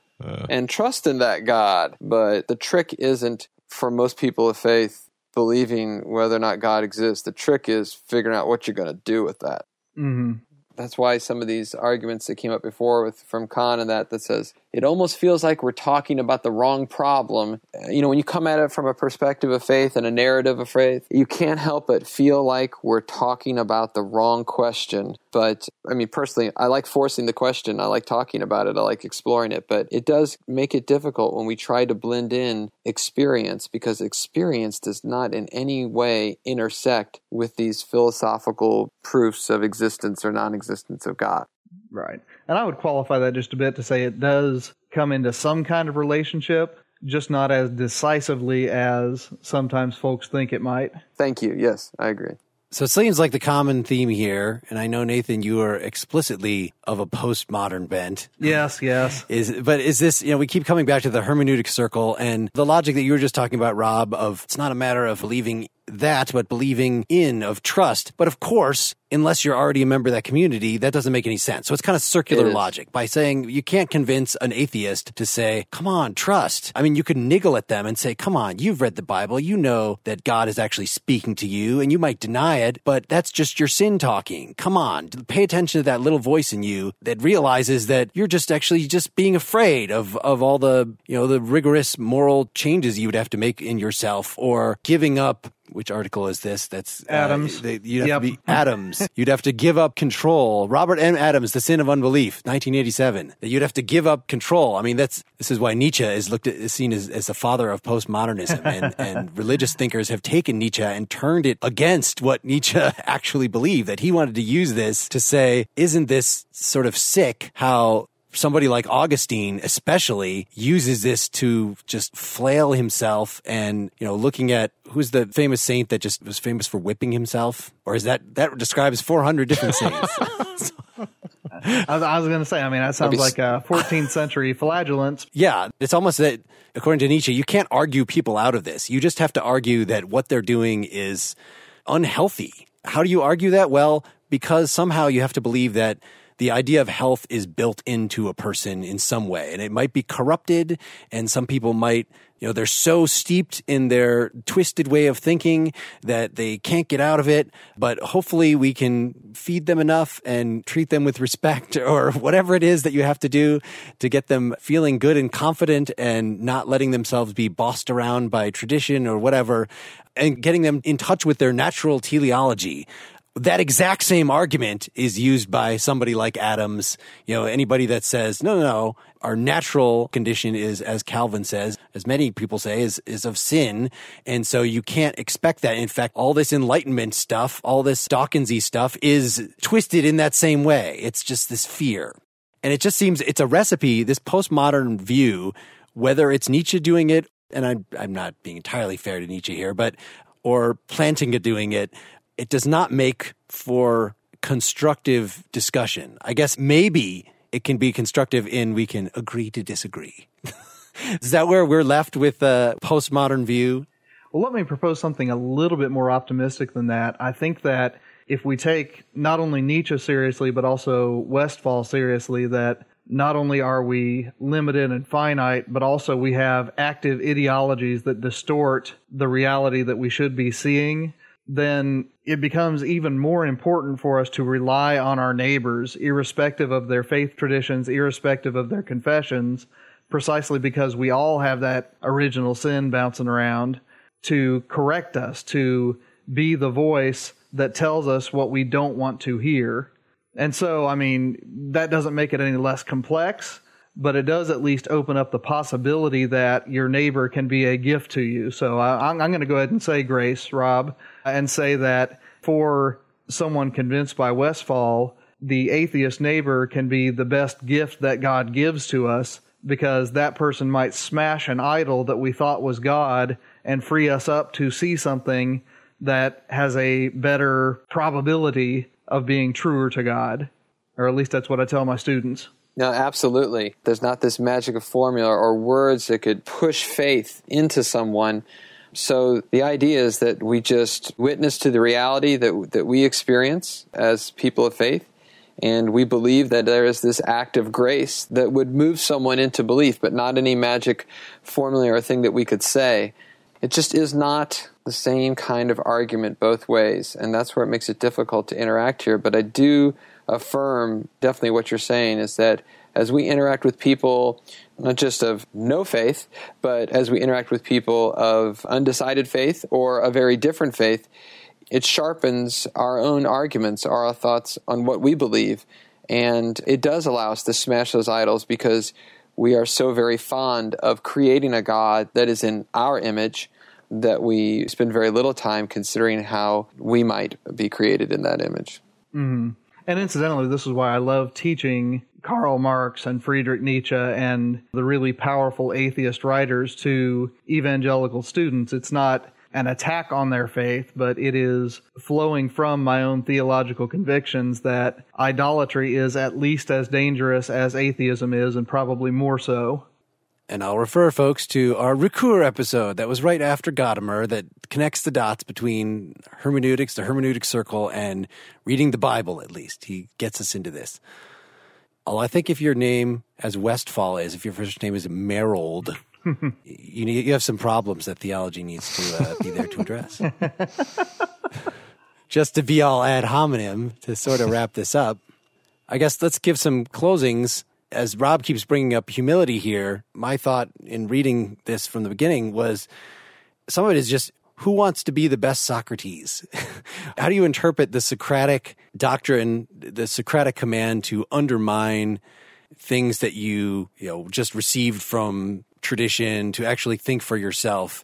and trusting that God. But the trick isn't for most people of faith believing whether or not God exists. The trick is figuring out what you're going to do with that. hmm That's why some of these arguments that came up before with from Cahn and that that says it almost feels like we're talking about the wrong problem. You know, when you come at it from a perspective of faith and a narrative of faith, you can't help but feel like we're talking about the wrong question. But I mean, personally, I like forcing the question. I like talking about it. I like exploring it. But it does make it difficult when we try to blend in experience because experience does not in any way intersect with these philosophical proofs of existence or non existence of God. Right. And I would qualify that just a bit to say it does come into some kind of relationship, just not as decisively as sometimes folks think it might. Thank you. Yes, I agree. So it seems like the common theme here, and I know Nathan, you are explicitly of a postmodern bent. Yes, yes. Is but is this you know we keep coming back to the hermeneutic circle and the logic that you were just talking about, Rob? Of it's not a matter of believing that, but believing in of trust. But of course, unless you're already a member of that community, that doesn't make any sense. So it's kind of circular logic by saying you can't convince an atheist to say, come on, trust. I mean, you could niggle at them and say, come on, you've read the Bible. You know that God is actually speaking to you and you might deny it, but that's just your sin talking. Come on, pay attention to that little voice in you that realizes that you're just actually just being afraid of, of all the, you know, the rigorous moral changes you would have to make in yourself or giving up which article is this? That's uh, Adams. they- you'd have Yep. to be Adams. You'd have to give up control. Robert M. Adams, The Sin of Unbelief, 1987. That you'd have to give up control. I mean, that's this is why Nietzsche is looked at is seen as, as the father of postmodernism, and, (laughs) and religious thinkers have taken Nietzsche and turned it against what Nietzsche (laughs) actually believed. That he wanted to use this to say, isn't this sort of sick? How somebody like Augustine especially uses this to just flail himself and you know looking at who's the famous saint that just was famous for whipping himself? Or is that that describes 400 different (laughs) saints. I was, was going to say, I mean, that sounds be- like a 14th century flagellants. yeah it's almost that according to Nietzsche you can't argue people out of this. You just have to argue that what they're doing is unhealthy. How do you argue that? Well because somehow you have to believe that the idea of health is built into a person in some way and it might be corrupted and some people might you know they're so steeped in their twisted way of thinking that they can't get out of it but hopefully we can feed them enough and treat them with respect (laughs) or whatever it is that you have to do to get them feeling good and confident and not letting themselves be bossed around by tradition or whatever and getting them in touch with their natural teleology that exact same argument is used by somebody like Adams. You know, anybody that says, no, no, no, our natural condition is, as Calvin says, as many people say, is, is of sin. And so you can't expect that. In fact, all this enlightenment stuff, all this Dawkinsy stuff is twisted in that same way. It's just this fear. And it just seems it's a recipe, this postmodern view, whether it's Nietzsche doing it, and I'm, I'm not being entirely fair to Nietzsche here, but, or Plantinga doing it, it does not make for constructive discussion. I guess maybe it can be constructive in we can agree to disagree. (laughs) Is that where we're left with a postmodern view? Well, let me propose something a little bit more optimistic than that. I think that if we take not only Nietzsche seriously, but also Westphal seriously, that not only are we limited and finite, but also we have active ideologies that distort the reality that we should be seeing, then it becomes even more important for us to rely on our neighbors, irrespective of their faith traditions, irrespective of their confessions, precisely because we all have that original sin bouncing around to correct us, to be the voice that tells us what we don't want to hear. And so, I mean, that doesn't make it any less complex, but it does at least open up the possibility that your neighbor can be a gift to you. So I, I'm going to go ahead and say grace, Rob, and say that for someone convinced by Westphal, the atheist neighbor can be the best gift that God gives to us because that person might smash an idol that we thought was God and free us up to see something that has a better probability of being truer to God. Or at least that's what I tell my students. No, absolutely. There's not this magic of formula or words that could push faith into someone. So the idea is that we just witness to the reality that that we experience as people of faith, and we believe that there is this act of grace that would move someone into belief, but not any magic formula or thing that we could say. It just is not the same kind of argument both ways, and that's where it makes it difficult to interact here. But I do affirm definitely what you're saying is that as we interact with people, not just of no faith, but as we interact with people of undecided faith or a very different faith, it sharpens our own arguments, our thoughts on what we believe. And it does allow us to smash those idols because we are so very fond of creating a God that is in our image that we spend very little time considering how we might be created in that image. Mm-hmm. And incidentally, this is why I love teaching Karl Marx and Friedrich Nietzsche and the really powerful atheist writers to evangelical students. It's not an attack on their faith, but it is flowing from my own theological convictions that idolatry is at least as dangerous as atheism is, and probably more so. And I'll refer folks to our Ricoeur episode that was right after Gadamer that connects the dots between hermeneutics, the hermeneutic circle, and reading the Bible, at least. He gets us into this. Although I think if your name, as Westphal is, if your first name is Merold, you, need, you have some problems that theology needs to uh, be there to address. (laughs) Just to be all ad hominem to sort of wrap this up, I guess let's give some closings as Rob keeps bringing up humility here, my thought in reading this from the beginning was some of it is just who wants to be the best Socrates? (laughs) How do you interpret the Socratic doctrine, the Socratic command to undermine things that you, you know, just received from tradition to actually think for yourself?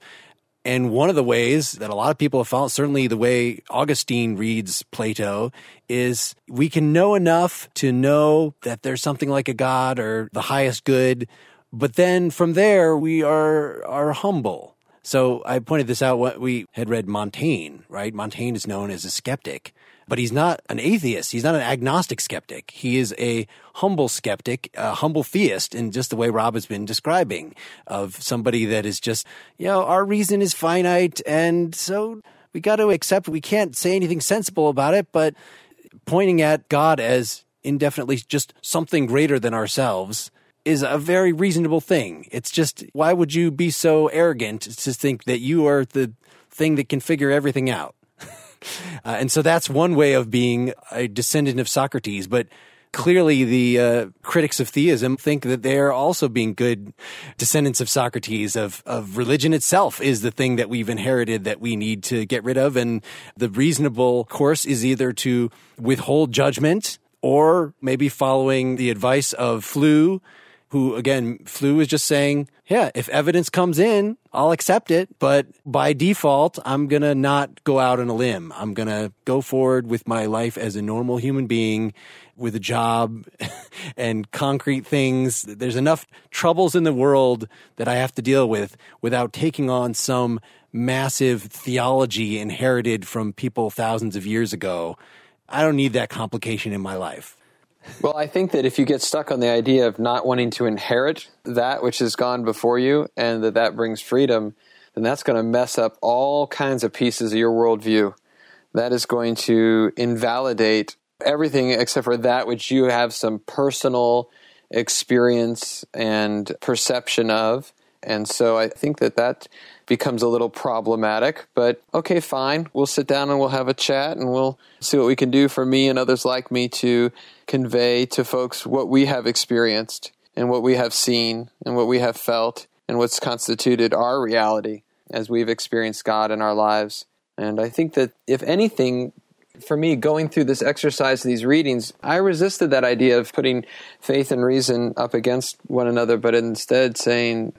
And one of the ways that a lot of people have found, certainly the way Augustine reads Plato, is we can know enough to know that there's something like a God or the highest good, but then from there we are are humble. So I pointed this out. What we had read Montaigne, right? Montaigne is known as a skeptic, but he's not an atheist. He's not an agnostic skeptic. He is a humble skeptic, a humble theist in just the way Rob has been describing of somebody that is just, you know, our reason is finite. And so we got to accept we can't say anything sensible about it, but pointing at God as indefinitely just something greater than ourselves is a very reasonable thing. It's just, why would you be so arrogant to think that you are the thing that can figure everything out? (laughs) Uh, and so that's one way of being a descendant of Socrates. But clearly, the uh, critics of theism think that they're also being good descendants of Socrates. Of of religion itself is the thing that we've inherited that we need to get rid of, and the reasonable course is either to withhold judgment or maybe following the advice of Flew who again, Flew is just saying, yeah, if evidence comes in, I'll accept it. But by default, I'm going to not go out on a limb. I'm going to go forward with my life as a normal human being with a job (laughs) and concrete things. There's enough troubles in the world that I have to deal with without taking on some massive theology inherited from people thousands of years ago. I don't need that complication in my life. Well, I think that if you get stuck on the idea of not wanting to inherit that which has gone before you and that that brings freedom, then that's going to mess up all kinds of pieces of your worldview. That is going to invalidate everything except for that which you have some personal experience and perception of. And so I think that that becomes a little problematic. But okay, fine. We'll sit down and we'll have a chat and we'll see what we can do for me and others like me to convey to folks what we have experienced and what we have seen and what we have felt and what's constituted our reality as we've experienced God in our lives. And I think that if anything, for me, going through this exercise, these readings, I resisted that idea of putting faith and reason up against one another, but instead saying,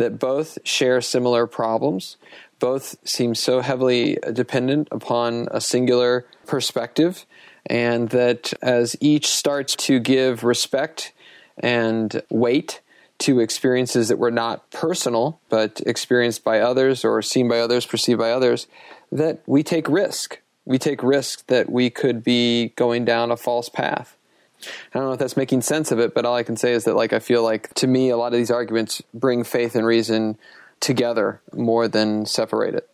that both share similar problems. Both seem so heavily dependent upon a singular perspective, and that as each starts to give respect and weight to experiences that were not personal, but experienced by others or seen by others, perceived by others, that we take risk. We take risk that we could be going down a false path. I don't know if that's making sense of it, but all I can say is that like I feel like to me a lot of these arguments bring faith and reason together more than separate it.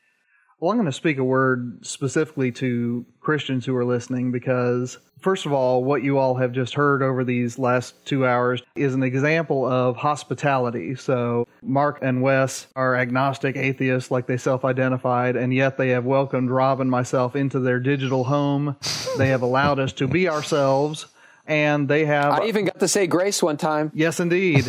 Well, I'm going to speak a word specifically to Christians who are listening because, first of all, what you all have just heard over these last two hours is an example of hospitality. So, Mark and Wes are agnostic atheists, like they self identified, and yet they have welcomed Rob and myself into their digital home. they have allowed us to be ourselves, and they have. I even got to say grace one time. Yes, indeed.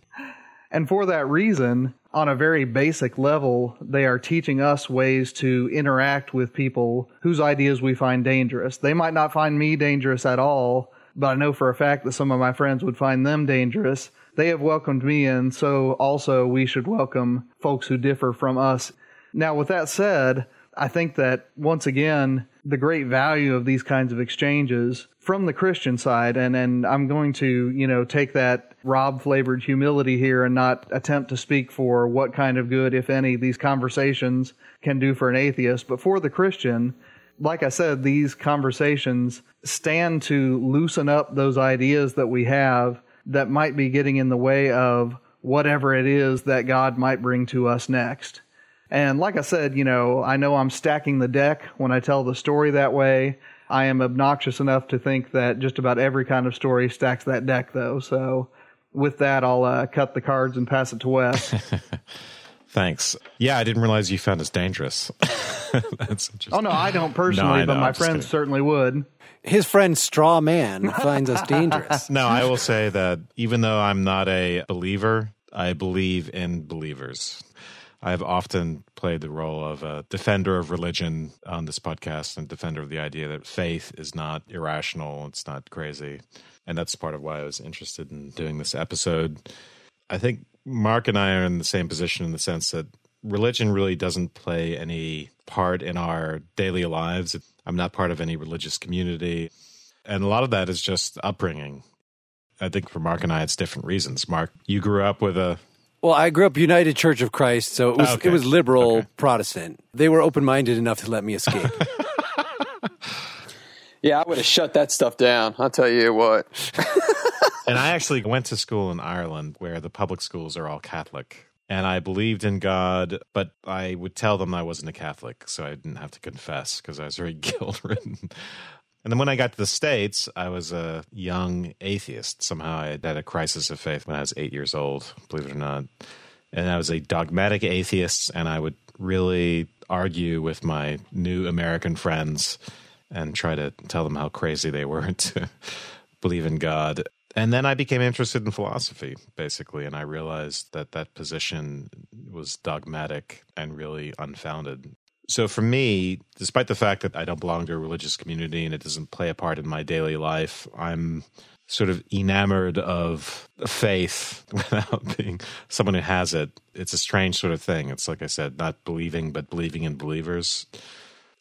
(laughs) and for that reason, on a very basic level, they are teaching us ways to interact with people whose ideas we find dangerous. They might not find me dangerous at all, but I know for a fact that some of my friends would find them dangerous. They have welcomed me in, so also we should welcome folks who differ from us. Now, with that said, I think that once again, the great value of these kinds of exchanges from the Christian side, and, and I'm going to, you know, take that Rob flavored humility here and not attempt to speak for what kind of good, if any, these conversations can do for an atheist. But for the Christian, like I said, these conversations stand to loosen up those ideas that we have that might be getting in the way of whatever it is that God might bring to us next. And like I said, you know, I know I'm stacking the deck when I tell the story that way. I am obnoxious enough to think that just about every kind of story stacks that deck, though. So with that, I'll uh, cut the cards and pass it to Wes. (laughs) Thanks. Yeah, I didn't realize you found us dangerous. (laughs) That's interesting. Oh no, I don't personally, No, I but my I'm friends kidding. certainly would. His friend Straw Man (laughs) finds us dangerous. No, I will say that even though I'm not a believer, I believe in believers. I've often played the role of a defender of religion on this podcast and defender of the idea that faith is not irrational, it's not crazy. And that's part of why I was interested in doing this episode. I think Mark and I are in the same position in the sense that religion really doesn't play any part in our daily lives. I'm not part of any religious community. And a lot of that is just upbringing. I think for Mark and I, it's different reasons. Mark, you grew up with a Well, I grew up United Church of Christ, so it was oh, Okay. it was liberal Okay. Protestant. They were open minded enough to let me escape. (laughs) Yeah, I would have shut that stuff down. I'll tell you what. (laughs) And I actually went to school in Ireland where the public schools are all Catholic. And I believed in God, but I would tell them I wasn't a Catholic, so I didn't have to confess because I was very (laughs) guilt ridden. And then when I got to the States, I was a young atheist. Somehow I had a crisis of faith when I was eight years old, believe it or not. And I was a dogmatic atheist, and I would really argue with my new American friends and try to tell them how crazy they were (laughs) to believe in God. And then I became interested in philosophy, basically, and I realized that that position was dogmatic and really unfounded. So for me, despite the fact that I don't belong to a religious community and it doesn't play a part in my daily life, I'm sort of enamored of faith (laughs) without being someone who has it. It's a strange sort of thing. It's like I said, not believing, but believing in believers.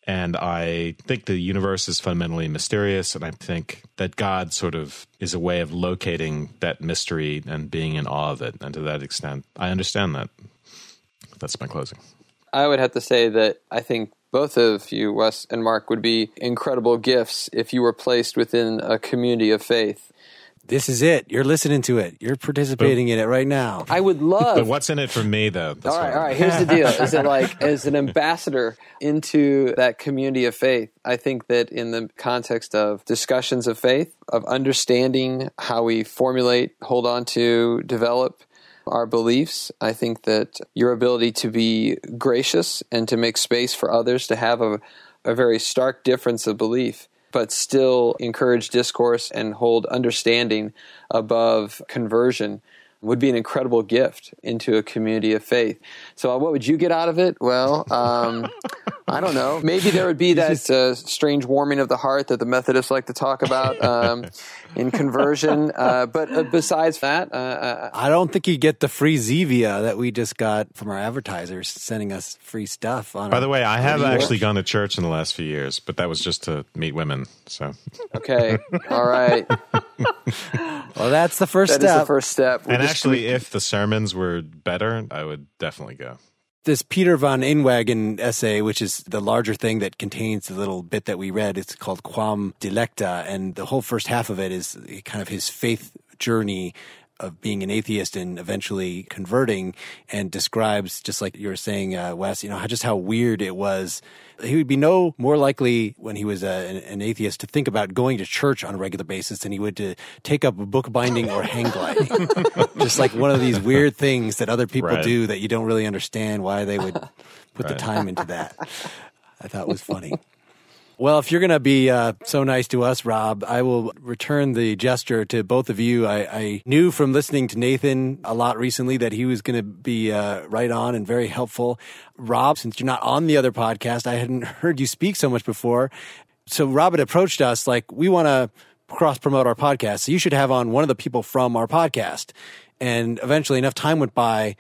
And I think the universe is fundamentally mysterious. And I think that God sort of is a way of locating that mystery and being in awe of it. And to that extent, I understand that. That's my closing. I would have to say that I think both of you, Wes and Mark, would be incredible gifts if you were placed within a community of faith. this is it. You're listening to it. You're participating in it right now. I would love. But what's in it for me, though? That's all right, all right. Here's the deal: is it like (laughs) as an ambassador into that community of faith? I think that in the context of discussions of faith, of understanding how we formulate, hold on to, develop our beliefs, I think that your ability to be gracious and to make space for others to have a, a very stark difference of belief, but still encourage discourse and hold understanding above conversion would be an incredible gift into a community of faith. So, uh, what would you get out of it? Well, um, I don't know. Maybe there would be that uh, strange warming of the heart that the Methodists like to talk about um, (laughs) in conversion. Uh, but uh, besides that, uh, uh, I don't think you get the free Zevia that we just got from our advertisers sending us free stuff. On By the way, I have actually watch? gone to church in the last few years, but that was just to meet women. So, okay, all right, (laughs) well, that's the first that is step. the first step. We'll and just- actually, if the sermons were better, I would definitely go. this Peter van Inwagen essay, which is the larger thing that contains the little bit that we read, it's called Quam Dilecta, and the whole first half of it is kind of his faith journey of being an atheist and eventually converting, and describes just like you were saying, uh, Wes, you know, how, just how weird it was. He would be no more likely when he was uh, an, an atheist to think about going to church on a regular basis than he would to take up bookbinding or hang gliding. (laughs) just like one of these weird things that other people Right. do that you don't really understand why they would (laughs) put the time into that. I thought was funny. (laughs) Well, if you're going to be uh, so nice to us, Rob, I will return the gesture to both of you. I, I knew from listening to Nathan a lot recently that he was going to be uh, right on and very helpful. Rob, since you're not on the other podcast, I hadn't heard you speak so much before. So Rob had approached us like, we want to cross promote our podcast. So you should have on one of the people from our podcast. And eventually, enough time went by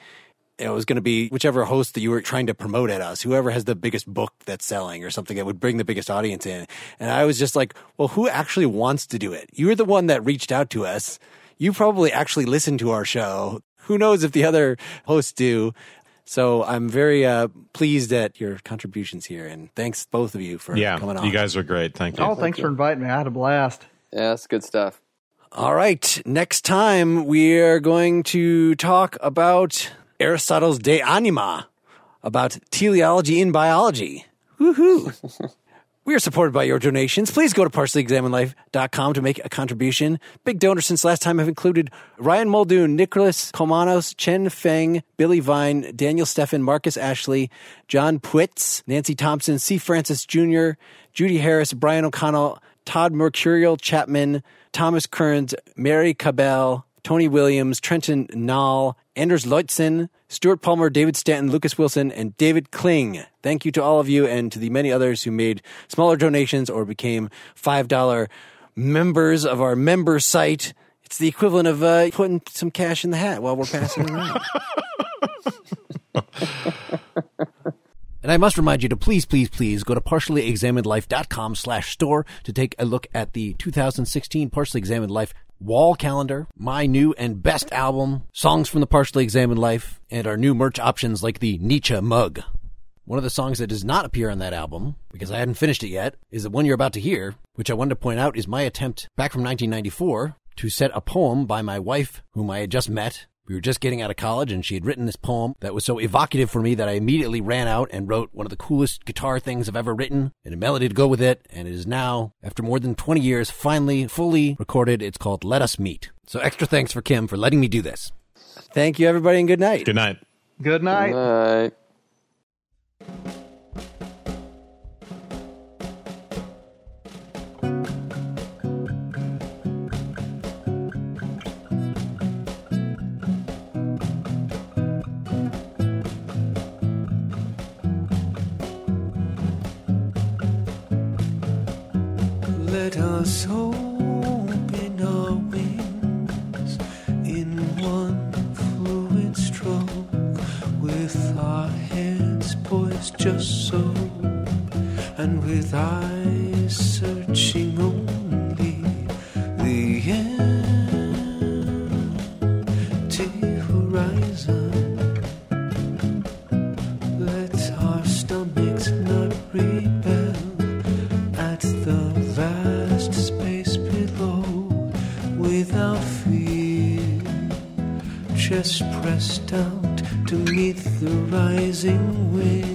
it was going to be whichever host that you were trying to promote at us, whoever has the biggest book that's selling or something that would bring the biggest audience in. And I was just like, well, who actually wants to do it? You're the one that reached out to us. You probably actually listen to our show. Who knows if the other hosts do? So I'm very uh, pleased at your contributions here, and thanks both of you for Yeah, coming on. you guys are great. Thank you. Oh, thanks for inviting me. I had a blast. Yeah, that's good stuff. All right. Next time, we are going to talk about Aristotle's De Anima, about teleology in biology. Woohoo. (laughs) we are supported by your donations. Please go to partiallyexaminedlife.com to make a contribution. Big donors since last time have included Ryan Muldoon, Nicholas Komanos, Chen Feng, Billy Vine, Daniel Steffen, Marcus Ashley, John Pwitz, Nancy Thompson, C. Francis Jr., Judy Harris, Brian O'Connell, Todd Mercurial Chapman, Thomas Kearns, Mary Cabell, Tony Williams, Trenton Nall, Anders Leutzen, Stuart Palmer, David Stanton, Lucas Wilson, and David Kling. Thank you to all of you and to the many others who made smaller donations or became $5 members of our member site. It's the equivalent of uh, putting some cash in the hat while we're passing around. (laughs) And I must remind you to please, please, please go to partiallyexaminedlife.com slash store to take a look at the 2016 Partially Examined Life wall calendar, my new and best album, songs from the Partially Examined Life, and our new merch options like the Nietzsche mug. One of the songs that does not appear on that album, because I hadn't finished it yet, is the one you're about to hear, which I wanted to point out is my attempt back from 1994 to set a poem by my wife, whom I had just met. We were just getting out of college, and she had written this poem that was so evocative for me that I immediately ran out and wrote one of the coolest guitar things I've ever written, and a melody to go with it, and it is now, after more than 20 years, finally fully recorded. It's called Let Us Meet. So extra thanks for Kim for letting me do this. Thank you, everybody, and good night. Good night. Good night. All right. Let us open our wings in one fluid stroke with our heads poised just so and with eyes searching Out to meet the rising wind.